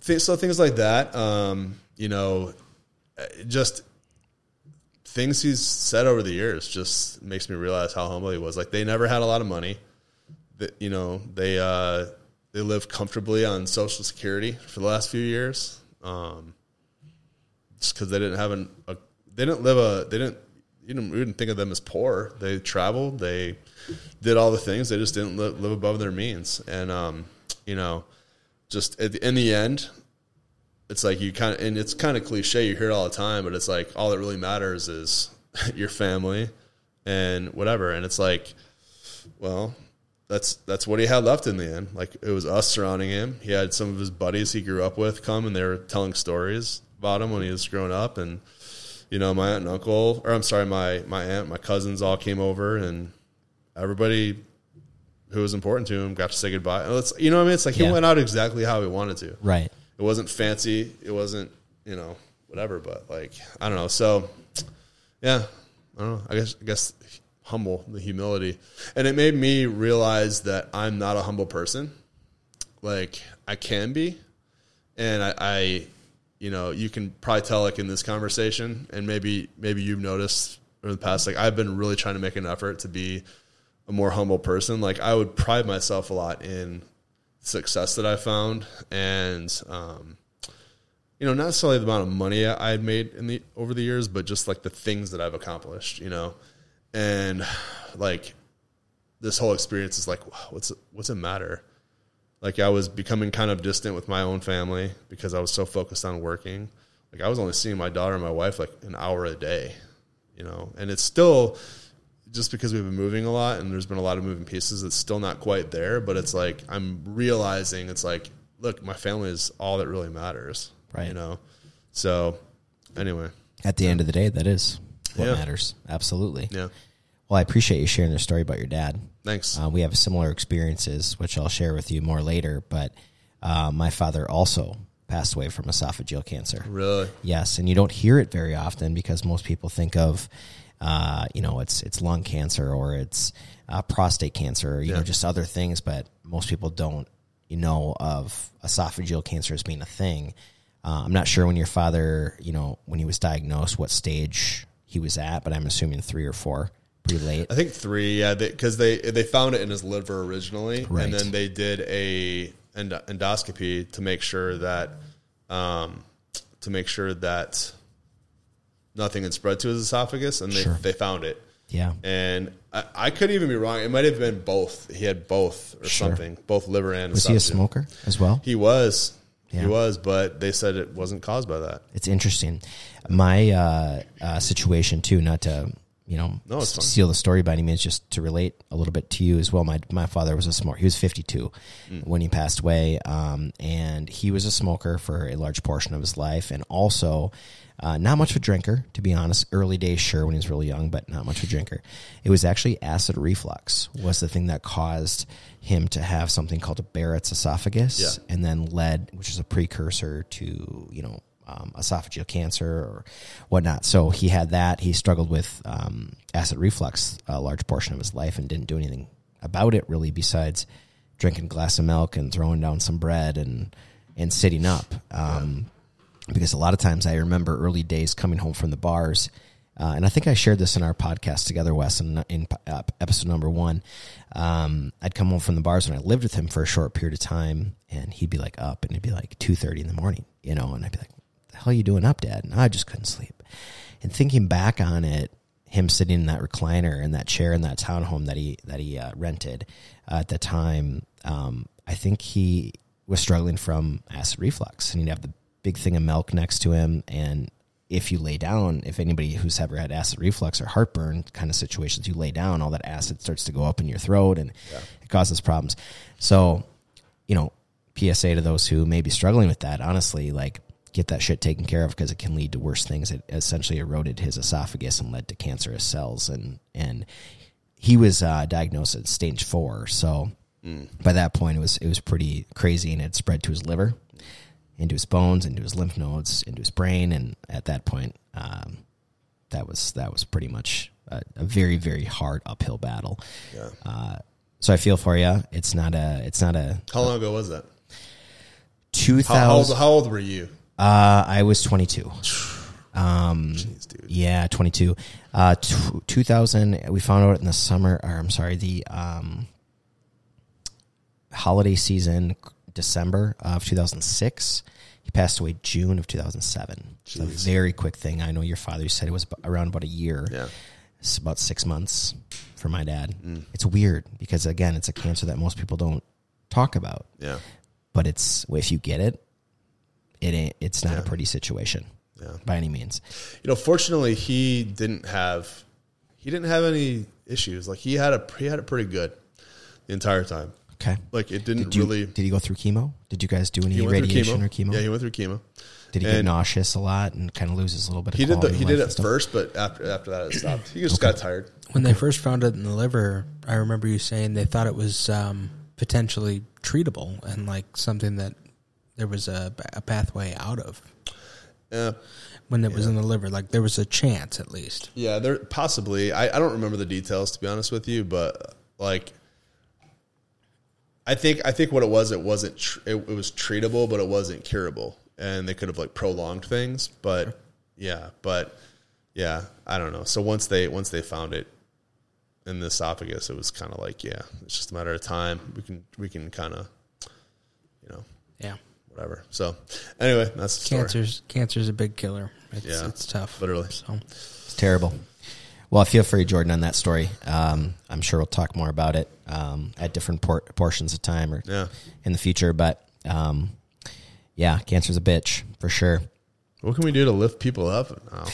S2: So things like that, um, you know, uh, just things he's said over the years just makes me realize how humble he was. Like they never had a lot of money. That you know they uh, they lived comfortably on Social Security for the last few years, um, just because they didn't have an, a they didn't live a they didn't you didn't we didn't think of them as poor. They traveled, they did all the things. They just didn't live, live above their means, and um, you know, just at the, in the end, it's like you kind of and it's kind of cliche. You hear it all the time, but it's like all that really matters is your family and whatever. And it's like, well, that's that's what he had left in the end. Like it was us surrounding him. He had some of his buddies he grew up with come, and they were telling stories about him when he was growing up. And you know, my aunt and uncle, or I'm sorry, my my aunt, my cousins all came over, and everybody who was important to him got to say goodbye. And It's, you know what I mean? It's like he
S3: Yeah.
S2: went out exactly how he wanted to.
S3: Right.
S2: It wasn't fancy. It wasn't, you know, whatever. But like, I don't know. So, yeah, I don't know. I guess, I guess humble, the humility, and it made me realize that I'm not a humble person. Like I can be, and I, I, you know, you can probably tell like in this conversation, and maybe maybe you've noticed in the past, like I've been really trying to make an effort to be a more humble person. Like I would pride myself a lot in success that I found, and um, you know, not necessarily the amount of money I had made in the over the years, but just like the things that I've accomplished. You know, and like this whole experience is like, what's what's it matter? Like I was becoming kind of distant with my own family because I was so focused on working. Like I was only seeing my daughter and my wife like an hour a day, you know, and it's still just because we've been moving a lot and there's been a lot of moving pieces, it's still not quite there. But it's like I'm realizing it's like, look, my family is all that really matters,
S3: Right.
S2: You know. So, anyway,
S3: At the end of the day, that is what
S2: Yeah.
S3: matters. Absolutely.
S2: yeah.
S3: Well, I appreciate you sharing your story about your dad.
S2: Thanks.
S3: Uh, we have similar experiences, which I'll share with you more later. But uh, my father also passed away from esophageal cancer.
S2: really?
S3: Yes, and you don't hear it very often because most people think of, uh, you know, it's it's lung cancer or it's uh, prostate cancer, or, you know, just other things. But most people don't, you know, of esophageal cancer as being a thing. Uh, I'm not sure when your father, you know, when he was diagnosed, what stage he was at, but I'm assuming three or four, pretty late.
S2: I think three, yeah, because they, they found it in his liver originally,
S3: Right.
S2: and then they did a endo- endoscopy to make sure that um, to make sure that nothing had spread to his esophagus, and they
S3: Sure.
S2: they found it.
S3: Yeah,
S2: And I, I could even be wrong. It might have been both. He had both or
S3: Sure.
S2: something, both liver and
S3: was he a smoker as well?
S2: He was.
S3: Yeah.
S2: He was, but they said it wasn't caused by that.
S3: It's interesting. My uh, uh, situation too, not to you know
S2: No,
S3: steal the story by any means, just to relate a little bit to you as well. My my father was a smoker. He was 52
S2: Mm.
S3: when he passed away, um, and he was a smoker for a large portion of his life, and also. Uh, not much of a drinker, to be honest. Early days, sure, when he was really young, but not much of a drinker. It was actually acid reflux was the thing that caused him to have something called a Barrett's esophagus,
S2: Yeah.
S3: and then lead, which is a precursor to you know um, esophageal cancer or whatnot. So he had that. He struggled with um, acid reflux a large portion of his life and didn't do anything about it really, besides drinking a glass of milk and throwing down some bread and and sitting up. Um, Because a lot of times I remember early days coming home from the bars. Uh, and I think I shared this in our podcast together, Wes, in, in uh, episode number one. Um, I'd come home from the bars when I lived with him for a short period of time, and he'd be like up, and it'd be like two thirty in the morning, you know, and I'd be like, "The hell are you doing up, Dad?" And I just couldn't sleep. And thinking back on it, him sitting in that recliner in that chair in that townhome that he that he uh, rented at the time, um, I think he was struggling from acid reflux, and he'd have the big thing of milk next to him, and if you lay down, if anybody who's ever had acid reflux or heartburn kind of situations, you lay down, all that acid starts to go up in your throat and it causes problems. So, you know, PSA to those who may be struggling with that, honestly, like get that shit taken care of because it can lead to worse things. It essentially eroded his esophagus and led to cancerous cells. And, and he was uh, diagnosed at stage four. So by that point, it was, it was pretty crazy and it spread to his liver into his bones, into his lymph nodes, into his brain, and at that point, um, that was that was pretty much a, a very very hard uphill battle.
S2: Yeah.
S3: Uh, so I feel for you. It's not a. It's not a.
S2: How long ago was that?
S3: Two thousand.
S2: How, how, old, how old were you?
S3: Uh, I was twenty two. Um,
S2: Jeez, dude.
S3: yeah, twenty two. Uh, t- two thousand. We found out in the summer. Or I'm sorry, the um, holiday season, December of two thousand six. He passed away June of two thousand seven. It's a very quick thing. I know your father you said it was around about a year.
S2: Yeah.
S3: It's about six months for my dad.
S2: Mm.
S3: It's weird because again, it's a cancer that most people don't talk about.
S2: Yeah.
S3: But it's if you get it, it ain't. It's not
S2: Yeah.
S3: a pretty situation
S2: Yeah.
S3: by any means.
S2: You know, fortunately, he didn't have he didn't have any issues. Like he had a he had it pretty good the entire time.
S3: Okay.
S2: Like it didn't
S3: Did you
S2: really.
S3: did he go through chemo? Did you guys do any
S2: he went through
S3: radiation or chemo?
S2: Yeah, he went through chemo.
S3: did he get nauseous a lot and kind of lose his little bit of
S2: He did the,
S3: quality
S2: he did
S3: life
S2: it
S3: stuff?
S2: first, but after after that it stopped. He just got tired.
S4: When they first found it in the liver, I remember you saying they thought it was um, potentially treatable and like something that there was a, a pathway out of
S2: Yeah,
S4: when it was in the liver. Like there was a chance at least.
S2: yeah. There possibly. I, I don't remember the details to be honest with you, but like, I think I think what it was, it wasn't. Tr- it, it was treatable, but it wasn't curable, and they could have like prolonged things. But yeah, but yeah, I don't know. So once they once they found it in the esophagus, it was kind of like yeah, it's just a matter of time. We can we can kind of, you know,
S4: Yeah.
S2: whatever. So anyway, that's the story.
S4: Cancer's cancer's a big killer. It's,
S2: Yeah.
S4: it's tough.
S2: Literally.
S4: So
S3: It's terrible. Well, feel free, Jordan, on that story. Um, I'm sure we'll talk more about it um, at different por- portions of time or
S2: Yeah.
S3: in the future. But um, yeah, cancer's a bitch for sure.
S2: What can we do to lift people up? now?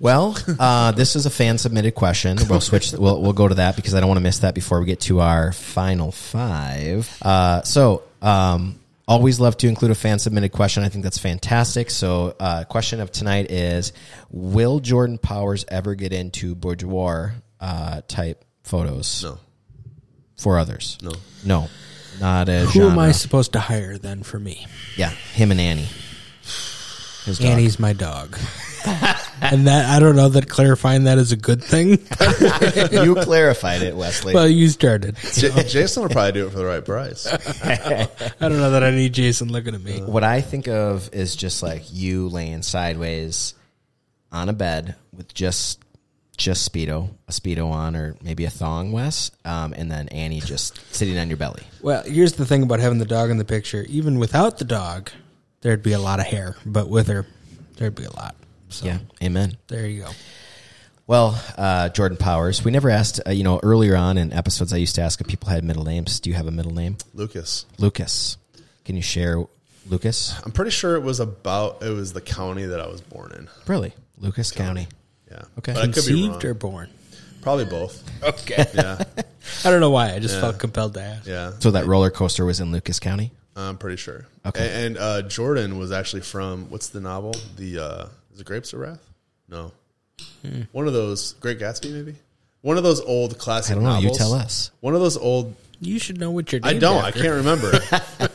S3: Well, uh, this is a fan submitted question. We'll switch. We'll we'll go to that because I don't want to miss that before we get to our final five. Uh, so, um, always love to include a fan submitted question. I think that's fantastic. So, uh, question of tonight is: Will Jordan Powers ever get into boudoir uh, type photos
S2: No,
S3: for others?
S2: no.
S3: no, not a
S4: who am. I supposed to hire then for me?
S3: Yeah, him and Annie. His dog.
S4: Annie's my dog. and that I don't know that clarifying that is a good thing.
S3: you clarified it, Wesley.
S4: well, you started.
S2: J- Jason will probably do it for the right price.
S4: I don't know that I need Jason looking at me.
S3: what I think of is just like you laying sideways on a bed with just just speedo, a speedo on, or maybe a thong, Wes, um, and then Annie just sitting on your belly.
S4: Well, here's the thing about having the dog in the picture. Even without the dog, there'd be a lot of hair, but with her, there'd be a lot. So
S3: Yeah, amen.
S4: there you go.
S3: Well, uh, Jordan Powers, we never asked. Uh, you know, earlier on in episodes, I used to ask if people had middle names. Do you have a middle name?
S2: Lucas.
S3: Lucas. Can you share Lucas?
S2: I'm pretty sure it was about it was the county that I was born in.
S3: Really, Lucas County.
S2: Yeah.
S3: Okay.
S2: But I could be
S4: Conceived or born?
S2: Probably both.
S4: Okay.
S2: Yeah.
S4: I don't know why. I just
S2: Yeah.
S4: felt compelled to ask.
S2: Yeah.
S3: So that roller coaster was in Lucas County.
S2: I'm pretty sure.
S3: Okay.
S2: A- And, uh, Jordan was actually from what's the novel? The uh, is it Grapes of Wrath? No. One of those Great Gatsby, maybe. One of those old classic.
S3: I don't know. You
S2: novels.
S3: tell us.
S2: One of those old.
S4: You should know what you're
S2: doing.
S4: I
S2: don't. I can't remember.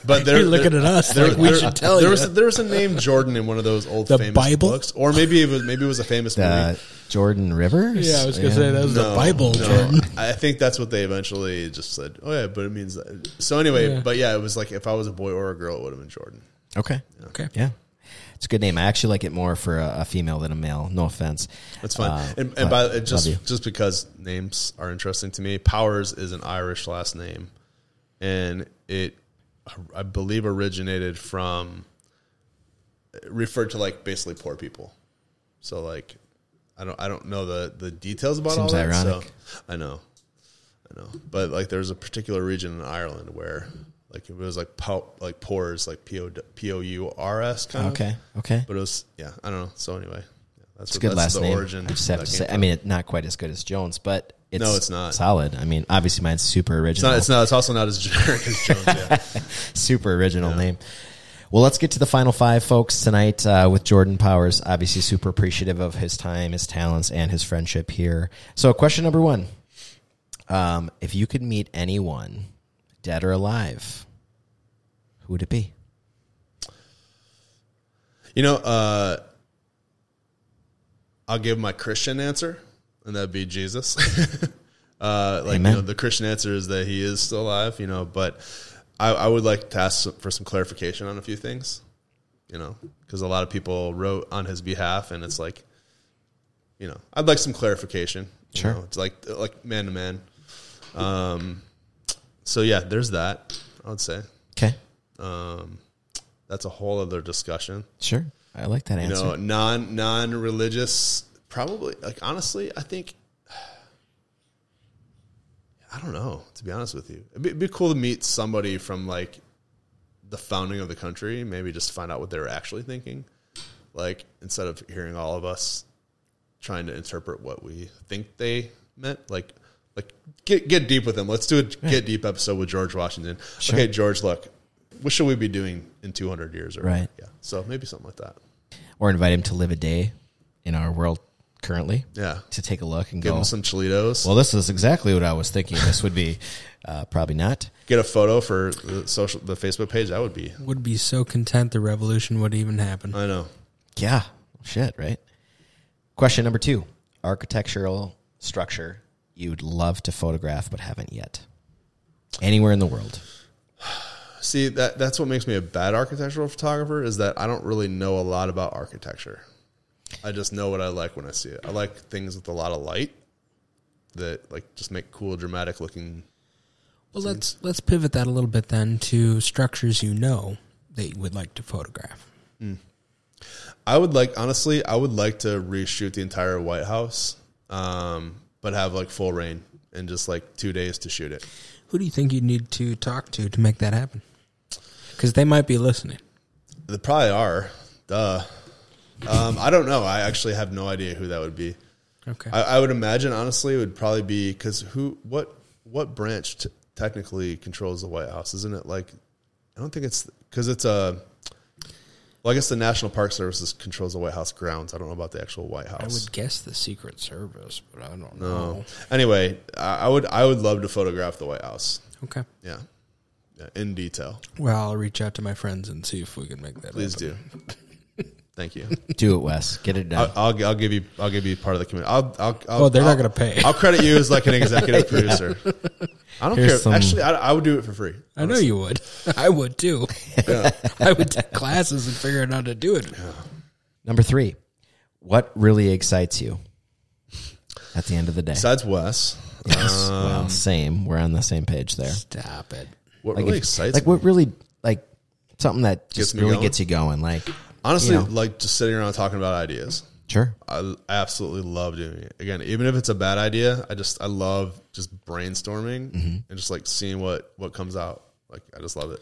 S2: But there,
S4: You're looking
S2: there-
S4: at us
S2: there-
S4: like we
S2: there-
S4: should tell
S2: there
S4: you.
S2: Was, there was a name Jordan in one of those old
S4: The
S2: famous
S4: Bible?
S2: books, or maybe it was maybe it was a famous
S3: The
S2: movie.
S3: Jordan Rivers.
S4: Yeah, I was gonna say that was the Bible,
S2: no.
S4: Jordan.
S2: I think that's what they eventually just said. Oh yeah, but it means that. So anyway,
S4: Yeah.
S2: but yeah, it was like if I was a boy or a girl, it would have been Jordan.
S3: Okay.
S4: Okay.
S3: Yeah. It's a good name. I actually like it more for a, a female than a male. No offense.
S2: That's fine.
S3: Uh,
S2: and and by it just just because names are interesting to me, Powers is an Irish last name, and it I believe originated from referred to like basically poor people. So like I don't I don't know the the details about
S3: Seems
S2: all that.
S3: ironic.
S2: So I know, I know, but like there's a particular region in Ireland where like it was like po- like pours like p o p o u r s kind of
S3: Okay. Okay.
S2: but it was yeah I don't know. So anyway, yeah, that's
S3: It's a good
S2: that's
S3: last
S2: the
S3: name.
S2: origin.
S3: I just have to say. I mean, it, not quite as good as Jones, but it's
S2: No, it's not.
S3: solid. I mean, obviously mine's super
S2: It's
S3: original.
S2: not. It's not. It's also not as generic as Jones. Yeah.
S3: super original name. Well, let's get to the final five, folks, tonight uh, with Jordan Powers. Obviously, super appreciative of his time, his talents, and his friendship here. So, question number one um, If you could meet anyone, dead or alive, who would it be?
S2: You know, uh, I'll give my Christian answer, and that'd be Jesus. uh, like you know, the Christian answer is that he is still alive. You know, but I, I would like to ask for some clarification on a few things. You know, because a lot of people wrote on his behalf, and it's like, you know, I'd like some clarification. you
S3: Sure.
S2: know, it's like like man to man. Um, so yeah, there's that. I would say
S3: Okay.
S2: Um, that's a whole other discussion.
S3: Sure. I like that
S2: You
S3: answer.
S2: know, non non religious. Probably like honestly, I think. I don't know. To be honest with you, it'd be, it'd be cool to meet somebody from like the founding of the country. Maybe just find out what they were actually thinking. Like instead of hearing all of us trying to interpret what we think they meant, like like get get deep with him. Let's do a get deep episode with George Washington. Okay, George, look, what should we be doing in two hundred years? Or
S3: Right.
S2: Yeah. So maybe something like that.
S3: or invite him to live a day in our world currently.
S2: Yeah.
S3: To take a look and
S2: Give
S3: go.
S2: them some Cholitos.
S3: well, this is exactly what I was thinking. This would be uh, probably not.
S2: get a photo for the social the Facebook page. That would be.
S4: Would be so content the revolution would even happen.
S2: I know.
S3: Yeah. Shit. Right. Question number two: Architectural structure you'd love to photograph but haven't yet. Anywhere in the world.
S2: See that that's what makes me a bad architectural photographer is that I don't really know a lot about architecture. I just know what I like when I see it. I like things with a lot of light that like just make cool, dramatic looking.
S4: Well, let's let's pivot that a little bit then to structures you know that you would like to photograph.
S2: I would like honestly, I would like to reshoot the entire White House, um, but have like full rain and just like two days to shoot it.
S4: Who do you think you need to talk to to make that happen? Because they might be listening.
S2: They probably are. Duh. Um, I don't know. I actually have no idea who that would be.
S4: Okay.
S2: I, I would imagine honestly it would probably be because who what what branch t- technically controls the White House? Isn't it like I don't think it's because it's a well I guess the National Park Service controls the White House grounds. I don't know about the actual White House.
S4: I would guess the Secret Service, but I don't
S2: No.
S4: know.
S2: Anyway, I, I would I would love to photograph the White House.
S4: Okay.
S2: Yeah, yeah, in detail.
S4: Well, I'll reach out to my friends and see if we can make that.
S2: Please
S4: happen.
S2: do. Thank you.
S3: Do it, Wes. Get it done.
S2: I'll, I'll I'll give you I'll give you part of the community. I'll I'll, I'll
S4: Oh, they're not
S2: I'll-
S4: gonna pay.
S2: I'll credit you as like an executive producer. I don't
S3: Here's
S2: care.
S3: some-
S2: Actually, I, I would do it for free.
S4: I know you would. I would too. I would take classes and figure out how to do it.
S3: Number three: What really excites you? At the end of the day,
S2: Besides Wes,
S3: yes.
S2: Um,
S3: well, same. We're on the same page there.
S4: Stop it.
S2: what
S3: Like,
S2: really
S3: if-
S2: excites
S3: like
S2: me,
S3: what really like something that just
S2: me
S3: really
S2: going?
S3: gets you going. Like
S2: honestly,
S3: you know.
S2: like just sitting around talking about ideas.
S3: sure,
S2: I absolutely love doing it. Again, even if it's a bad idea, I just I love just brainstorming
S3: Mm-hmm.
S2: and just like seeing what what comes out. Like I just love it.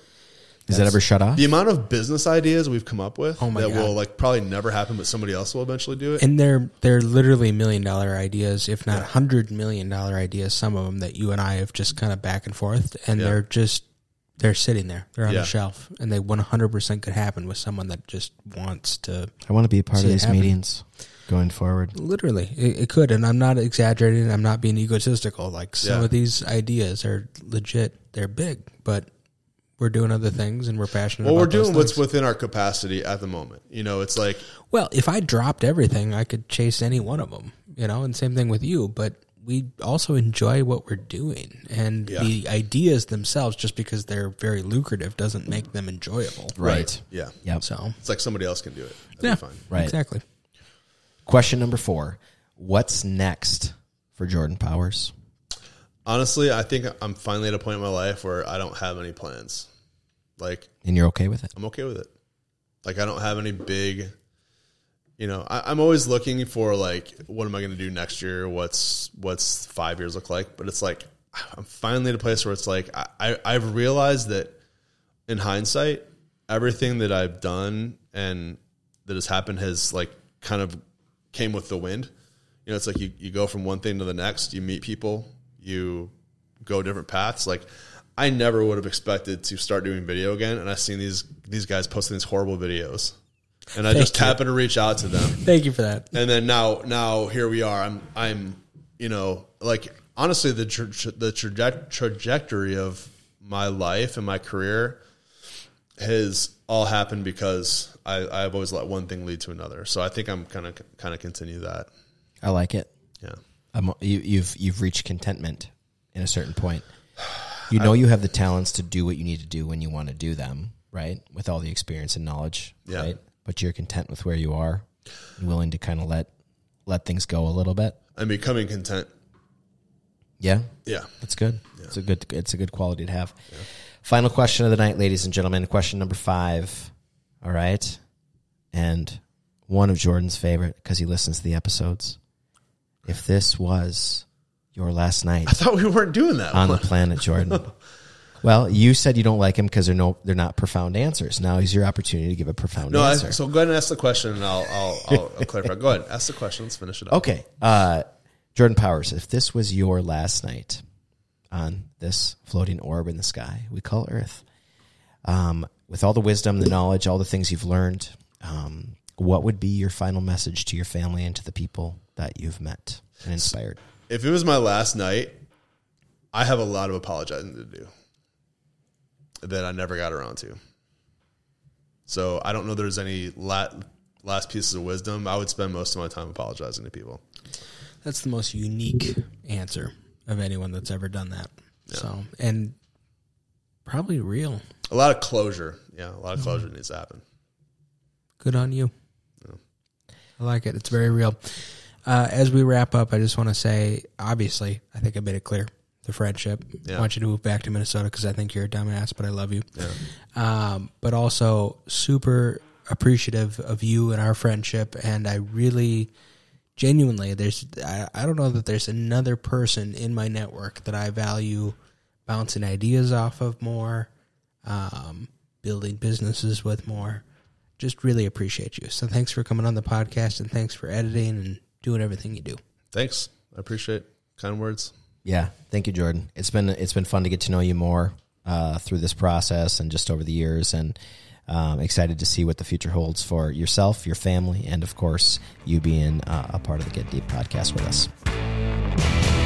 S3: does that ever shut off?
S2: The amount of business ideas we've come up with
S4: Oh
S2: that
S4: God.
S2: will like probably never happen, but somebody else will eventually do it.
S4: And they're they're literally million dollar ideas, if not hundred million dollar ideas. Some of them that you and I have just kind of back and forth, and
S2: Yeah.
S4: they're just they're sitting there. They're on
S2: Yeah.
S4: the shelf, and they one hundred percent could happen with someone that just wants to.
S3: I want to be a part of these
S4: happen.
S3: meetings going forward.
S4: Literally, it, it could, and I'm not exaggerating. I'm not being egotistical. Like some
S2: Yeah.
S4: of these ideas are legit. They're big, but we're doing other things, and we're passionate.
S2: well,
S4: about
S2: we're doing what's
S4: things.
S2: within our capacity at the moment. You know, it's like
S4: Well, if I dropped everything, I could chase any one of them, you know, and same thing with you. But we also enjoy what we're doing, and
S2: Yeah.
S4: the ideas themselves, just because they're very lucrative, doesn't make them enjoyable.
S3: Right.
S2: yeah,
S3: Yep.
S4: So,
S2: it's like somebody else can do it. That'd
S4: yeah,
S2: be fine.
S3: Right.
S4: exactly.
S3: Question number four: What's next for Jordan Powers?
S2: Honestly, I think I'm finally at a point in my life where I don't have any plans. Like
S3: And you're okay with it?
S2: I'm okay with it. Like I don't have any big, you know. I, I'm always looking for like, what am I going to do next year? What's what's five years look like? But it's like I'm finally at a place where it's like I, I I've realized that in hindsight, everything that I've done and that has happened has like kind of came with the wind. You know, it's like you, you go from one thing to the next, you meet people, you go different paths. Like I never would have expected to start doing video again, and I've seen these these guys posting these horrible videos. And I
S4: Thank
S2: just
S4: you.
S2: happened to reach out to them
S4: Thank you for that.
S2: and then now now here we are i'm i'm you know like honestly the tra- tra- the traje- trajectory of my life and my career has all happened because i i've always let one thing lead to another so i think i'm kind of kind of continue that
S3: I like it.
S2: yeah
S3: a mo- you, you've you've reached contentment in a certain point. You know you have the talents to do what you need to do when you want to do them, right? With all the experience and knowledge,
S2: Yeah.
S3: right? But you're content with where you are, and willing to kind of let let things go a little bit.
S2: I'm becoming content.
S3: Yeah,
S2: Yeah.
S3: that's good. It's a good it's a good quality to have. Final question of the night, ladies and gentlemen. Question number five. All right, and one of Jordan's favorite because he listens to the episodes. If this was your last night
S2: I thought we weren't doing that.
S3: on the planet, Jordan. Well, you said you don't like him because they're no, they're not profound answers. Now is your opportunity to give a profound
S2: No, I,
S3: answer.
S2: so go ahead and ask the question, and I'll I'll, I'll, I'll clarify. Go ahead, ask the question. Let's finish it up.
S3: Okay. Uh, Jordan Powers, if this was your last night on this floating orb in the sky we call Earth, um, with all the wisdom, the knowledge, all the things you've learned, um, what would be your final message to your family and to the people that you've met and inspired?
S2: If it was my last night, I have a lot of apologizing to do that I never got around to. So I don't know there's any la- last pieces of wisdom. I would spend most of my time apologizing to people.
S4: That's the most unique answer of anyone that's ever done that. So, and probably real.
S2: A lot of closure. Yeah, a lot of
S3: Mm-hmm.
S2: closure needs to happen.
S4: Good on you. I like it. It's very real. Uh, as we wrap up, I just want to say, obviously, I think I made it clear the friendship. I want you to move back to Minnesota because I think you're a dumbass, but I love you. Um, but also super appreciative of you and our friendship, and I really, genuinely, there's I, I don't know that there's another person in my network that I value bouncing ideas off of more, um, building businesses with more. Just really appreciate you. So thanks for coming on the podcast, and thanks for editing and doing everything you do.
S2: Thanks. I appreciate kind words.
S3: Yeah, thank you, Jordan. It's been it's been fun to get to know you more uh, through this process and just over the years, and um, excited to see what the future holds for yourself, your family, and of course you being uh, a part of the Get Deep podcast with us.